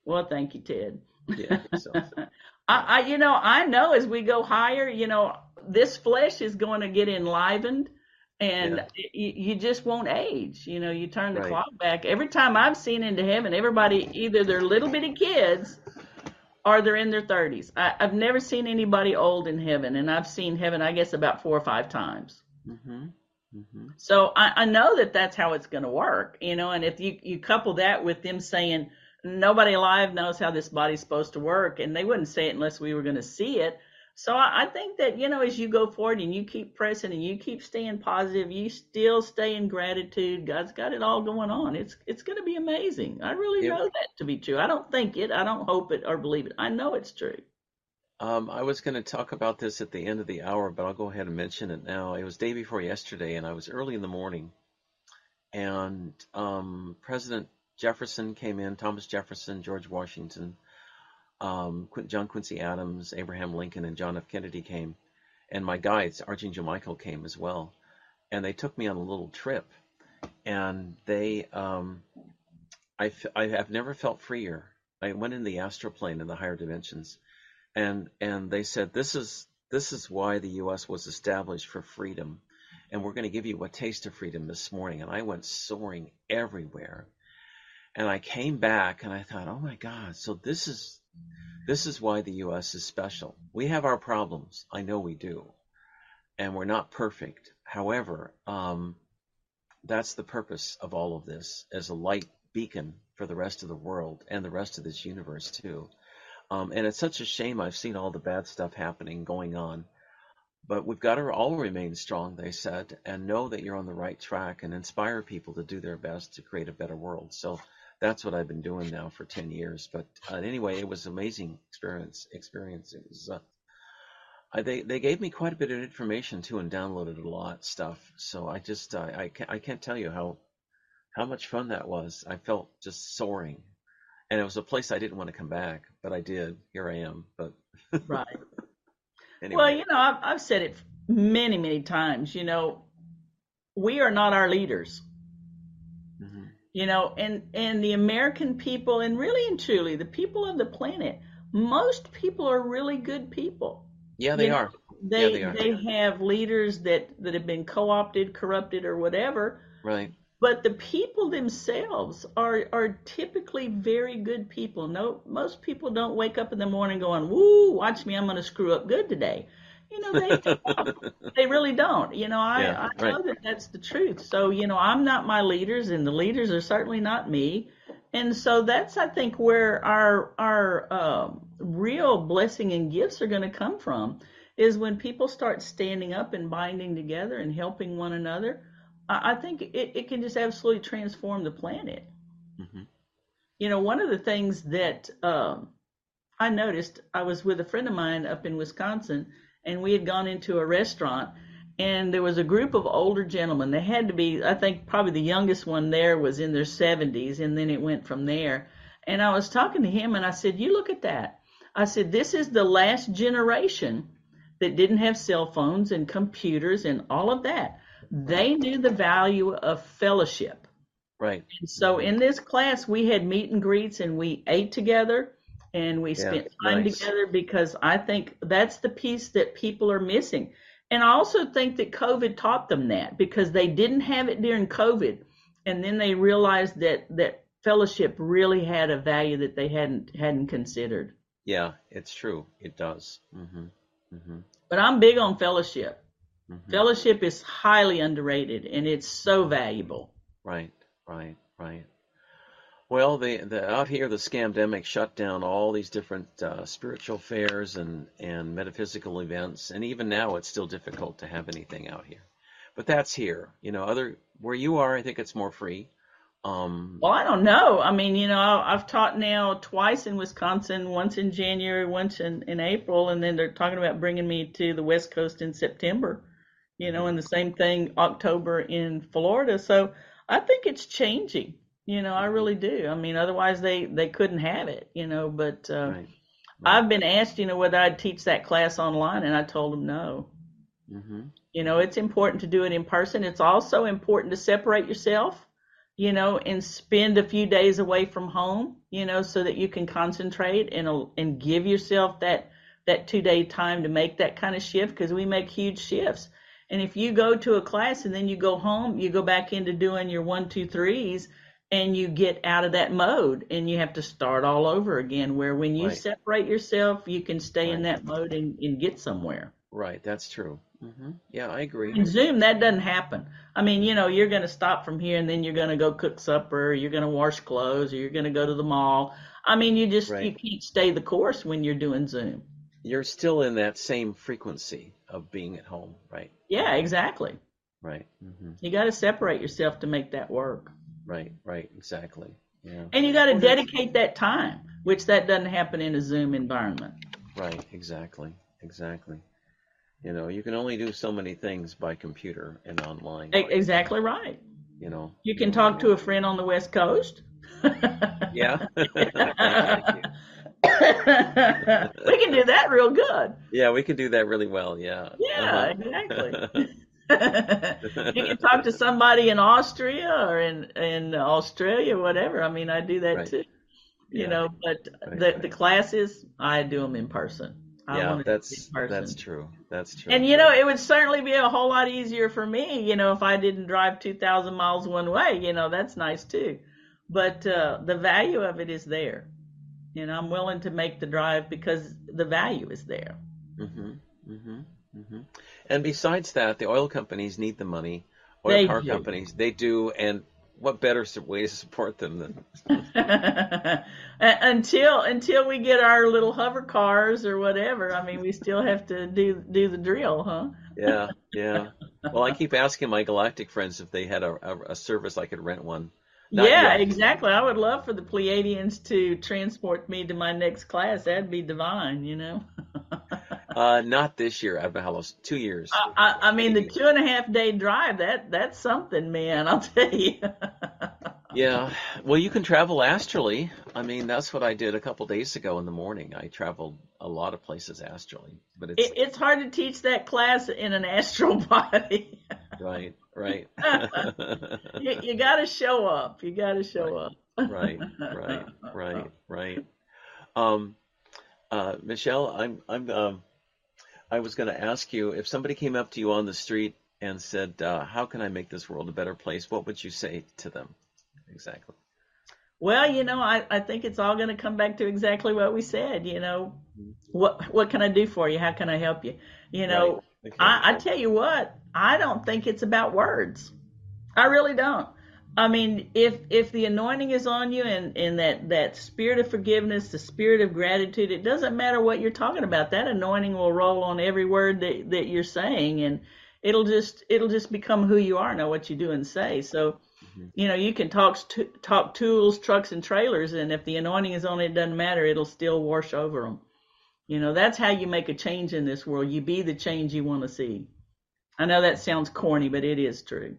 Well, thank you, Ted. Yeah. So. [laughs] I, I, you know, I know as we go higher, you know, this flesh is going to get enlivened and yeah. you, you, just won't age. You know, you turn the right. clock back. Every time I've seen into heaven, everybody either they're little bitty kids or they're in their 30s. I, have never seen anybody old in heaven, and I've seen heaven, I guess, about four or five times. Mm-hmm. Mm-hmm. So I, I know that that's how it's going to work, you know. And if you you couple that with them saying nobody alive knows how this body's supposed to work, and they wouldn't say it unless we were going to see it. So I, I think that, you know, as you go forward and you keep pressing and you keep staying positive, you still stay in gratitude. God's got it all going on. It's it's going to be amazing. I really know that to be true. I don't think it. I don't hope it or believe it. I know it's true. Um, I was going to talk about this at the end of the hour, but I'll go ahead and mention it now. It was day before yesterday, and I was early in the morning, and um, President Jefferson came in, Thomas Jefferson, George Washington, um, John Quincy Adams, Abraham Lincoln, and John F. Kennedy came, and my guides, Archangel Michael, came as well, and they took me on a little trip, and they, um, I, I have never felt freer. I went in the astral plane in the higher dimensions, and and they said this is this is why the U.S. was established for freedom, and we're going to give you a taste of freedom this morning. And I went soaring everywhere, and I came back and I thought, oh my God, so this is this is why the U.S. is special. We have our problems. I know we do. And we're not perfect. However, um, that's the purpose of all of this as a light beacon for the rest of the world and the rest of this universe, too. Um, and it's such a shame I've seen all the bad stuff happening, going on. But we've got to all remain strong, they said, and know that you're on the right track and inspire people to do their best to create a better world. So that's what I've been doing now for 10 years. But uh, anyway, it was an amazing experience. Experience. It was. Uh, they they gave me quite a bit of information too, and downloaded a lot of stuff. So I just uh, I can't I can't tell you how how much fun that was. I felt just soaring, and it was a place I didn't want to come back, but I did. Here I am. But [laughs] right. Anyway. Well, you know, I've, I've said it many many times. You know, we are not our leaders mm-hmm. You know, and and the American people, and really and truly, the people of the planet, most people are really good people. Yeah, they You know, are. They Yeah, they are. they have leaders that that have been co-opted, corrupted, or whatever. Right. But the people themselves are are typically very good people. No, most people don't wake up in the morning going, "Woo, watch me, I'm going to screw up good today." You know, they [laughs] they really don't. You know, I Yeah, I know that that's the truth. So you know, I'm not my leaders, and the leaders are certainly not me. And so that's I think where our our um, real blessing and gifts are going to come from is when people start standing up and binding together and helping one another. I think it, it can just absolutely transform the planet. hmm You know, one of the things that um, I noticed, I was with a friend of mine up in Wisconsin, and we had gone into a restaurant, and there was a group of older gentlemen. They had to be, I think, probably the youngest one there was in their 70s, and then it went from there. And I was talking to him, and I said, You look at that. I said, This is the last generation that didn't have cell phones and computers and all of that. They knew the value of fellowship. Right. And So in this class, we had meet and greets and we ate together and we Yeah, spent time nice. together because I think that's the piece that people are missing. And I also think that COVID taught them that because they didn't have it during COVID. And then they realized that, that fellowship really had a value that they hadn't, hadn't considered. Yeah, it's true. It does. hmm hmm But I'm big on fellowship. Hmm Fellowship is highly underrated and it's so valuable. Right, right, right. Well, the, the out here, the scamdemic shut down all these different uh, spiritual fairs and, and metaphysical events, and even now it's still difficult to have anything out here. But that's here. You know, other where you are, I think it's more free. Um, Well, I don't know. I mean, you know, I've taught now twice in Wisconsin, once in January, once in, in April, and then they're talking about bringing me to the West Coast in September, you know, and the same thing October in Florida. So I think it's changing. You know, I really do. I mean, otherwise they, they couldn't have it, you know, but, uh, right. I've been asked, you know, whether I'd teach that class online and I told them no. hmm You know, it's important to do it in person. It's also important to separate yourself, you know, and spend a few days away from home, you know, so that you can concentrate and and give yourself that that two day time to make that kind of shift because we make huge shifts. And if you go to a class and then you go home, you go back into doing your one, two, threes, and you get out of that mode and you have to start all over again. Where when you Right. separate yourself, you can stay in that mode and, and get somewhere. Right, that's true. hmm Yeah, I agree. In Zoom, that doesn't happen. I mean, you know, you're going to stop from here and then you're going to go cook supper, or you're going to wash clothes, or you're going to go to the mall. I mean, you just you can't stay the course when you're doing Zoom. You're still in that same frequency of being at home, right? Yeah, exactly. Right. hmm You got to separate yourself to make that work, Right, right, exactly. Yeah. and you got to Well, dedicate that time, which that doesn't happen in a Zoom environment. Right, exactly, exactly. You know, you can only do so many things by computer and online. Exactly right. You know. You can talk to a friend on the West Coast. [laughs] Yeah. [laughs] [laughs] We can do that real good. Yeah, we can do that really well. Yeah. Yeah, Uh-huh. exactly. [laughs] you can talk to somebody in Austria or in in Australia, whatever. I mean, I do that Right. too. You Yeah. know, but Right, the right. the classes, I do them in person. I yeah, want to do that's that's true. That's true. And you know, it would certainly be a whole lot easier for me, you know, if I didn't drive 2,000 miles one way. You know, that's nice too. But uh, the value of it is there. Know, I'm willing to make the drive because the value is there. Mm-hmm, mm-hmm, mm-hmm. And besides that, the oil companies need the money. Oil They car do. companies, they do. And what better way to support them than [laughs] until until we get our little hover cars or whatever. I mean, we still have to do do the drill, huh? Yeah, yeah. [laughs] Well, I keep asking my galactic friends if they had a, a, a service I could rent one. Yeah, yet. exactly. I would love for the Pleiadians to transport me to my next class. That'd be divine, you know. [laughs] Uh, not this year. I've been how? Two years. I, I, I mean, the two and a half day drive that that's something, man. I'll tell you. [laughs] Yeah. Well, you can travel astrally. I mean, that's what I did a couple days ago in the morning. I traveled a lot of places astrally, but it's It, it's hard to teach that class in an [laughs] astral body. right, right. [laughs] [laughs] you, you got to show up. You got to show Right. up. right, right, right, right. Um, uh, Michelle, I'm, I'm, um, I was going to ask you if somebody came up to you on the street and said, uh, "How can I make this world a better place?" What would you say to them? Exactly. Well, you know, I, I think it's all going to come back to exactly what we said. You know, what what can I do for you? How can I help you? You know, Right. Okay. I, I tell you what, I don't think it's about words. I really don't. I mean, if if the anointing is on you and, and that, that spirit of forgiveness, the spirit of gratitude, it doesn't matter what you're talking about. That anointing will roll on every word that, that you're saying and it'll just it'll just become who you are, know what you do and say. So, Mhm. you know, you can talk talk tools, trucks, and trailers, and if the anointing is on it, it doesn't matter. It'll still wash over them. You know, that's how you make a change in this world. You be the change you want to see. I know that sounds corny, but it is true.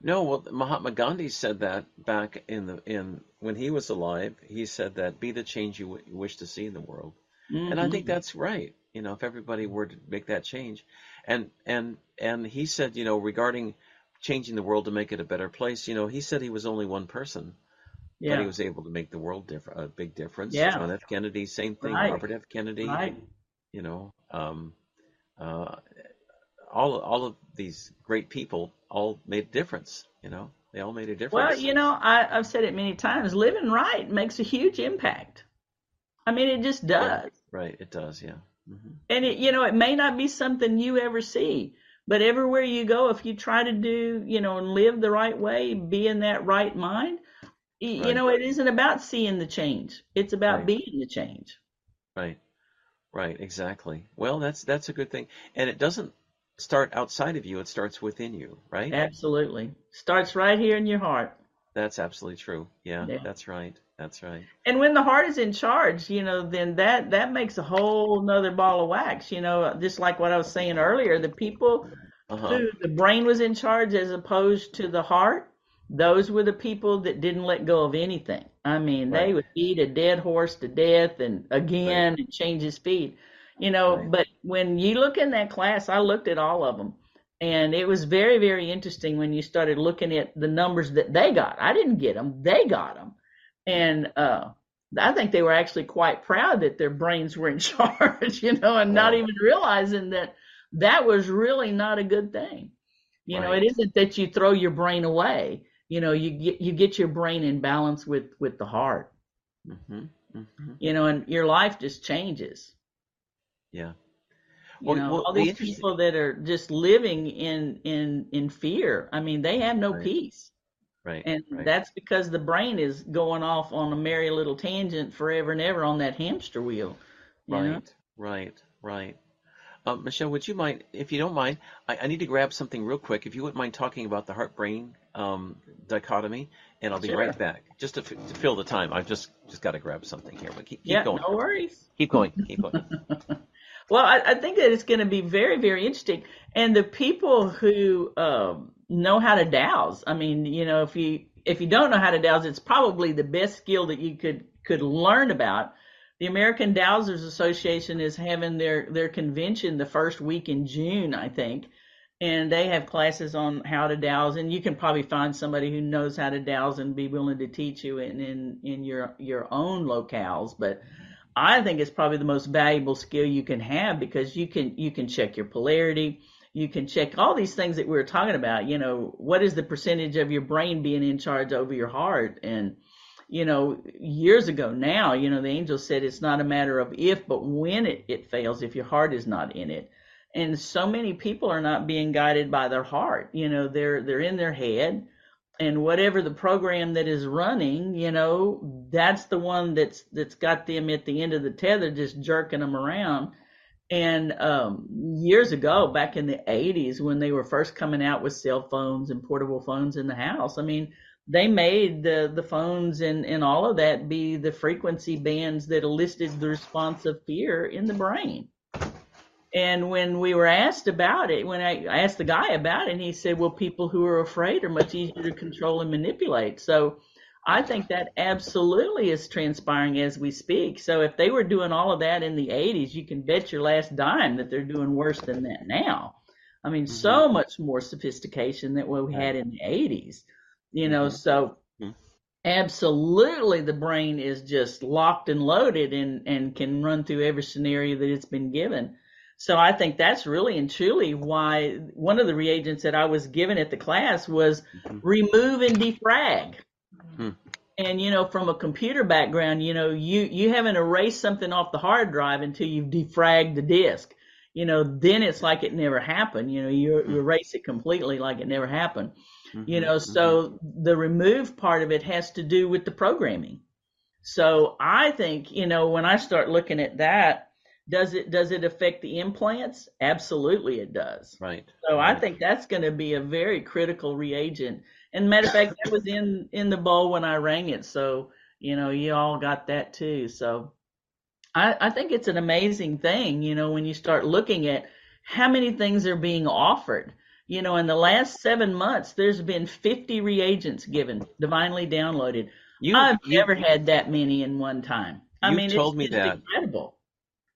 No, well, Mahatma Gandhi said that back in the in when he was alive. He said that be the change you, w- you wish to see in the world. And I think Mhm. that's right. You know, if everybody were to make that change, and and and he said, you know, regarding changing the world to make it a better place, you know, he said he was only one person, but he was able to make the world diff- a big difference. Yeah. John F. Kennedy, same thing. Right. Robert F. Kennedy, right. you know, um, uh, all all of these great people all made a difference. You know, they all made a difference. Well, you know, I, I've said it many times. Living right makes a huge impact. I mean, it just does. right? It does, yeah. hmm And it, you know, it may not be something you ever see, but everywhere you go, if you try to do, you know, and live the right way, be in that right mind, y- you know, it isn't about seeing the change. It's about Right. being the change. Right. Right, exactly. Well, that's that's a good thing. And it doesn't start outside of you, it starts within you, right? Absolutely. Starts right here in your heart. That's absolutely true. Yeah, Yeah. that's right. That's right. And when the heart is in charge, you know, then that that makes a whole nother ball of wax. You know, just like what I was saying earlier, the people Uh-huh. who the brain was in charge as opposed to the heart, those were the people that didn't let go of anything. I mean, they would beat a dead horse to death and again and change his feet. You know, Right. but when you look in that class, I looked at all of them. And it was very, very interesting when you started looking at the numbers that they got. I didn't get them; they got them, and uh, I think they were actually quite proud that their brains were in [laughs] charge, you know, and not even realizing that that was really not a good thing. You know, it isn't that you throw your brain away. You know, you get you get your brain in balance with with the heart. hmm hmm You know, and your life just changes. Yeah. You Well, know, well, all these people that are just living in in in fear. I mean, they have no Right. peace. Right. And right. that's because the brain is going off on a merry little tangent forever and ever on that hamster wheel. You know? Right, right, right. Um, Michelle, would you mind, if you don't mind, I, I need to grab something real quick. If you wouldn't mind talking about the heart-brain um, dichotomy, and I'll be Sure. right back. Just to, f- to fill the time, I've just just got to grab something here. But keep, keep Yeah, going. no worries. Keep going. Keep going. [laughs] Well, I, I think that it's going to be very, very interesting. And the people who um, know how to dowse, I mean, you know, if you if you don't know how to dowse, it's probably the best skill that you could could learn about. The American Dowsers Association is having their their convention the first week in June, I think, and they have classes on how to dowse. And you can probably find somebody who knows how to dowse and be willing to teach you in in, in your your own locales, but. I think it's probably the most valuable skill you can have because you can you can check your polarity, you can check all these things that we were talking about. You know, what is the percentage of your brain being in charge over your heart? And you know, years ago now, you know, the angel said it's not a matter of if, but when it, it fails, if your heart is not in it. And so many people are not being guided by their heart. You know, they're they're in their head and whatever the program that is running, you know, that's the one that's that's got them at the end of the tether, just jerking them around. And um, years ago, back in the 80s, when they were first coming out with cell phones and portable phones in the house, I mean, they made the the phones and and all of that be the frequency bands that elicited the response of fear in the brain. And when we were asked about it, when I asked the guy about it, and he said, well, people who are afraid are much easier to control and manipulate. So I think that absolutely is transpiring as we speak. So if they were doing all of that in the 80s, you can bet your last dime that they're doing worse than that now. I mean, mm-hmm. so much more sophistication than what we had in the 80s. You know, mm-hmm. so mm-hmm. absolutely the brain is just locked and loaded and, and can run through every scenario that it's been given. So I think that's really and truly why one of the reagents that I was given at the class was mm-hmm. remove and defrag. Mm-hmm. And you know, from a computer background, you know, you you haven't erased something off the hard drive until you've defragged the disk. You know, then it's like it never happened. You know, you, you erase it completely like it never happened. Mm-hmm. You know, so mm-hmm. the remove part of it has to do with the programming. So I think, you know, when I start looking at that, does it does it affect the implants? Absolutely, it does. Right. So right. I think that's going to be a very critical reagent. And matter of fact, that was in in the bowl when I rang it. So you know, you all got that too. So I, I think it's an amazing thing. You know, when you start looking at how many things are being offered. You know, in the last seven months, there's been 50 reagents given, divinely downloaded. You, I've you, never had that many in one time. I mean, told it's, me that. incredible.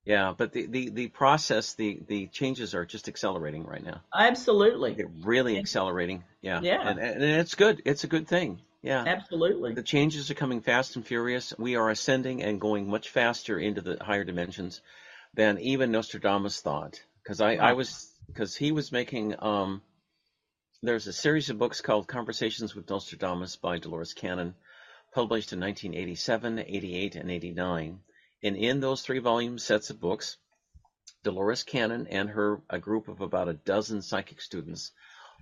Yeah, but the, the, the process, the, the changes are just accelerating right now. Absolutely. They're really accelerating. Yeah. Yeah. And, and it's good. It's a good thing. Yeah. Absolutely. The changes are coming fast and furious. We are ascending and going much faster into the higher dimensions than even Nostradamus thought. Because I, I was, because he was making, um, there's a series of books called Conversations with Nostradamus by Dolores Cannon, published in 1987, 88, and 89 and in those three volume sets of books, Dolores Cannon and her a group of about a dozen psychic students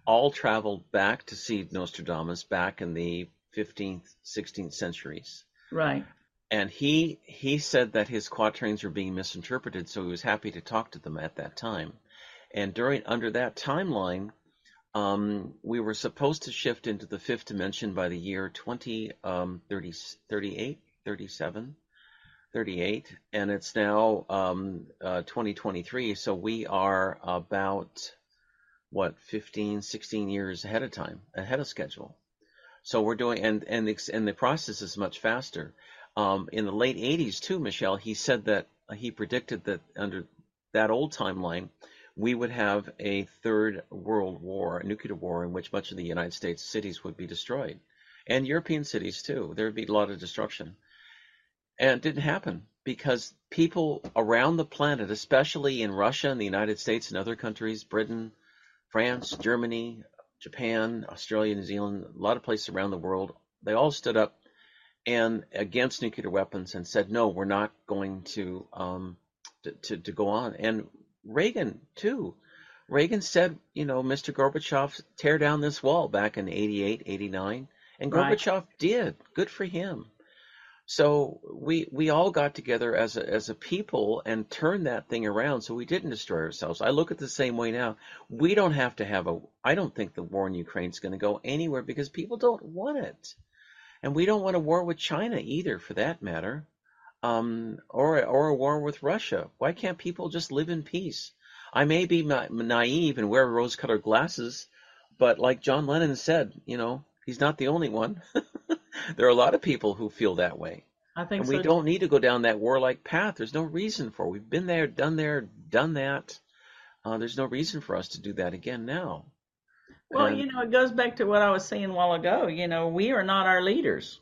all traveled back to see Nostradamus back in the 15th, 16th centuries. Right. And he he said that his quatrains were being misinterpreted, so he was happy to talk to them at that time. And during under that timeline, um, we were supposed to shift into the fifth dimension by the year 2038, um, 37. 38, and it's now um, uh, 2023. So we are about what 15, 16 years ahead of time, ahead of schedule. So we're doing, and and the, and the process is much faster. Um, in the late 80s too, Michelle, he said that he predicted that under that old timeline, we would have a third world war, a nuclear war, in which much of the United States cities would be destroyed, and European cities too. There would be a lot of destruction. And it didn't happen because people around the planet, especially in Russia and the United States and other countries, Britain, France, Germany, Japan, Australia, New Zealand, a lot of places around the world, they all stood up and against nuclear weapons and said, no, we're not going to, um, to, to, to go on. And Reagan too. Reagan said, you know, Mr. Gorbachev, tear down this wall back in 88, 89. And Gorbachev right. did. Good for him. So we we all got together as a as a people and turned that thing around so we didn't destroy ourselves. I look at the same way now. We don't have to have a I don't think the war in Ukraine is going to go anywhere because people don't want it. And we don't want a war with China either for that matter. Um, or or a war with Russia. Why can't people just live in peace? I may be naive and wear rose-colored glasses, but like John Lennon said, you know, he's not the only one. [laughs] [laughs] there are a lot of people who feel that way. I think and so we don't need to go down that warlike path. There's no reason for. It. We've been there, done there, done that. Uh, there's no reason for us to do that again now. Well, and, you know, it goes back to what I was saying a while ago. You know, we are not our leaders,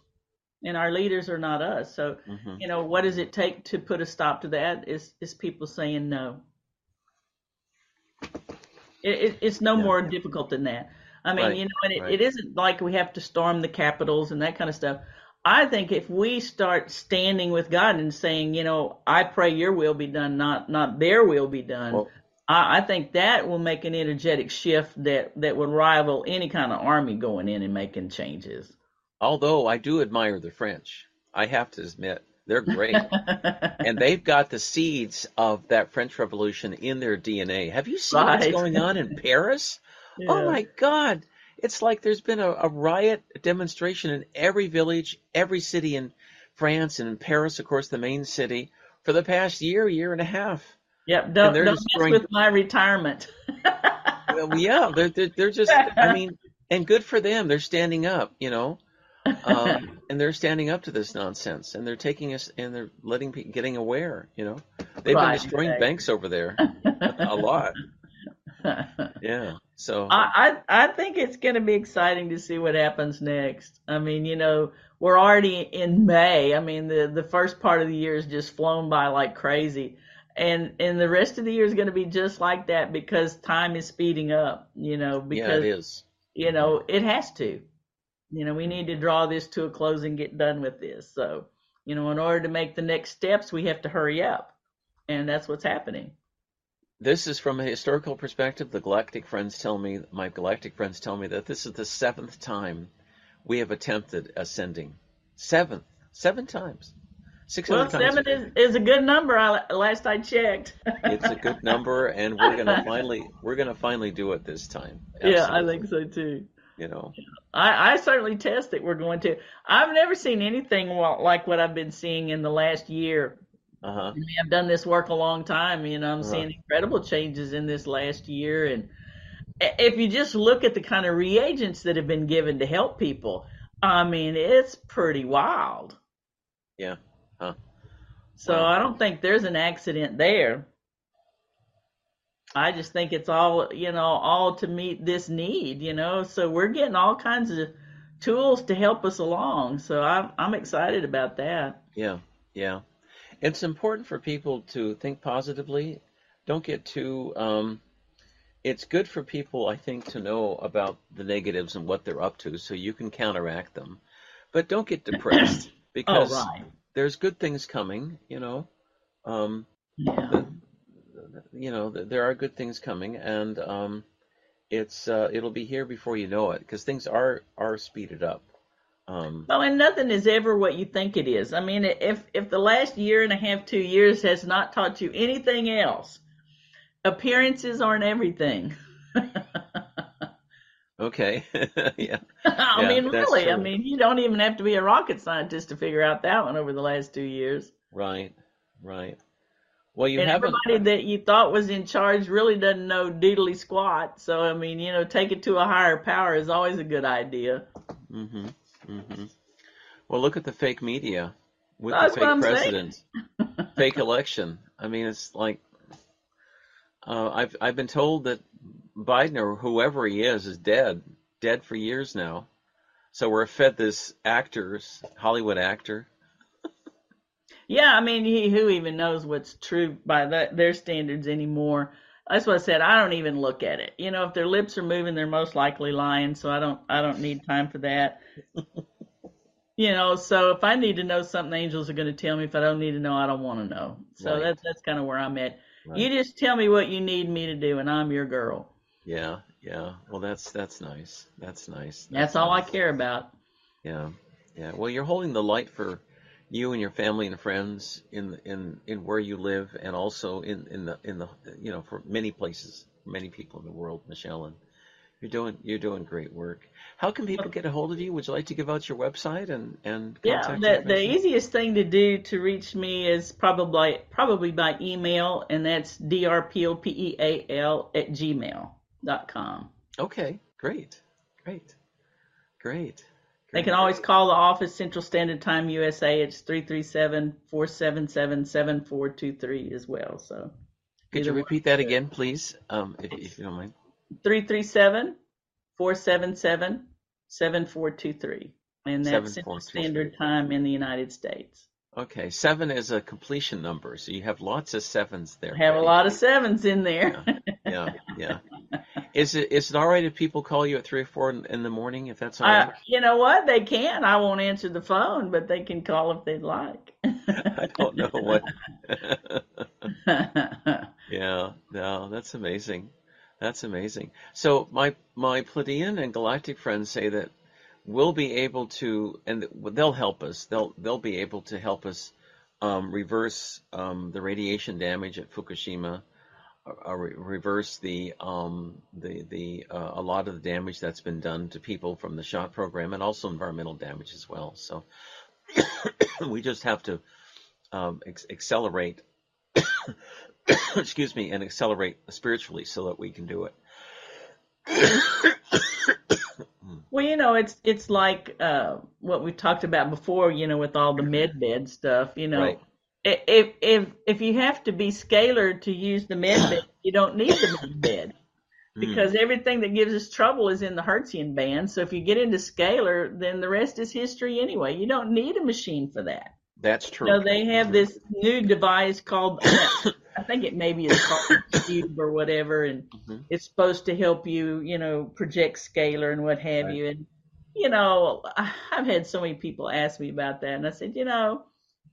and our leaders are not us. So, mm-hmm. you know, what does it take to put a stop to that? Is is people saying no? It, it, it's no yeah. more difficult than that. I mean, right, you know, and it, right. it isn't like we have to storm the capitals and that kind of stuff. I think if we start standing with God and saying, you know, I pray your will be done, not not their will be done, well, I, I think that will make an energetic shift that that would rival any kind of army going in and making changes. Although I do admire the French, I have to admit they're great, [laughs] and they've got the seeds of that French Revolution in their DNA. Have you seen right. what's going on in [laughs] Paris? Oh yeah. Oh my God. It's like there's been a, a riot a demonstration in every village, every city in France and in Paris, of course, the main city, for the past year, year and a half. Yep, don't, don't destroying... mess with my retirement. well, yeah, they're, they're, they're just, I mean, and good for them. They're standing up, you know, um, [laughs] and they're standing up to this nonsense, and they're taking us, and they're letting people getting aware, you know. They've right, been destroying right. banks over there a lot. [laughs] yeah. So I, I I think it's going to be exciting to see what happens next. I mean, you know, we're already in May. I mean, the the first part of the year has just flown by like crazy, and and the rest of the year is going to be just like that because time is speeding up. You know, because yeah, it is. You know, it has to. You know, we need to draw this to a close and get done with this. So, you know, in order to make the next steps, we have to hurry up, and that's what's happening. This is from a historical perspective. The galactic friends tell me, my galactic friends tell me that this is the seventh time we have attempted ascending. Seventh, seven times. Well, seven is, is a good number. I, last I checked. [laughs] it's a good number, and we're gonna [laughs] finally we're gonna finally do it this time. Absolutely. Yeah, I think so too. You know, I, I certainly test that we're going to. I've never seen anything like what I've been seeing in the last year uh-huh. I've done this work a long time. You know, I'm uh-huh. seeing incredible changes in this last year. And if you just look at the kind of reagents that have been given to help people, I mean, it's pretty wild. Yeah. Huh. So wow. I don't think there's an accident there. I just think it's all, you know, all to meet this need, you know. So we're getting all kinds of tools to help us along. So I'm I'm excited about that. Yeah. Yeah. It's important for people to think positively. Don't get too. Um, it's good for people, I think, to know about the negatives and what they're up to, so you can counteract them. But don't get depressed [clears throat] because oh, right. there's good things coming. You know, um, yeah. the, you know, there are good things coming, and um, it's uh, it'll be here before you know it because things are are speeded up. Um, well, and nothing is ever what you think it is. I mean, if if the last year and a half, two years has not taught you anything else, appearances aren't everything. okay. [laughs] yeah. [laughs] I yeah, mean, really. I mean, you don't even have to be a rocket scientist to figure out that one over the last two years. Right. Right. Well, you and haven't. Everybody that you thought was in charge really doesn't know doodly squat. So, I mean, you know, take it to a higher power is always a good idea. Mm-hmm. Mm-hmm. Well, look at the fake media with That's the fake president, fake election. I mean, it's like uh, I've I've been told that Biden or whoever he is is dead, dead for years now. So we're fed this actors, Hollywood actor. [laughs] yeah, I mean, he, who even knows what's true by that, their standards anymore? That's what I said. I don't even look at it. You know, if their lips are moving, they're most likely lying. So I don't, I don't need time for that. [laughs] you know, so if I need to know something, angels are going to tell me. If I don't need to know, I don't want to know. So right. that's that's kind of where I'm at. Right. You just tell me what you need me to do, and I'm your girl. Yeah, yeah. Well, that's that's nice. That's nice. That's, that's all nice. I care about. Yeah, yeah. Well, you're holding the light for you and your family and friends in in in where you live, and also in in the in the you know for many places, many people in the world, Michelle, and you're doing you're doing great work. How can people get a hold of you? Would you like to give out your website and and yeah, the the easiest thing to do to reach me is probably probably by email, and that's drpopeal at gmail dot com. Okay, great, great, great. They can always call the office, Central Standard Time USA. It's 337-477-7423 as well. So, could you repeat that again, please, um, if, if you don't mind? 337-477-7423. And that's Central Standard Time in the United States. Okay, seven is a completion number, so you have lots of sevens there. Have a lot of sevens in there. yeah, yeah. yeah. Is it is it all right if people call you at three or four in, in the morning? If that's all right. Uh, you know what? They can. I won't answer the phone, but they can call if they'd like. [laughs] I don't know what. [laughs] yeah, no, that's amazing. That's amazing. So my my Pleiadian and Galactic friends say that we'll be able to, and they'll help us. They'll they'll be able to help us um, reverse um, the radiation damage at Fukushima uh, reverse the um, the the uh, a lot of the damage that's been done to people from the shot program and also environmental damage as well. So [coughs] we just have to um, ex- accelerate, [coughs] excuse me, and accelerate spiritually so that we can do it. [coughs] well, you know, it's it's like uh, what we talked about before. You know, with all the med [clears throat] bed stuff. You know. Right if if if you have to be scalar to use the med bed, you don't need the med bed. [clears throat] because mm. everything that gives us trouble is in the Hertzian band. So if you get into scalar, then the rest is history anyway. You don't need a machine for that. That's true. So they have this new device called, [coughs] I think it maybe is called Cube or whatever, and mm-hmm. it's supposed to help you, you know, project scalar and what have right. you. And you know, I've had so many people ask me about that, and I said, you know,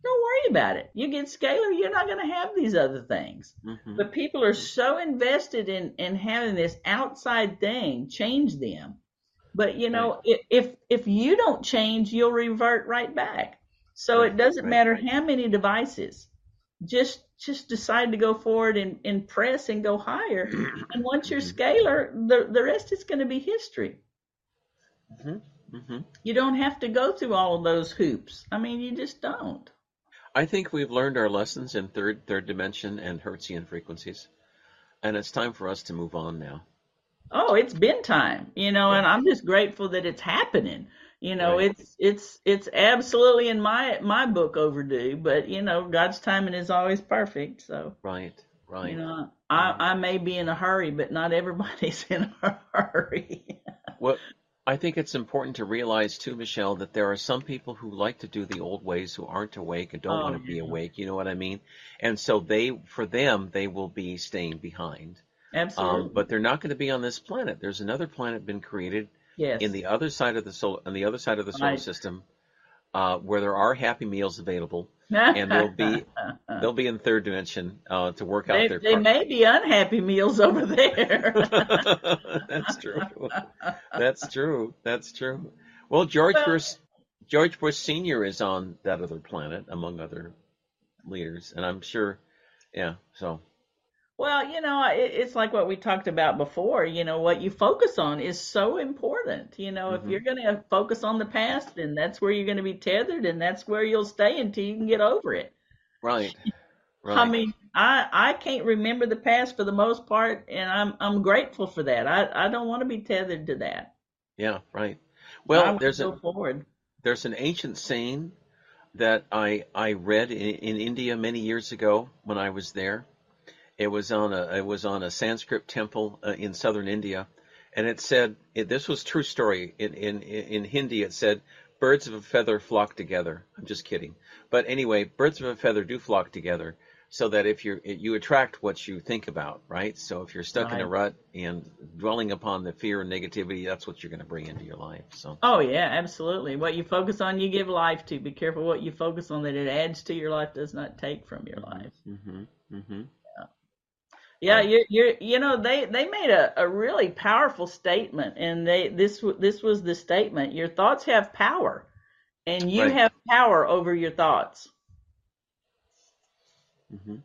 don't worry about it. You get scalar, you're not going to have these other things. Mm-hmm. But people are so invested in in having this outside thing change them. But you know, right. if if you don't change, you'll revert right back. So it doesn't matter how many devices. Just just decide to go forward and, and press and go higher. [clears throat] and once you're mm-hmm. scalar, the the rest is going to be history. Mm-hmm. Mm-hmm. You don't have to go through all of those hoops. I mean, you just don't. I think we've learned our lessons in third third dimension and Hertzian frequencies, and it's time for us to move on now. Oh, it's been time, you know, yeah. and I'm just grateful that it's happening. You know, right. it's it's it's absolutely in my my book overdue, but you know, God's timing is always perfect. So right, right. You know, I I may be in a hurry, but not everybody's [laughs] in a hurry. well, I think it's important to realize too, Michelle, that there are some people who like to do the old ways who aren't awake and don't oh, want to yeah. be awake. You know what I mean? And so they, for them, they will be staying behind. Absolutely. Um, but they're not going to be on this planet. There's another planet been created yes. in the other side of the solar, on the other side of the solar right. system, uh, where there are happy meals available and they'll be [laughs] they'll be in third dimension uh, to work out they, their. They may be unhappy meals over there. [laughs] That's true. That's true. That's true. Well, George well, Bush George Bush Senior is on that other planet, among other leaders, and I'm sure, yeah. So well, you know, it's like what we talked about before. You know, what you focus on is so important. You know, mm-hmm. if you're going to focus on the past, then that's where you're going to be tethered, and that's where you'll stay until you can get over it. Right. [laughs] Right. I mean, I I can't remember the past for the most part, and I'm I'm grateful for that. I I don't want to be tethered to that. Yeah. Right. Well, there's a forward. there's an ancient saying that I I read in, in India many years ago when I was there it was on a it was on a Sanskrit temple uh, in southern India, and it said it, this was true story. In, in in Hindi, it said birds of a feather flock together. I'm just kidding, but anyway, birds of a feather do flock together, so that if you you attract what you think about, right? So if you're stuck right. in a rut and dwelling upon the fear and negativity, that's what you're going to bring into your life. So. Oh yeah, absolutely. What you focus on, you give life to. Be careful what you focus on; that it adds to your life, does not take from your mm-hmm. life. Mm-hmm. Mm-hmm. Yeah, you you you know they they made a, a really powerful statement, and they this this was the statement: your thoughts have power, and you right. have power over your thoughts. Mm-hmm.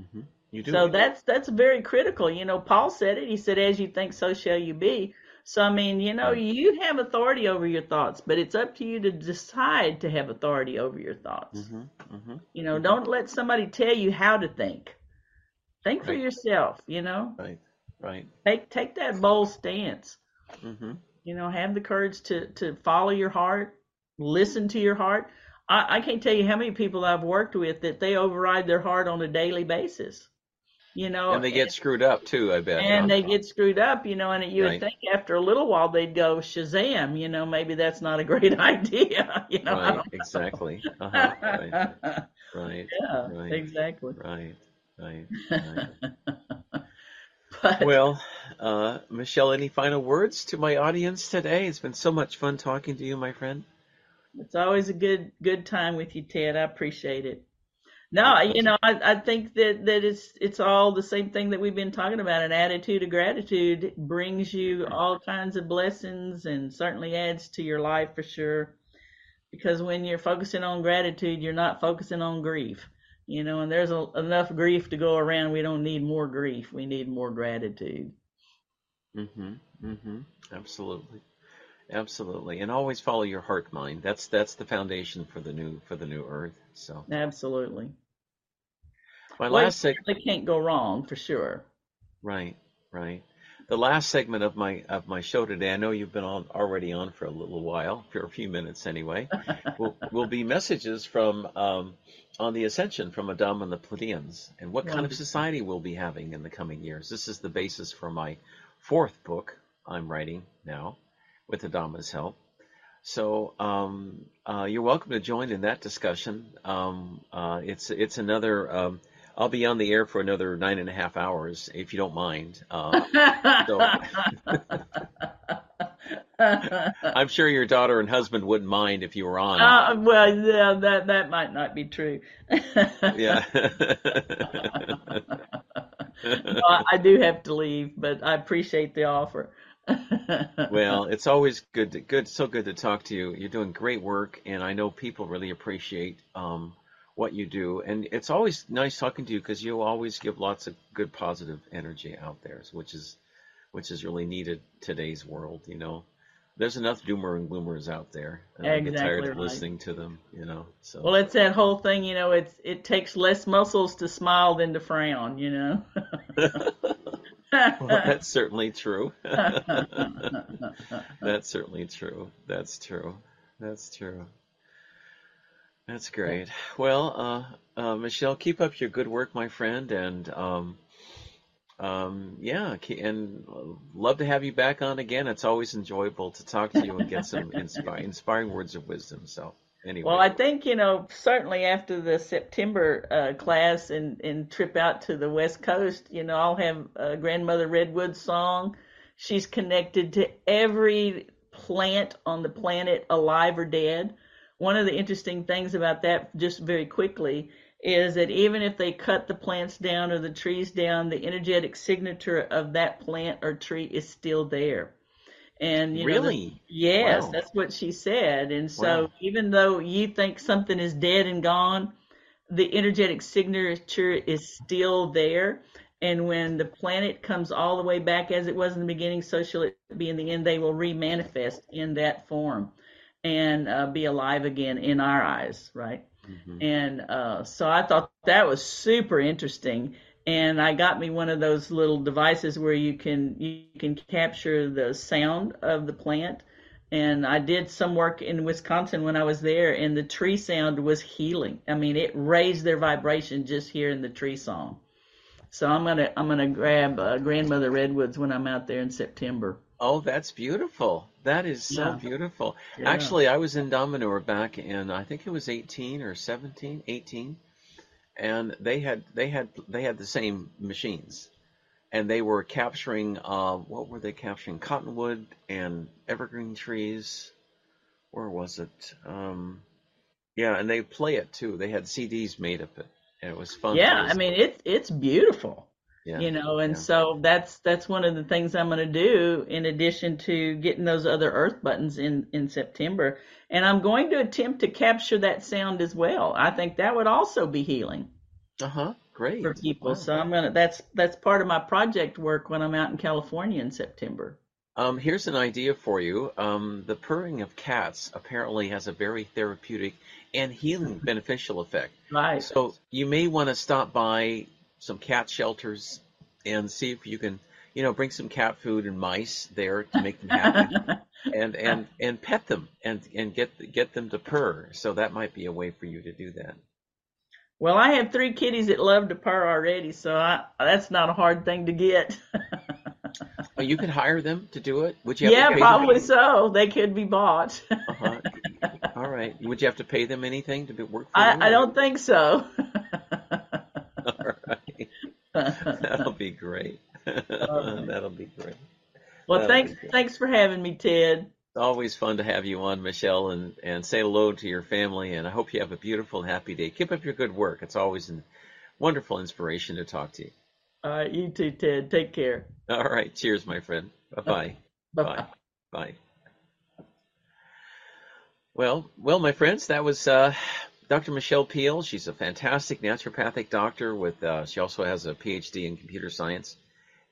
Mm-hmm. You do. So that's that's very critical. You know, Paul said it. He said, "As you think, so shall you be." So I mean, you know, you have authority over your thoughts, but it's up to you to decide to have authority over your thoughts. Mm-hmm. mm-hmm. You know, don't let somebody tell you how to think. Think right. for yourself, you know. Right. Right. Take take that bold stance. Mm-hmm. You know, have the courage to to follow your heart, listen to your heart. I, I can't tell you how many people I've worked with that they override their heart on a daily basis. You know, and they get screwed up too. I bet. And they get screwed up, you know, and you right. would think after a little while they'd go Shazam. You know, maybe that's not a great [laughs] idea. You know, right? Exactly. Uh-huh. right. [laughs] Right. Yeah. Right. Exactly. Right. [laughs] But, well, uh, Michelle, any final words to my audience today? It's been so much fun talking to you, my friend. It's always a good good time with you, Ted. I appreciate it. No, you know, I, I think that, that it's it's all the same thing that we've been talking about. An attitude of gratitude brings you all kinds of blessings and certainly adds to your life for sure. Because when you're focusing on gratitude, you're not focusing on grief you know, and there's a, enough grief to go around. We don't need more grief. We need more gratitude. Mhm. Mhm. Absolutely. Absolutely. And always follow your heart mind. That's that's the foundation for the new for the new earth. So Absolutely. My well, last they can't go wrong for sure. Right, right. The last segment of my of my show today, I know you've been on already on for a little while, for a few minutes anyway. [laughs] will will be messages from um, on the ascension from Adama and the Pleiadians and what kind of society we'll be having in the coming years. This is the basis for my fourth book I'm writing now with Adama's help. So um, uh, you're welcome to join in that discussion. Um, uh, it's it's another. I'll be on the air for another nine and a half hours if you don't mind. Uh, [laughs] I'm sure your daughter and husband wouldn't mind if you were on. Uh, well, yeah, that that might not be true. [laughs] yeah. [laughs] well, I do have to leave, but I appreciate the offer. well, it's always good, to, good, so good to talk to you. You're doing great work, and I know people really appreciate um, what you do. And it's always nice talking to you because you always give lots of good, positive energy out there, which is, which is really needed today's world. You know, there's enough doomer and gloomers out there. And exactly I get tired right. of listening to them. You know, so. Well, it's that whole thing. You know, it's it takes less muscles to smile than to frown. You know. [laughs] well, that's certainly true. [laughs] that's certainly true. That's true. That's true. That's great. Well, uh, uh, Michelle, keep up your good work, my friend, and um, um, yeah, and love to have you back on again. It's always enjoyable to talk to you and get some [laughs] inspi- inspiring words of wisdom. So. Anyway. Well, I think you know certainly after the September uh, class and and trip out to the West Coast, you know I'll have grandmother redwood song. She's connected to every plant on the planet, alive or dead. One of the interesting things about that, just very quickly, is that even if they cut the plants down or the trees down, the energetic signature of that plant or tree is still there. And you really, know, the, yes, wow. that's what she said. And so, wow. even though you think something is dead and gone, the energetic signature is still there. And when the planet comes all the way back as it was in the beginning, so shall it be in the end. They will remanifest in that form and uh, be alive again in our eyes, right? Mm-hmm. And uh, so I thought that was super interesting and I got me one of those little devices where you can you can capture the sound of the plant. And I did some work in Wisconsin when I was there, and the tree sound was healing. I mean, it raised their vibration just hearing the tree song. So I'm gonna I'm gonna grab uh, grandmother redwoods when I'm out there in September. Oh, that's beautiful. That is so Yeah. beautiful. Yeah. Actually, I was in Dominor back in I think it was 18 or 17, 18, and they had they had they had the same machines, and they were capturing uh, what were they capturing? Cottonwood and evergreen trees. Where was it? Um, yeah, and they play it too. They had CDs made of it, and it was fun. Yeah, I mean it's it's beautiful. Yeah, you know and yeah. so that's that's one of the things i'm going to do in addition to getting those other earth buttons in in september and i'm going to attempt to capture that sound as well i think that would also be healing Uh huh. Great. for people Wow. so i'm going to that's that's part of my project work when i'm out in california in september Um, here's an idea for you. Um, the purring of cats apparently has a very therapeutic and healing [laughs] beneficial effect. right So you may want to stop by some cat shelters and see if you can, you know, bring some cat food and mice there to make them happy, [laughs] and and and pet them and and get get them to purr. So that might be a way for you to do that. well i have three kitties that love to purr already so I, that's not a hard thing to get Oh, you could hire them to do it. Would you? Have yeah probably so they could be bought Uh-huh. All right. Would you have to pay them anything to be, work for you? I, I don't think so. [laughs] That'll be great. [laughs] That'll be great. Well, That'll thanks thanks for having me, Ted. It's always fun to have you on, Michelle, and, and say hello to your family. And I hope you have a beautiful and happy day. Keep up your good work. It's always a wonderful inspiration to talk to you. All right, you too, Ted. Take care. All right. Cheers, my friend. Bye-bye. Bye Bye. bye. Bye. Well, well, my friends, that was uh, Dr. Michelle Peal. She's a fantastic naturopathic doctor. With uh, she also has a PhD in computer science,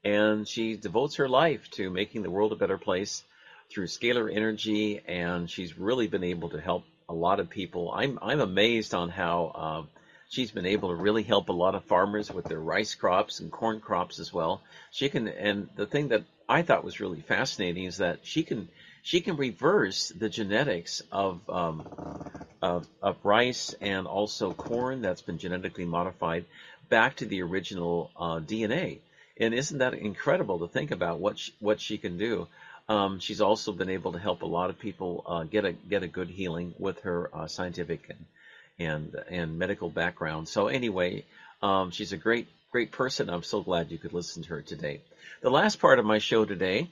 and she devotes her life to making the world a better place through scalar energy. And she's really been able to help a lot of people. I'm I'm amazed on how uh, she's been able to really help a lot of farmers with their rice crops and corn crops as well. She can, and the thing that I thought was really fascinating is that she can she can reverse the genetics of um, of, of rice and also corn that's been genetically modified back to the original uh, DNA. and isn't that incredible to think about what she, what she can do? Um, she's also been able to help a lot of people uh, get a get a good healing with her uh, scientific and and and medical background. So anyway, um, she's a great great person. I'm so glad you could listen to her today. The last part of my show today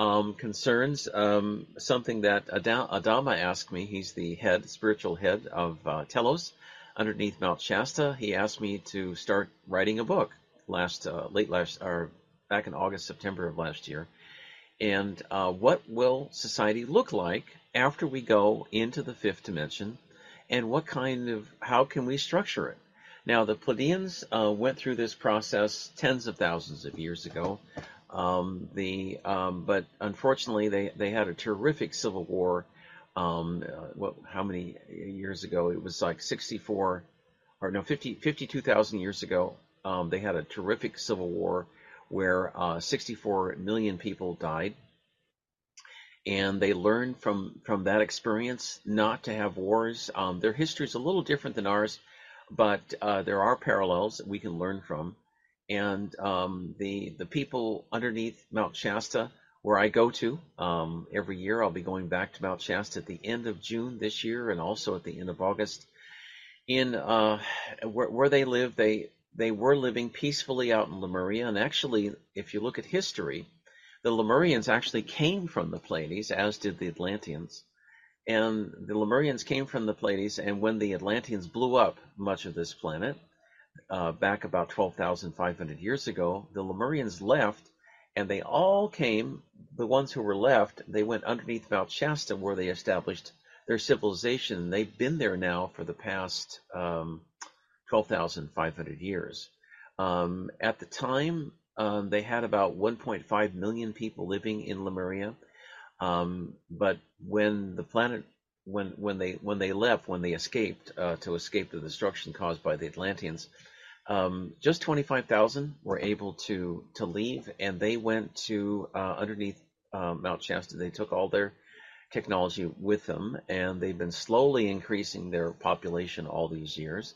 um, concerns um, something that Adama asked me. He's the head, spiritual head of uh, Telos underneath Mount Shasta. He asked me to start writing a book last uh, late last or back in August September of last year and uh, what will society look like after we go into the fifth dimension, and what kind of how can we structure it? Now, the Pleiadians uh, went through this process tens of thousands of years ago. Um, the um, but unfortunately, they they had a terrific civil war. Um, uh, what how many years ago? It was like 64 or no 50 52,000 years ago. Um, they had a terrific civil war where uh, 64 million people died. And they learned from, from that experience not to have wars. Um, their history is a little different than ours, but uh, there are parallels that we can learn from. And um, the the people underneath Mount Shasta, where I go to um, every year, I'll be going back to Mount Shasta at the end of June this year, and also at the end of August. In uh, where, where they live, they they were living peacefully out in Lemuria. And actually, if you look at history, the Lemurians actually came from the Pleiades, as did the Atlanteans. And the Lemurians came from the Pleiades, and when the Atlanteans blew up much of this planet, uh, back about 12,500 years ago, the Lemurians left, and they all came, the ones who were left, they went underneath Mount Shasta where they established their civilization. They've been there now for the past um, 12,500 years. Um, at the time, um, they had about 1.5 million people living in Lemuria. Um, but when the planet, when when they when they left, when they escaped uh, to escape the destruction caused by the Atlanteans, um, just 25,000 were able to to leave, and they went to uh, underneath uh, Mount Shasta. They took all their technology with them, and they've been slowly increasing their population all these years.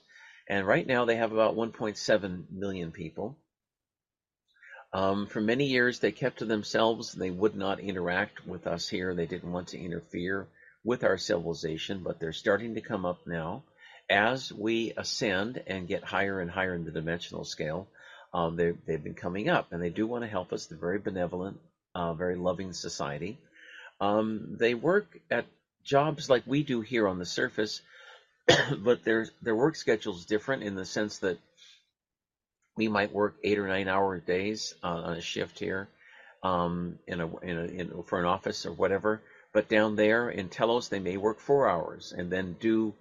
And right now they have about 1.7 million people. Um, for many years, they kept to themselves. They would not interact with us here. They didn't want to interfere with our civilization, but they're starting to come up now. As we ascend and get higher and higher in the dimensional scale, um, they've been coming up, and they do want to help us. They're very benevolent, uh, very loving society. Um, they work at jobs like we do here on the surface, [coughs] but their their work schedule is different in the sense that we might work eight or nine hour days uh, on a shift here um, in a, in a in, for an office or whatever. But down there in Telos, they may work four hours and then do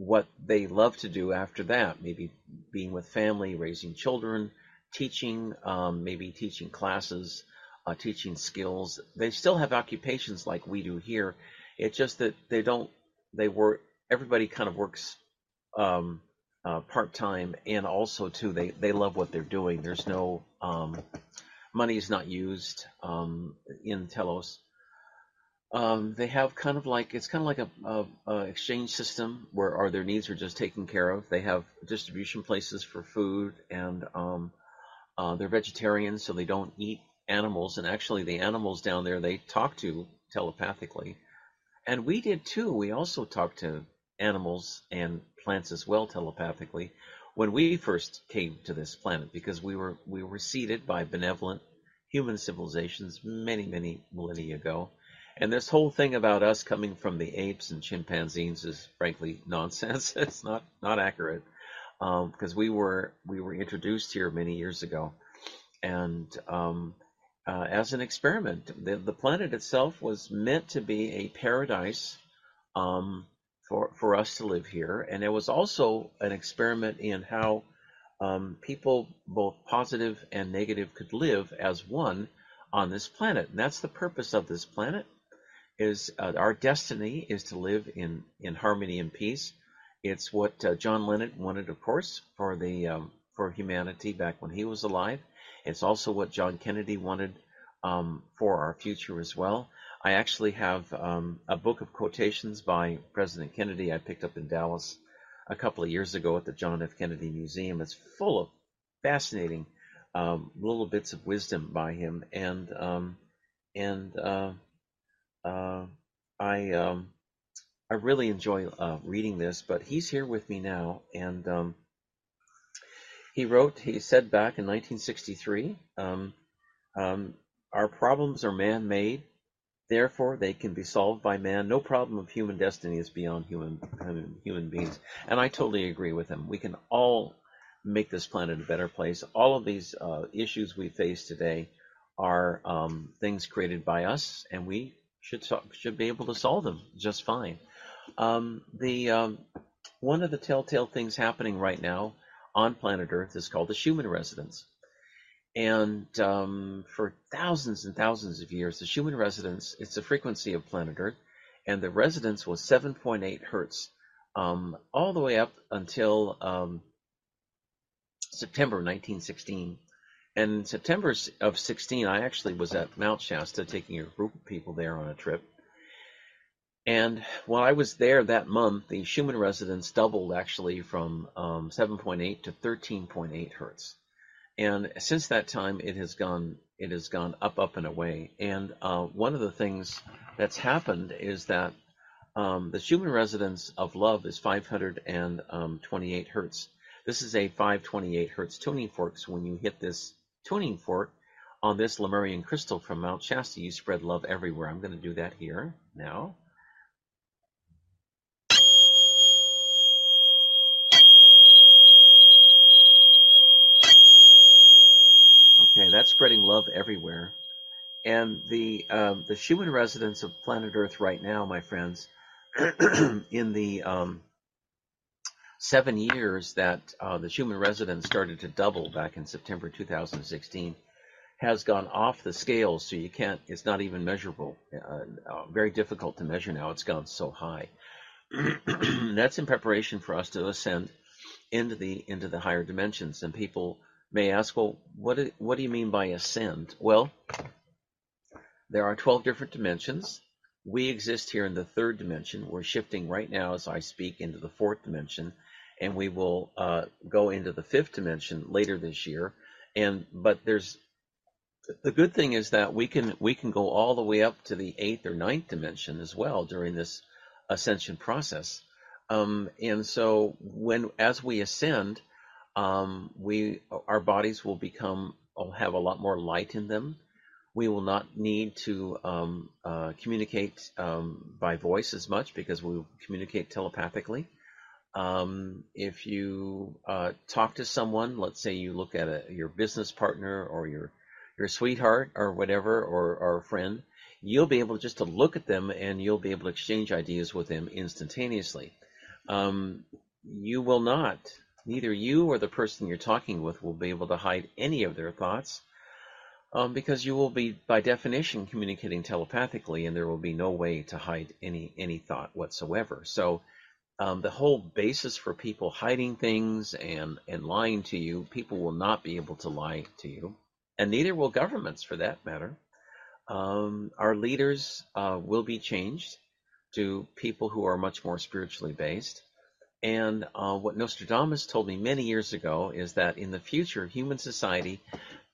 what they love to do after that. Maybe being with family, raising children, teaching, um, maybe teaching classes, uh, teaching skills. They still have occupations like we do here. It's just that they don't. They work everybody kind of works um, uh, part time, and also too they they love what they're doing. There's no um, money is not used um, in Telos. Um, they have kind of like it's kind of like a, a, a, exchange system where are their needs are just taken care of. They have distribution places for food, and um, uh, they're vegetarians, so they don't eat animals. And actually, the animals down there they talk to telepathically, and we did too. We also talked to animals and plants as well telepathically when we first came to this planet because we were we were seeded by benevolent human civilizations many many millennia ago and this whole thing about us coming from the apes and chimpanzees is frankly [laughs] nonsense it's not not accurate um, because we were we were introduced here many years ago and um, uh, as an experiment the, the planet itself was meant to be a paradise um, for, for us to live here. And it was also an experiment in how um, people, both positive and negative, could live as one on this planet. And that's the purpose of this planet. Is uh, our destiny is to live in in harmony and peace. It's what uh, John Lennon wanted, of course, for the um, for humanity back when he was alive. It's also what John Kennedy wanted um, for our future as well. I actually have um, a book of quotations by President Kennedy I picked up in Dallas a couple of years ago at the John F. Kennedy Museum. It's full of fascinating um, little bits of wisdom by him, and um, and uh, uh, I um, I really enjoy uh, reading this. But he's here with me now, and um, he wrote. He said back in 1963, um, um, "Our problems are man-made." Therefore, they can be solved by man. No problem of human destiny is beyond human human beings, and I totally agree with him. We can all make this planet a better place. All of these uh, issues we face today are um, things created by us, and we should should be able to solve them just fine. Um, the um, one of the telltale things happening right now on planet Earth is called the Schumann resonance. And um, for thousands and thousands of years, the Schumann resonance, it's the frequency of planet Earth, and the resonance was 7.8 hertz um, all the way up until um, September 1916. And in September of 16, I actually was at Mount Shasta taking a group of people there on a trip. And while I was there that month, the Schumann resonance doubled actually from um, 7.8 to 13.8 hertz. And since that time, it has gone it has gone up, up and away. And uh, one of the things that's happened is that um, the Schumann resonance of love is 528 hertz. This is a 528 hertz tuning fork. So when you hit this tuning fork on this Lemurian crystal from Mount Shasta, you spread love everywhere. I'm going to do that here now. Okay, that's spreading love everywhere. And the um, the Schumann resonance of planet Earth right now, my friends, [clears throat] in the um, seven years that uh, the Schumann resonance started to double back in September 2016, has gone off the scale, so you can't. It's not even measurable. Uh, uh, very difficult to measure now. It's gone so high. [clears throat] That's in preparation for us to ascend into the into the higher dimensions, and people may ask, well, what do, what do you mean by ascend? Well, there are 12 different dimensions. We exist here in the third dimension. We're shifting right now as I speak into the fourth dimension, and we will uh, go into the fifth dimension later this year. And but there's the good thing is that we can we can go all the way up to the eighth or ninth dimension as well during this ascension process. Um, and so when as we ascend, um, we our bodies will become will have a lot more light in them. We will not need to um, uh, communicate um, by voice as much because we will communicate telepathically. Um, if you uh, talk to someone, let's say you look at a, your business partner or your your sweetheart or whatever or, or a friend, you'll be able just to look at them and you'll be able to exchange ideas with them instantaneously. Um, you will not Neither you or the person you're talking with will be able to hide any of their thoughts um, because you will be, by definition, communicating telepathically, and there will be no way to hide any any thought whatsoever. So, um, the whole basis for people hiding things and and lying to you, people will not be able to lie to you, and neither will governments, for that matter. Um, our leaders uh, will be changed to people who are much more spiritually based. And uh, what Nostradamus told me many years ago is that in the future, human society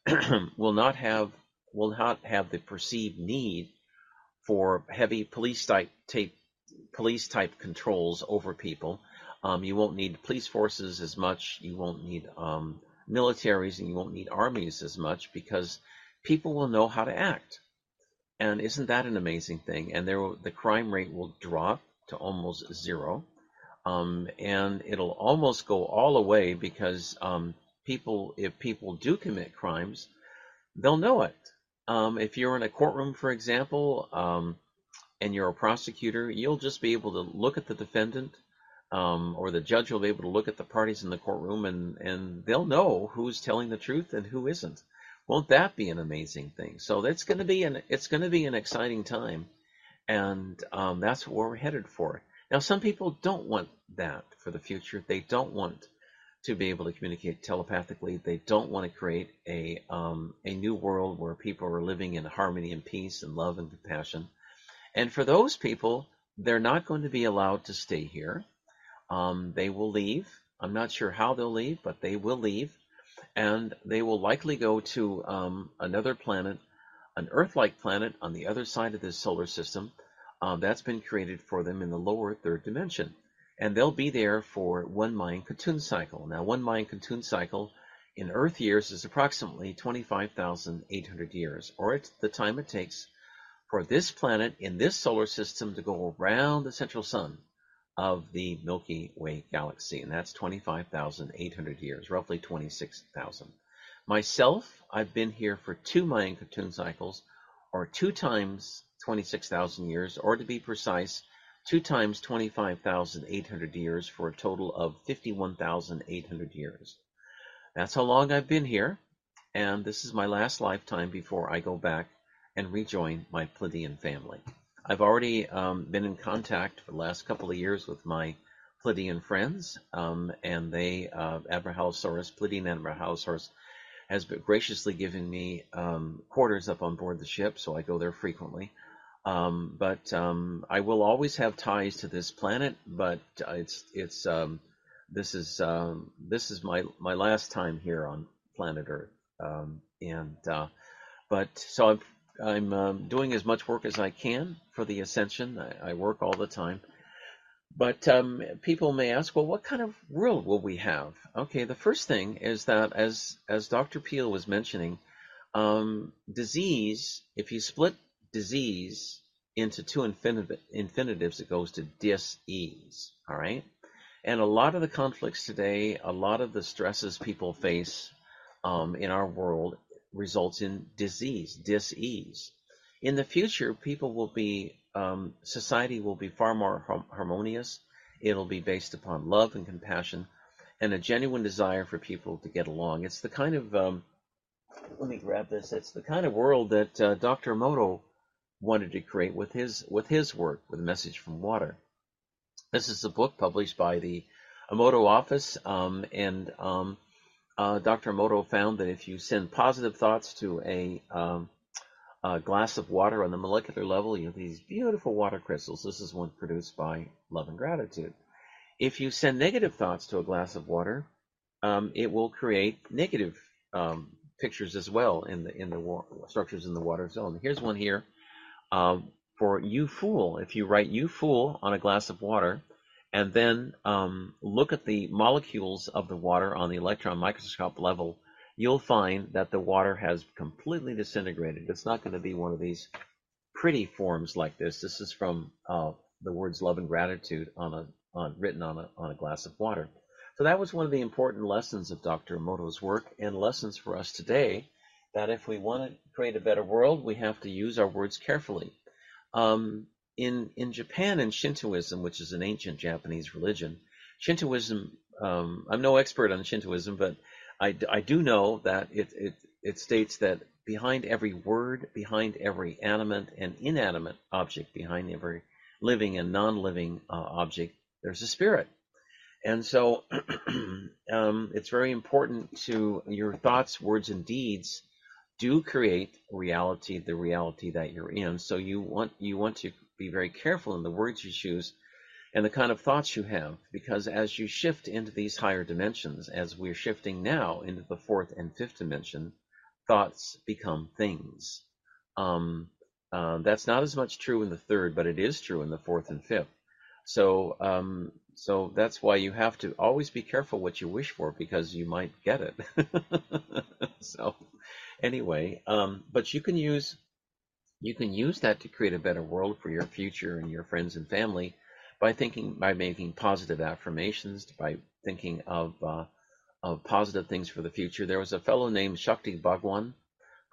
[clears throat] will not have will not have the perceived need for heavy police type, police type controls over people. Um, you won't need police forces as much. You won't need um, militaries, and you won't need armies as much because people will know how to act. And isn't that an amazing thing? And there, the crime rate will drop to almost zero. Um, and it'll almost go all away because um, people, if people do commit crimes, they'll know it. Um, if you're in a courtroom, for example, um, and you're a prosecutor, you'll just be able to look at the defendant, um, or the judge will be able to look at the parties in the courtroom, and and they'll know who's telling the truth and who isn't. Won't that be an amazing thing? So that's going to be an it's going to be an exciting time, and um, that's what we're headed for. Now, some people don't want that for the future. They don't want to be able to communicate telepathically. They don't want to create a um, a new world where people are living in harmony and peace and love and compassion. And for those people, they're not going to be allowed to stay here. Um, they will leave. I'm not sure how they'll leave, but they will leave. and they will likely go to um, another planet, an Earth-like planet on the other side of this solar system. Um, that's been created for them in the lower third dimension, and they'll be there for one Mayan Katun cycle. Now, one Mayan Katun cycle in Earth years is approximately 25,800 years, or it's the time it takes for this planet in this solar system to go around the central sun of the Milky Way galaxy, and that's 25,800 years, roughly 26,000. Myself, I've been here for two Mayan Katun cycles, or two times 26,000 years, or to be precise, two times 25,800 years for a total of 51,800 years. That's how long I've been here, and this is my last lifetime before I go back and rejoin my Pleiadian family. I've already um, been in contact for the last couple of years with my Pleiadian friends, um, and they, uh, Abrahalosaurus, Pleiadian Abrahalosaurus, has graciously given me um, quarters up on board the ship, so I go there frequently. Um, but um, I will always have ties to this planet, but it's it's um, this is this is my my last time here on planet Earth, and uh, but so I'm I'm um, doing as much work as I can for the ascension. I, I work all the time. But um, people may ask, well, what kind of world will we have? Okay, the first thing is that, as as Dr. Peal was mentioning, um, disease. If you split disease into two infinitive, infinitives, it goes to dis-ease. All right, and a lot of the conflicts today, a lot of the stresses people face um, in our world results in disease, dis-ease. In the future, people will be, um, society will be far more harmonious. It'll be based upon love and compassion and a genuine desire for people to get along. It's the kind of, um, let me grab this. It's the kind of world that uh, Dr. Emoto wanted to create with his with his work, with a message from water. This is a book published by the Emoto office, um, and um, uh, Dr. Emoto found that if you send positive thoughts to a, um, a, glass of water on the molecular level, you have these beautiful water crystals. This is one produced by love and gratitude. If you send negative thoughts to a glass of water, um, it will create negative um, pictures as well in the in the wa- structures in the water zone. Here's one here um, for you fool. If you write you fool on a glass of water, and then um, look at the molecules of the water on the electron microscope level, you'll find that the water has completely disintegrated. It's not going to be one of these pretty forms like this. This is from uh, the words love and gratitude on a on, written on a on a glass of water. So that was one of the important lessons of Dr. Emoto's work and lessons for us today. That if we want to create a better world, we have to use our words carefully. Um, in in Japan and Shintoism, which is an ancient Japanese religion, Shintoism. Um, I'm no expert on Shintoism, but I, I do know that it, it it states that behind every word, behind every animate and inanimate object, behind every living and non-living uh, object, there's a spirit. And so [clears throat] um, it's very important to your thoughts, words, and deeds do create reality, the reality that you're in. So you want you want to be very careful in the words you choose and the kind of thoughts you have, because as you shift into these higher dimensions, as we're shifting now into the fourth and fifth dimension, thoughts become things. Um, uh, that's not as much true in the third, but it is true in the fourth and fifth. So, um, so that's why you have to always be careful what you wish for because you might get it. [laughs] so, anyway, um, but you can use you can use that to create a better world for your future and your friends and family by thinking, by making positive affirmations, by thinking of, uh, of positive things for the future. There was a fellow named Shakti Gawain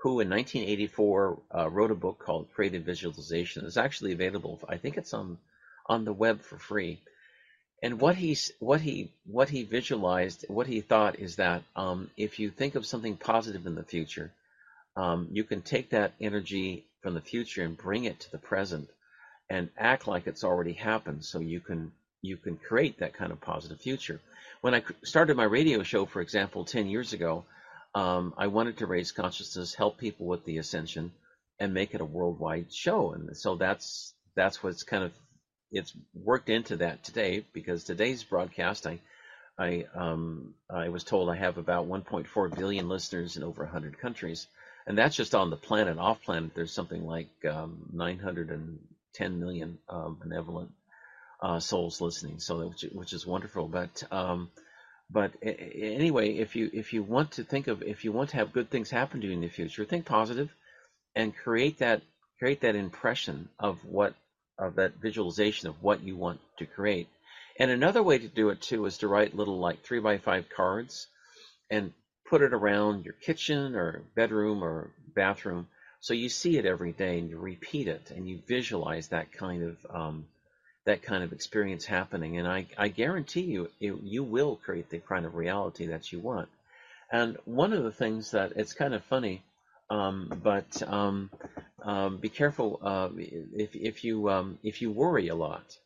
who in 1984 uh, wrote a book called Creative Visualization. It's actually available. I think it's on on the web for free. And what he what he what he visualized, what he thought is that um, if you think of something positive in the future, um, you can take that energy from the future and bring it to the present and act like it's already happened so you can you can create that kind of positive future. When i started my radio show for example 10 years ago um, i wanted to raise consciousness help people with the ascension and make it a worldwide show. And so that's that's what's kind of it's worked into that today because today's broadcast i I um, I was told I have about 1.4 billion listeners in over 100 countries, and that's just on the planet. Off planet, there's something like um, 910 million um, benevolent uh, souls listening, so which, which is wonderful. But um, but anyway, if you if you want to think of if you want to have good things happen to you in the future, think positive, and create that create that impression of what of that visualization of what you want to create. And another way to do it too is to write little like three by five cards and put it around your kitchen or bedroom or bathroom so you see it every day and you repeat it and you visualize that kind of um, that kind of experience happening. And I, I guarantee you, it, you will create the kind of reality that you want. And one of the things that it's kind of funny, um, but um, um, be careful uh, if if you um, if you worry a lot.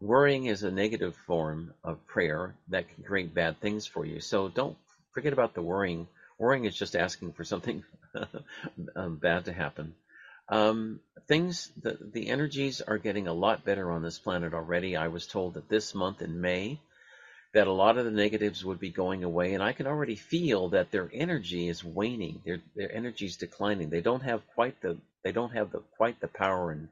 Worrying is a negative form of prayer that can create bad things for you. So don't forget about the worrying. Worrying is just asking for something [laughs] um, bad to happen. Um, things, the, the energies are getting a lot better on this planet already. I was told that this month in May, that a lot of the negatives would be going away, and I can already feel that their energy is waning. Their their energy is declining. They don't have quite the they don't have the quite the power and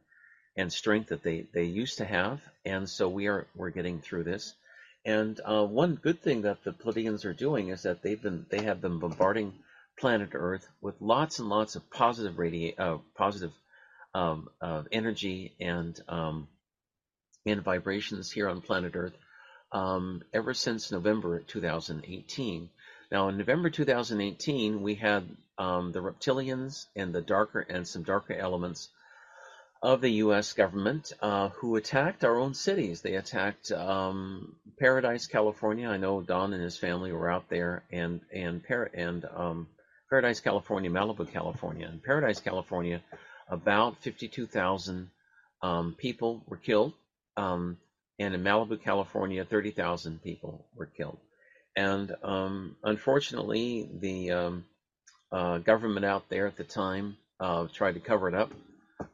and strength that they they used to have, and so we are we're getting through this. And uh, one good thing that the Pleiadians are doing is that they've been they have been bombarding planet Earth with lots and lots of positive radi- uh, positive um, uh, energy and um, and vibrations here on planet Earth um, ever since November 2018. Now, in November 2018, we had um, the reptilians and the darker and some darker elements of the U.S. government uh, who attacked our own cities. They attacked um, Paradise, California. I know Don and his family were out there, and and and um, Paradise, California, Malibu, California. In Paradise, California, about 52,000 um, people were killed. Um, and in Malibu, California, 30,000 people were killed. And um, unfortunately, the um, uh, government out there at the time uh, tried to cover it up.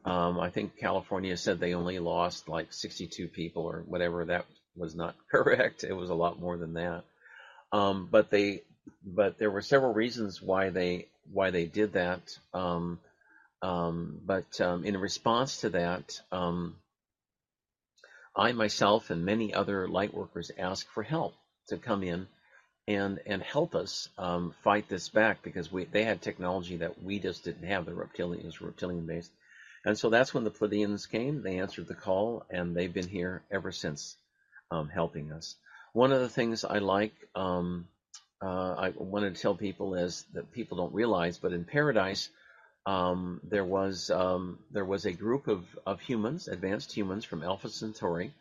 Um, I think California said they only lost like 62 people or whatever. That was not [laughs] correct. It was a lot more than that. Um, but they but there were several reasons why they why they did that. Um, um, but um, in response to that, um, I myself and many other light workers asked for help to come in and and help us fight this back because we they had technology that we just didn't have. The reptilians reptilian based, and so that's when the Pleiadians came. They answered the call, and they've been here ever since, um, helping us. One of the things I like um, uh, I wanted to tell people is that people don't realize, but in paradise, um, there was um, there was a group of, of humans, advanced humans from Alpha Centauri,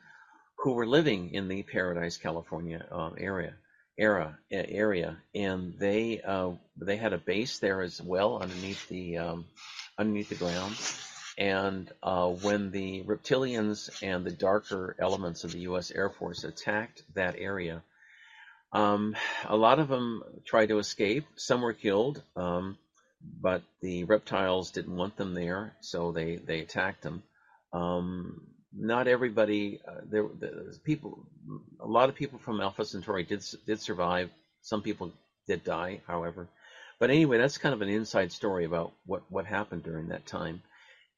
who were living in the Paradise, California um, area era area, and they uh, they had a base there as well underneath the um, underneath the ground. And uh, when the reptilians and the darker elements of the U.S. Air Force attacked that area, um, a lot of them tried to escape. Some were killed, um, but the reptiles didn't want them there, so they, they attacked them. Um, not everybody, uh, there, the people, a lot of people from Alpha Centauri did did survive. Some people did die, however. But anyway, that's kind of an inside story about what, what happened during that time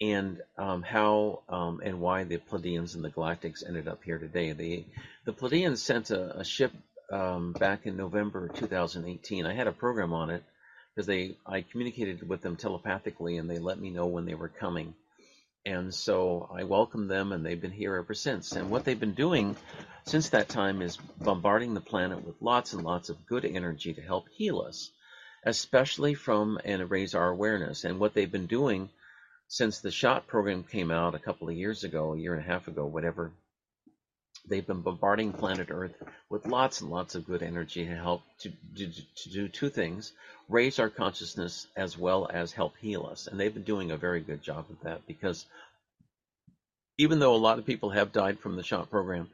and um, how um, and why the Pleiadians and the Galactics ended up here today. The the Pleiadians sent a, a ship um, back in November 2018. I had a program on it because they I communicated with them telepathically and they let me know when they were coming. And so I welcomed them and they've been here ever since. And what they've been doing since that time is bombarding the planet with lots and lots of good energy to help heal us, especially from and raise our awareness. And what they've been doing since the shot program came out a couple of years ago, a year and a half ago, whatever, they've been bombarding planet Earth with lots and lots of good energy to help to, to, to, do two things raise our consciousness as well as help heal us. And they've been doing a very good job of that because even though a lot of people have died from the shot program,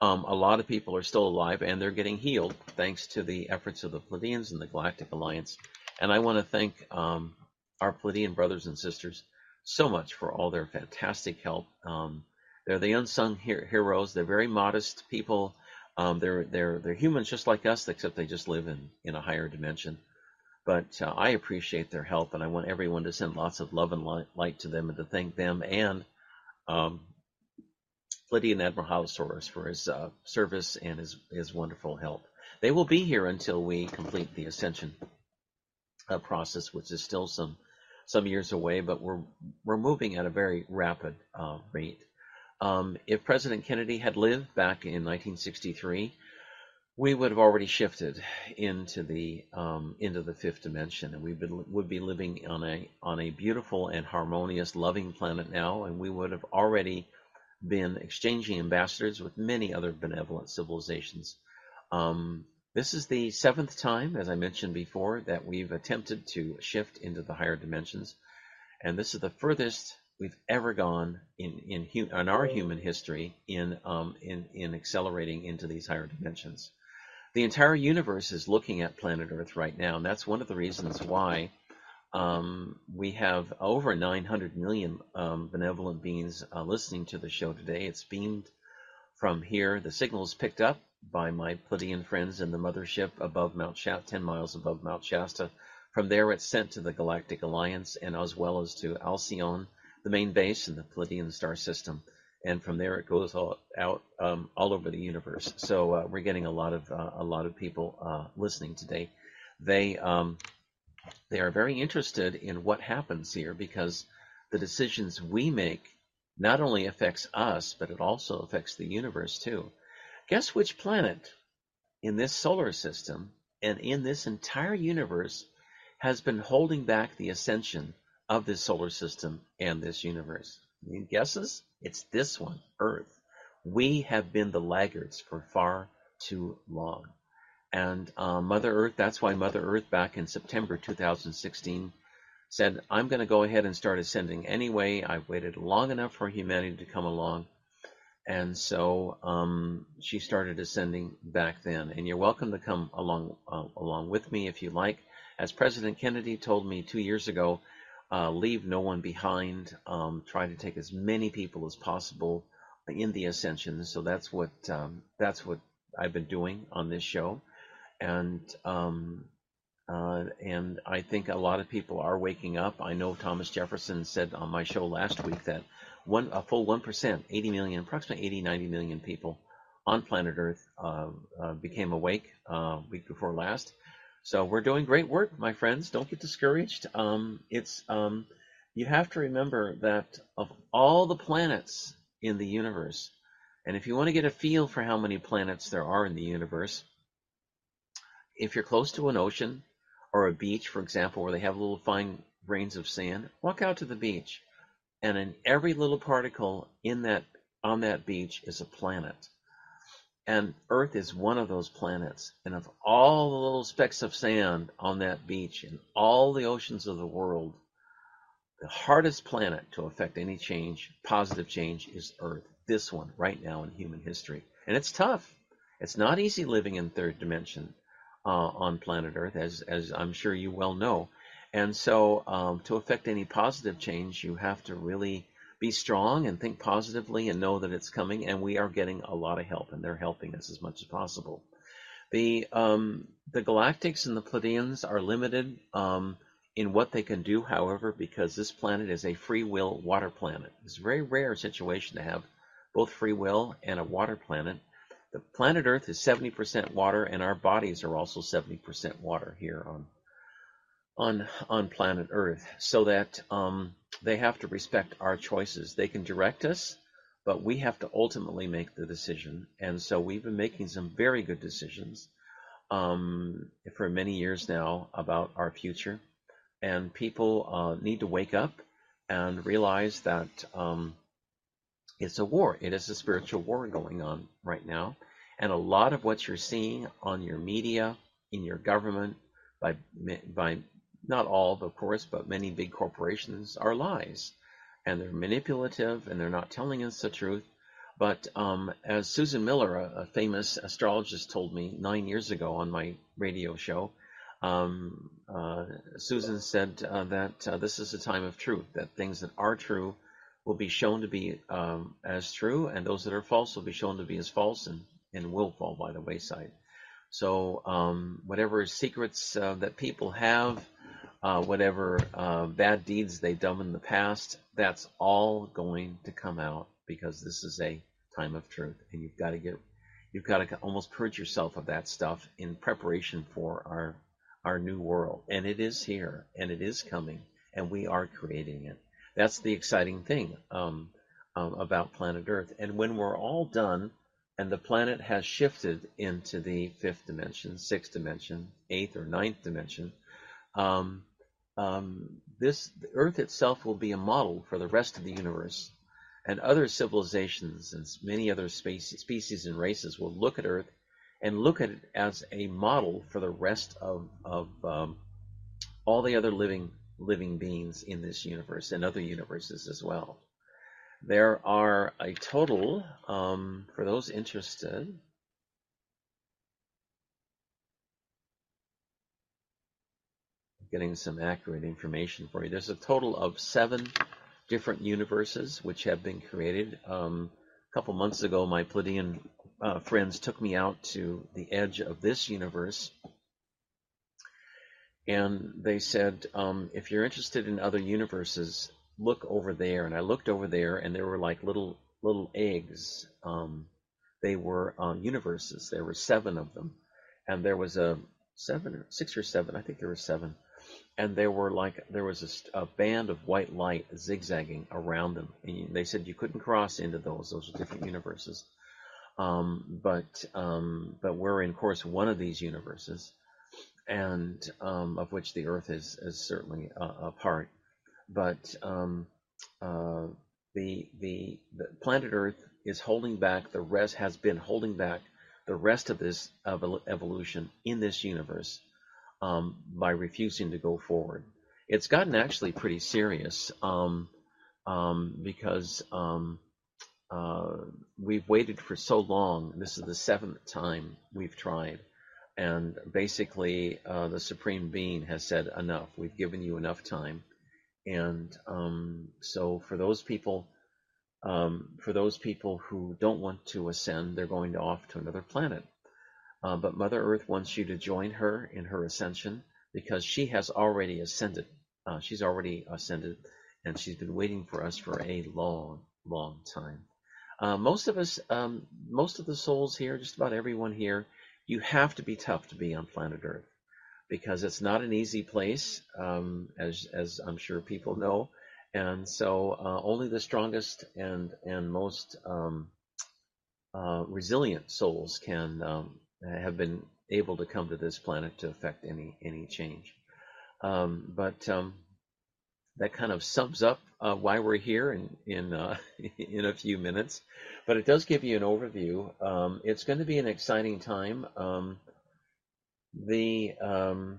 um, a lot of people are still alive and they're getting healed thanks to the efforts of the Pleiadians and the Galactic Alliance. And I want to thank um, our Pleiadian brothers and sisters so much for all their fantastic help. Um, they're the unsung heroes. They're very modest people. Um, they're they're they're humans just like us, except they just live in in a higher dimension. But uh, I appreciate their help, and I want everyone to send lots of love and light to them, and to thank them and um, Pleiadian Admiral Halosaurus for his uh, service and his his wonderful help. They will be here until we complete the ascension uh, process, which is still some some years away, but we're we're moving at a very rapid uh, rate. Um, if President Kennedy had lived back in 1963, we would have already shifted into the um, into the fifth dimension, and we would be living on a on a beautiful and harmonious, loving planet now, and we would have already been exchanging ambassadors with many other benevolent civilizations. Um, this is the seventh time, as I mentioned before, that we've attempted to shift into the higher dimensions, and this is the furthest we've ever gone in in, in our human history in um, in in accelerating into these higher dimensions. The entire universe is looking at planet Earth right now, and that's one of the reasons why um, we have over 900 million um, benevolent beings uh, listening to the show today. It's beamed from here. The signal is picked up by my Pleiadian friends in the mothership above Mount Shasta, 10 miles above Mount Shasta. From there, it's sent to the Galactic Alliance and as well as to Alcyon, the main base in the Pleiadian star system. And from there, it goes all, out um, all over the universe. So uh, we're getting a lot of uh, a lot of people uh, listening today. They um, they are very interested in what happens here because the decisions we make not only affects us, but it also affects the universe too. Guess which planet in this solar system and in this entire universe has been holding back the ascension of this solar system and this universe? Any guesses? It's this one, Earth. We have been the laggards for far too long. And uh, Mother Earth, that's why Mother Earth back in September 2016 said, I'm going to go ahead and start ascending anyway. I've waited long enough for humanity to come along. And so um, she started ascending back then. And you're welcome to come along uh, along with me if you like. As President Kennedy told me two years ago, uh, leave no one behind. Um, try to take as many people as possible in the ascension. So that's what um, that's what I've been doing on this show, and um, uh, and I think a lot of people are waking up. I know Thomas Jefferson said on my show last week that one a full one percent, 80 million, approximately 80, 90 million people on planet Earth uh, uh, became awake uh, week before last. So we're doing great work, my friends. Don't get discouraged. Um, it's um, you have to remember that of all the planets in the universe, and if you want to get a feel for how many planets there are in the universe, if you're close to an ocean or a beach, for example, where they have little fine grains of sand, walk out to the beach and in every little particle in that on that beach is a planet. And Earth is one of those planets. And of all the little specks of sand on that beach in all the oceans of the world, the hardest planet to affect any change, positive change, is Earth. This one right now in human history. And it's tough. It's not easy living in third dimension uh, on planet Earth, as, as I'm sure you well know. And so, um, to affect any positive change, you have to really be strong and think positively and know that it's coming. And we are getting a lot of help, and they're helping us as much as possible. The um, the Galactics and the Pleiadians are limited um, in what they can do, however, because this planet is a free will water planet. It's a very rare situation to have both free will and a water planet. The planet Earth is 70% water, and our bodies are also 70% water here on on on planet Earth, so that um, they have to respect our choices. They can direct us, but we have to ultimately make the decision. And so we've been making some very good decisions um, for many years now about our future. And people uh, need to wake up and realize that um, it's a war. It is a spiritual war going on right now. And a lot of what you're seeing on your media, in your government, by by not all, of course, but many big corporations are lies. And they're manipulative and they're not telling us the truth. But um, as Susan Miller, a, a, famous astrologist, told me nine years ago on my radio show, um, uh, Susan said uh, that uh, this is a time of truth, that things that are true will be shown to be um, as true, and those that are false will be shown to be as false, and and will fall by the wayside. So um, whatever secrets uh, that people have, uh, whatever uh, bad deeds they've done in the past, that's all going to come out because this is a time of truth, and you've got to get, you've got to almost purge yourself of that stuff in preparation for our our new world, and it is here, and it is coming, and we are creating it. That's the exciting thing um, um, about planet Earth. And when we're all done, and the planet has shifted into the fifth dimension, sixth dimension, eighth or ninth dimension, um, um, this Earth itself will be a model for the rest of the universe, and other civilizations and many other species, species and races will look at Earth and look at it as a model for the rest of, of um, all the other living living beings in this universe and other universes as well. There are a total, um, for those interested, getting some accurate information for you. There's a total of seven different universes which have been created. Um, a couple months ago, my Pleiadian uh, friends took me out to the edge of this universe, and they said, um, if you're interested in other universes, look over there. And I looked over there, and there were like little little eggs. Um, they were uh, universes. There were seven of them, and there was a seven or six or seven. I think there were seven and there were like there was a, a, band of white light zigzagging around them. And they said you couldn't cross into those; those are different universes. Um, but um, but we're in course one of these universes, and um, of which the Earth is is certainly a, a part. But um, uh, the, the the planet Earth is holding back the rest has been holding back the rest of this evolution in this universe um, by refusing to go forward. It's gotten actually pretty serious um, um, because um, uh, we've waited for so long. This is the seventh time we've tried. And basically, uh, the Supreme Being has said, enough. We've given you enough time. And um, so, for those people, um, for those people who don't want to ascend, they're going to off to another planet. Uh, but Mother Earth wants you to join her in her ascension because she has already ascended. Uh, she's already ascended, and she's been waiting for us for a long, long time. Uh, most of us, um, most of the souls here, just about everyone here, you have to be tough to be on planet Earth because it's not an easy place, um, as as I'm sure people know, and so uh, only the strongest and and most um, uh, resilient souls can um, have been able to come to this planet to affect any any change. Um, but um, that kind of sums up uh, why we're here in in uh, [laughs] in a few minutes. But it does give you an overview. Um, it's going to be an exciting time. Um, the um,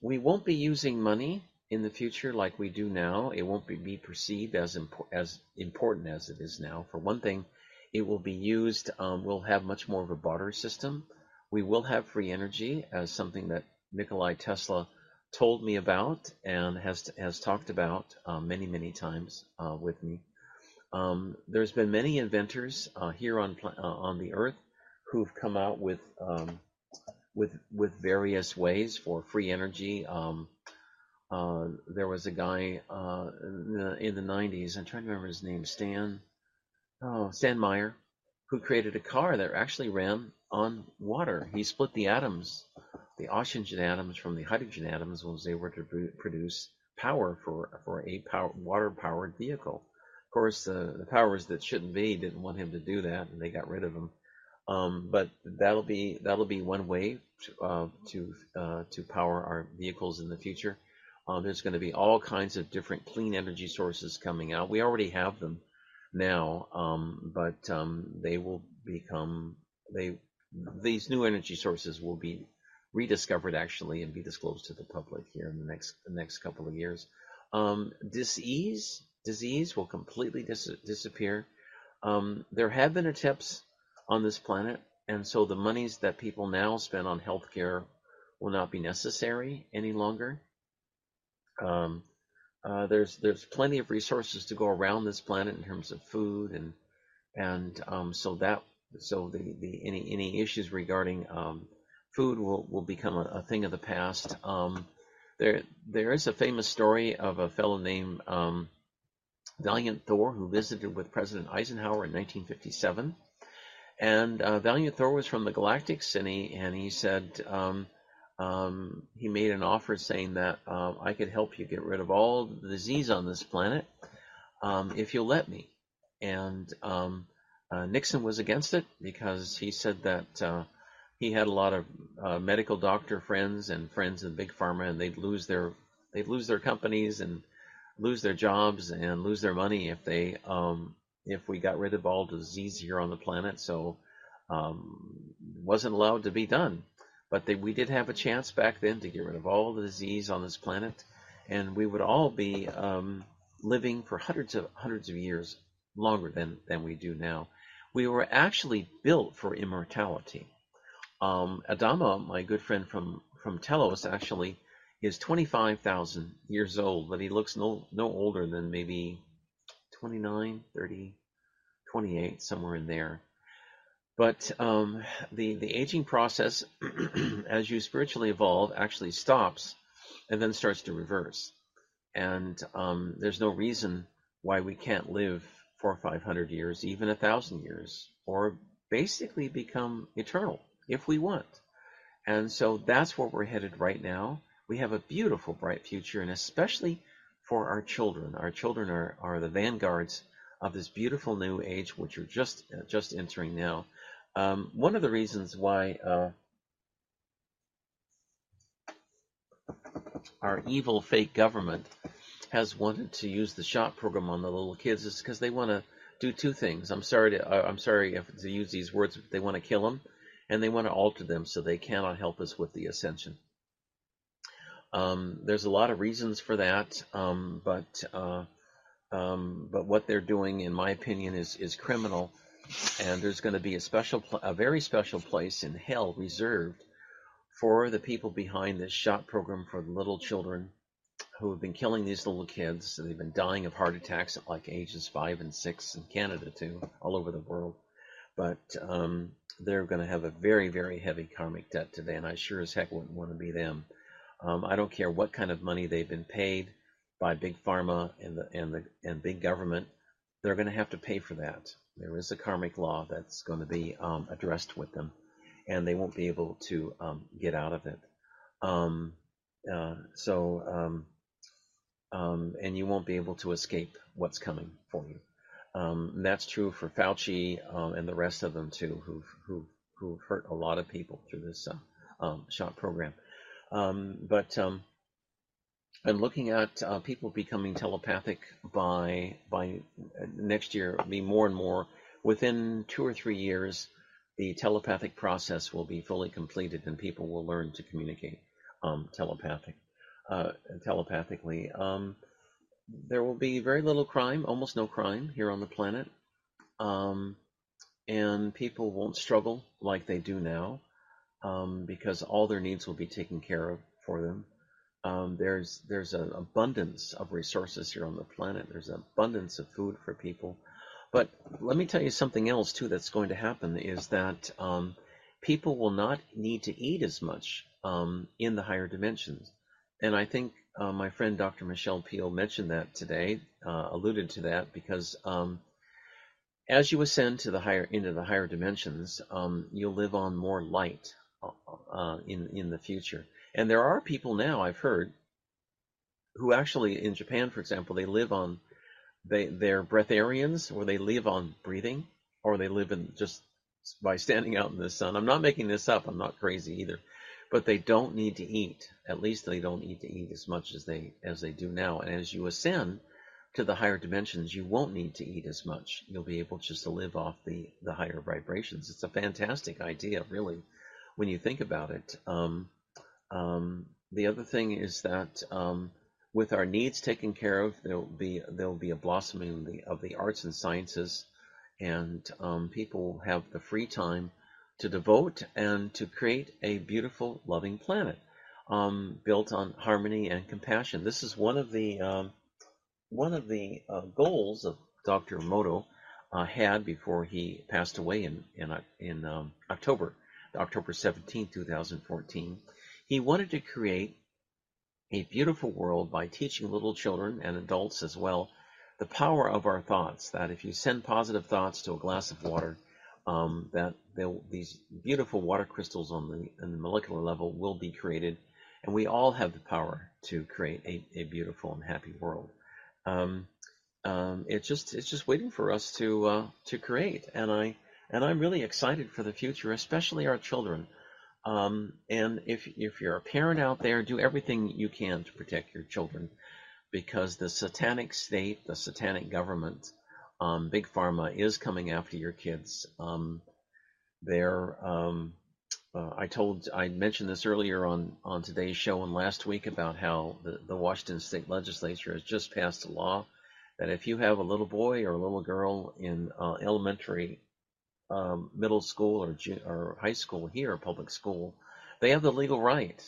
we won't be using money in the future like we do now. It won't be, be perceived as impo- as important as it is now. For one thing, it will be used. Um, we'll have much more of a barter system. We will have free energy as something that Nikolai Tesla told me about and has has talked about uh, many many times uh, with me. Um, there's been many inventors uh, here on uh, on the Earth who've come out with um, with with various ways for free energy. Um, uh, there was a guy uh, in the, in the 90s. I'm trying to remember his name, Stan. Oh, Stan Meyer, who created a car that actually ran on water. He split the atoms, the oxygen atoms from the hydrogen atoms, was able to produce power for for a power, water-powered vehicle. Of course, the, the powers that shouldn't be didn't want him to do that, and they got rid of him. Um, but that'll be that'll be one way to uh, to, uh, to power our vehicles in the future. Uh, there's going to be all kinds of different clean energy sources coming out. We already have them now, um, but um, they will become they these new energy sources will be rediscovered actually and be disclosed to the public here in the next the next couple of years. Um, disease disease will completely dis- disappear. Um, there have been attempts on this planet, and so the monies that people now spend on healthcare will not be necessary any longer. Um, uh, there's there's plenty of resources to go around this planet in terms of food and and um, so that so the, the any any issues regarding um, food will, will become a, a thing of the past. Um, there there is a famous story of a fellow named um, Valiant Thor who visited with President Eisenhower in 1957. And uh, Valiant Thor was from the Galactic City, and he said um, um, he made an offer saying that uh, I could help you get rid of all the disease on this planet um, if you'll let me. And um, uh, Nixon was against it because he said that uh, he had a lot of uh, medical doctor friends and friends in big pharma, and they'd lose their they'd lose their companies and lose their jobs and lose their money if they um, if we got rid of all disease here on the planet. So um, wasn't allowed to be done. But they, we did have a chance back then to get rid of all the disease on this planet, and we would all be um, living for hundreds of hundreds of years longer than than we do now. We were actually built for immortality. Um, Adama, my good friend from from Telos, actually is 25,000 years old, but he looks no no older than maybe 29, 30, 28, somewhere in there. But um, the the aging process, [clears throat] as you spiritually evolve, actually stops and then starts to reverse. And um, there's no reason why we can't live four or five hundred years, even a thousand years, or basically become eternal if we want. And so that's where we're headed right now. We have a beautiful, bright future, and especially for our children. Our children are, are the vanguards of this beautiful new age, which we're just uh, just entering now. Um, one of the reasons why uh, our evil fake government has wanted to use the shot program on the little kids is because they want to do two things. I'm sorry to uh, I'm sorry if to use these words. But they want to kill them, and they want to alter them so they cannot help us with the ascension. Um, there's a lot of reasons for that, um, but uh, um, but what they're doing, in my opinion, is is criminal. And there's going to be a special, a very special place in hell reserved for the people behind this shot program for little children who have been killing these little kids. They've been dying of heart attacks at like ages five and six in Canada too, all over the world. But um, they're going to have a very, very heavy karmic debt today, and I sure as heck wouldn't want to be them. Um, I don't care what kind of money they've been paid by big pharma and the and the and big government. They're going to have to pay for that. There is a karmic law that's going to be um, addressed with them, and they won't be able to um, get out of it. Um, uh, so, um, um, and you won't be able to escape what's coming for you. Um, that's true for Fauci and the rest of them too, who've who've who've hurt a lot of people through this uh, shot program. But I'm looking at uh, people becoming telepathic by by next year. It'll Be more and more within two or three years. The telepathic process will be fully completed, and people will learn to communicate um, telepathic uh, telepathically. Um, there will be very little crime, almost no crime here on the planet, um, and people won't struggle like they do now um, because all their needs will be taken care of for them. Um, there's there's an abundance of resources here on the planet. There's an abundance of food for people. But let me tell you something else too that's going to happen is that um, people will not need to eat as much um, in the higher dimensions. And I think uh, my friend Dr. Michelle Peal mentioned that today, uh, alluded to that because um, as you ascend to the higher into the higher dimensions, um, you'll live on more light uh, in in the future. And there are people now I've heard who actually in Japan, for example, they live on they they're breatharians or they live on breathing or they live in just by standing out in the sun. I'm not making this up. I'm not crazy either. But they don't need to eat. At least they don't need to eat as much as they as they do now. And as you ascend to the higher dimensions, you won't need to eat as much. You'll be able just to live off the the higher vibrations. It's a fantastic idea, really when you think about it. Um, um, the other thing is that um, with our needs taken care of, there will be there will be a blossoming of the, of the arts and sciences, and um, people will have the free time to devote and to create a beautiful, loving planet um, built on harmony and compassion. This is one of the um, one of the uh, goals of Dr. Emoto uh, had before he passed away in in, uh, in um, October, October 17, 2014. He wanted to create a beautiful world by teaching little children and adults as well the power of our thoughts. That if you send positive thoughts to a glass of water, um, that these beautiful water crystals on the, on the molecular level will be created, and we all have the power to create a, a beautiful and happy world. Um, um, it's just it's just waiting for us to uh, to create, and I and I'm really excited for the future, especially our children. Um, and if if you're a parent out there, do everything you can to protect your children, because the satanic state, the satanic government, um, big pharma is coming after your kids. Um, they're um, uh, I told I mentioned this earlier on on today's show and last week about how the, the Washington State Legislature has just passed a law that if you have a little boy or a little girl in uh, elementary, um, middle school, or, or high school here, public school, they have the legal right,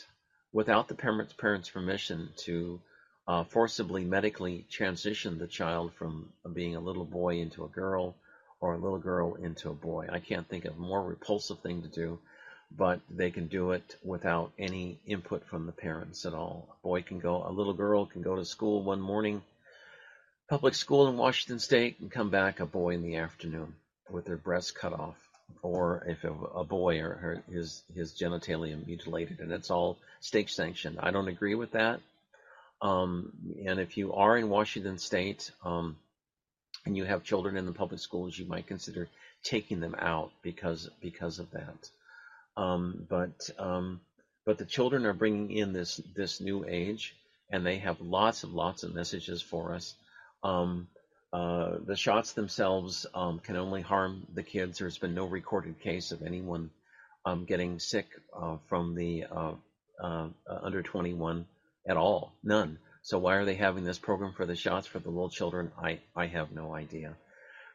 without the parents' parents' permission, to uh, forcibly medically transition the child from being a little boy into a girl or a little girl into a boy. I can't think of a more repulsive thing to do, but they can do it without any input from the parents at all. A boy can go, a little girl can go to school one morning public school in Washington State and come back a boy in the afternoon with their breasts cut off, or if a, boy or his his genitalia mutilated, and it's all state sanctioned. I don't agree with that. Um, and if you are in Washington State um, and you have children in the public schools, you might consider taking them out because because of that. Um, but um, but the children are bringing in this this new age, and they have lots and lots of messages for us. Um, uh, the shots themselves um, can only harm the kids. There's been no recorded case of anyone um, getting sick uh, from the uh, uh under 21 at all. None. So why are they having this program for the shots for the little children? I, I have no idea.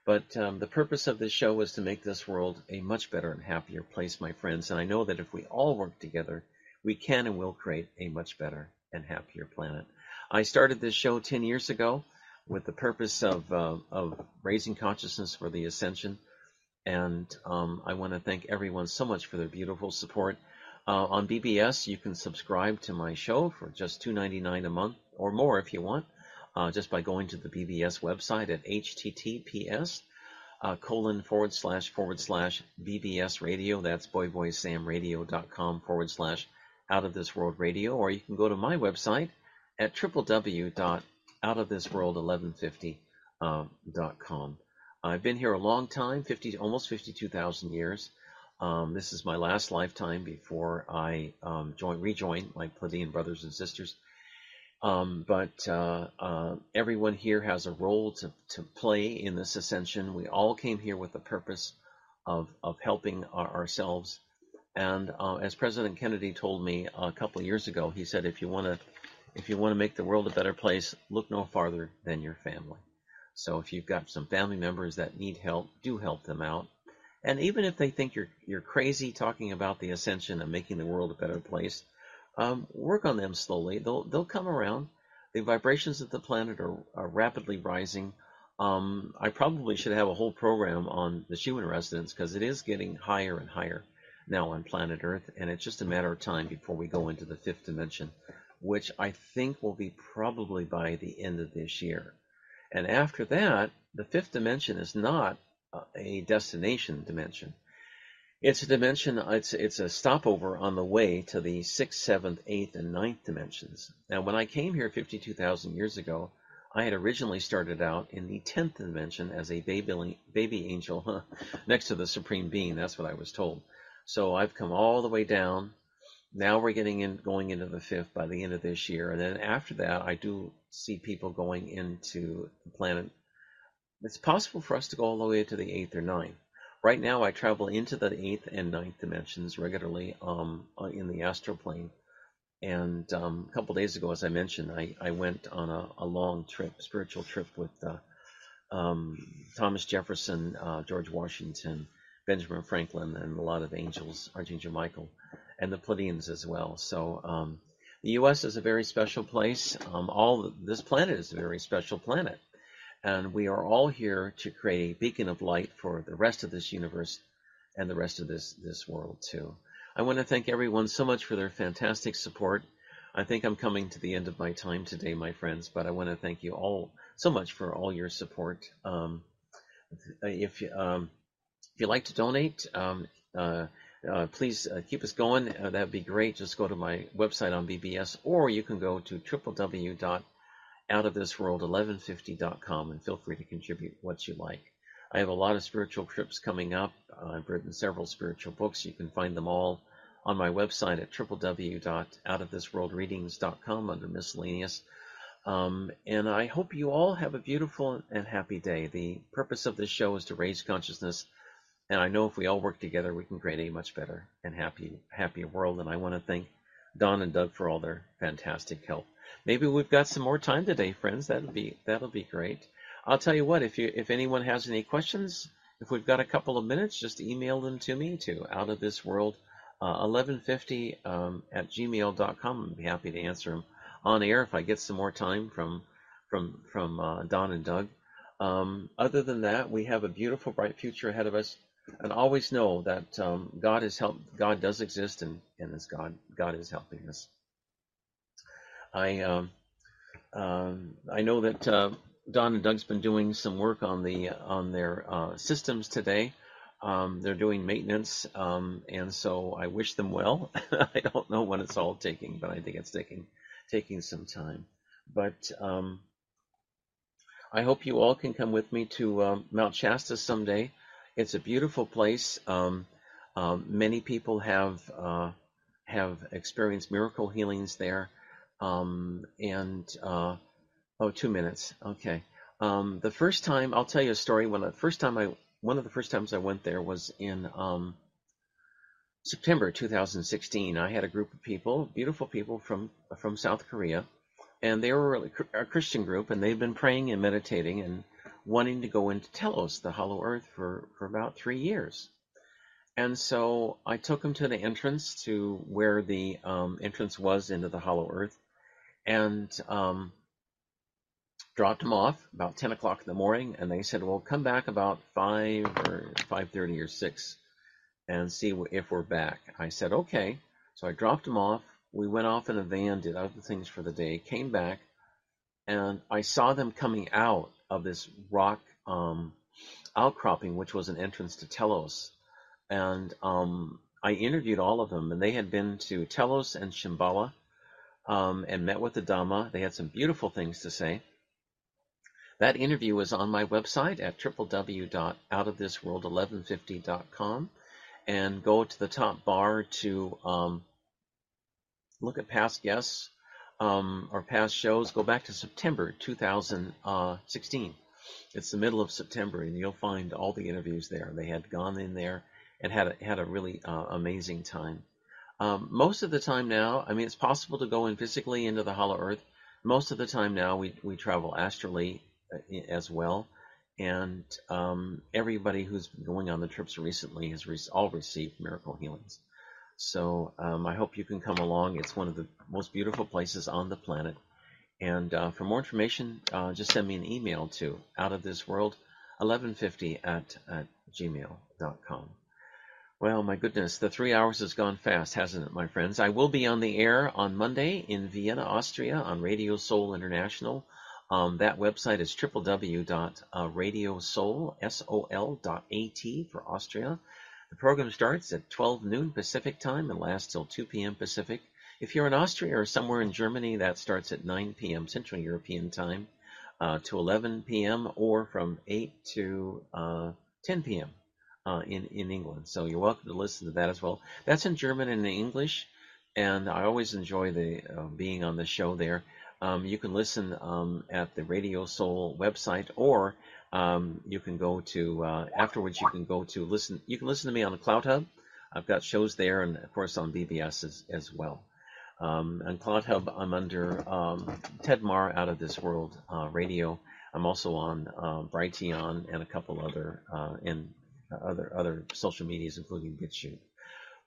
But um, the purpose of this show is to make this world a much better and happier place, my friends. And I know that if we all work together, we can and will create a much better and happier planet. I started this show 10 years ago with the purpose of, uh, of raising consciousness for the ascension. And um, I want to thank everyone so much for their beautiful support. Uh, on BBS, you can subscribe to my show for just $2.99 a month or more if you want, uh, just by going to the BBS website at https uh, colon forward slash forward slash BBS radio. That's boyboysamradio.com forward slash out of this world radio. Or you can go to my website at www out of this world 1150.com. Uh, I've been here a long time, 50, almost 52,000 years. Um, this is my last lifetime before I um, join, rejoin my Pleiadian brothers and sisters. Um, but uh, uh, everyone here has a role to, to play in this ascension. We all came here with the purpose of, of helping our, ourselves. And uh, as President Kennedy told me a couple of years ago, he said, if you want to if you want to make the world a better place, look no farther than your family. So if you've got some family members that need help, do help them out. And even if they think you're you're crazy talking about the ascension and making the world a better place, um, work on them slowly. They'll they'll come around. The vibrations of the planet are, are rapidly rising. Um, I probably should have a whole program on the Schumann resonance because it is getting higher and higher now on planet Earth, and it's just a matter of time before we go into the fifth dimension which I think will be probably by the end of this year. And after that, the fifth dimension is not a destination dimension. It's a dimension, it's, it's a stopover on the way to the sixth, seventh, eighth, and ninth dimensions. Now, when I came here 52,000 years ago, I had originally started out in the 10th dimension as a baby, baby angel next to the Supreme Being. That's what I was told. So I've come all the way down now we're getting in going into the fifth by the end of this year. And then after that i do see people going into the planet. It's possible for us to go all the way to the eighth or ninth. Right now i travel into the eighth and ninth dimensions regularly um, uh, in the astral plane. And um, a couple days ago as i mentioned i, I went on a, a long trip spiritual trip with uh, um, thomas jefferson uh, george washington benjamin franklin and a lot of angels archangel michael and the Pleiadians as well. So um, the U.S. is a very special place. Um, all this planet is a very special planet, And we are all here to create a beacon of light for the rest of this universe and the rest of this, this world too. I want to thank everyone so much for their fantastic support. I think I'm coming to the end of my time today, my friends, but I want to thank you all so much for all your support. Um, if, um, if you'd like to donate, um, uh, uh, please uh, keep us going. Uh, that'd be great. Just go to my website on BBS, or you can go to www.outofthisworld1150.com and feel free to contribute what you like. I have a lot of spiritual trips coming up. I've written several spiritual books. You can find them all on my website at www.outofthisworldreadings.com under miscellaneous. Um, and I hope you all have a beautiful and happy day. The purpose of this show is to raise consciousness and I know if we all work together, we can create a much better and happy, happier world. And I want to thank Don and Doug for all their fantastic help. Maybe we've got some more time today, friends. That'll be that'll be great. I'll tell you what. If you if anyone has any questions, if we've got a couple of minutes, just email them to me to out of this world uh, 1150 um, at gmail.com. I'd be happy to answer them on air if I get some more time from from from uh, Don and Doug. Um, other than that, we have a beautiful, bright future ahead of us and always know that um, God is help. God does exist, and and as God God is helping us. I um, um, I know that uh, Don and Doug's been doing some work on the on their uh, systems today. Um, they're doing maintenance, um, and so I wish them well. [laughs] I don't know when it's all taking, but I think it's taking taking some time. But um, I hope you all can come with me to Mount Shasta someday. It's a beautiful place. Um, um, many people have uh, have experienced miracle healings there. Um, and uh, oh, two minutes. Okay. Um, the first time I'll tell you a story. When the first time I one of the first times I went there was in um, September 2016. I had a group of people, beautiful people from from South Korea, and they were a Christian group, and they'd been praying and meditating and wanting to go into Telos, the Hollow Earth, for, for about three years. And so I took him to the entrance to where the um, entrance was into the Hollow Earth, and um, dropped him off about 10 o'clock in the morning. And they said, "Well, come back about five or 5:30 or six, and see if we're back." I said, "Okay." So I dropped him off. We went off in a van, did other things for the day, came back, and I saw them coming out of this rock um, outcropping, which was an entrance to Telos. And um, I interviewed all of them, and they had been to Telos and Shambhala um, and met with Adama. They had some beautiful things to say. That interview is on my website at www.outofthisworld1150.com and go to the top bar to um, look at past guests um, our past shows, go back to September 2016. It's the middle of September, and you'll find all the interviews there. They had gone in there and had a, had a really uh, amazing time. Um, most of the time now, I mean, it's possible to go in physically into the Hollow Earth. Most of the time now, we we travel astrally uh, as well, and um, everybody who's been going on the trips recently has re- all received miracle healings. So um, I hope you can come along. It's one of the most beautiful places on the planet. And uh, for more information, uh, just send me an email to outofthisworld1150 at, at gmail.com. Well, my goodness, the three hours has gone fast, hasn't it, my friends? I will be on the air on Monday in Vienna, Austria on Radio Soul International. Um, that website is www.radiosoul.at for Austria. The program starts at 12 noon Pacific time and lasts till 2 p.m. Pacific. If you're in Austria or somewhere in Germany, that starts at 9 p.m. Central European time uh, to 11 p.m. or from 8 to uh, 10 p.m. Uh, in, in England. So you're welcome to listen to that as well. That's in German and in English, and I always enjoy the uh, being on the show there. Um, you can listen um, at the Radio Soul website or um, you can go to uh, afterwards. You can go to listen. You can listen to me on the CloutHub. I've got shows there, and of course on BBS as, as well. Um, on CloutHub, I'm under um, Ted Mahr Out of This World uh, Radio. I'm also on uh, Brighteon and a couple other uh, and other other social medias, including BitChute.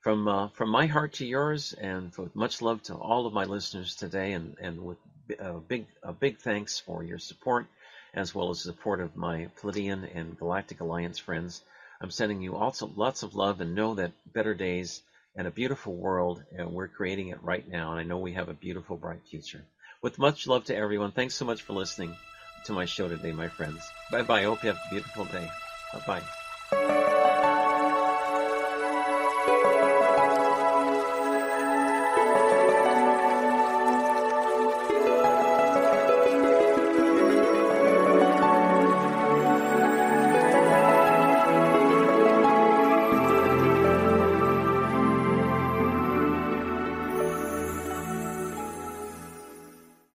From uh, from my heart to yours, and with much love to all of my listeners today, and and with a uh, big a big thanks for your support as well as the support of my Pleiadian and Galactic Alliance friends. I'm sending you also lots of love and know that better days and a beautiful world, and we're creating it right now. And I know we have a beautiful, bright future. With much love to everyone, thanks so much for listening to my show today, my friends. Bye bye. I hope you have a beautiful day. Bye bye.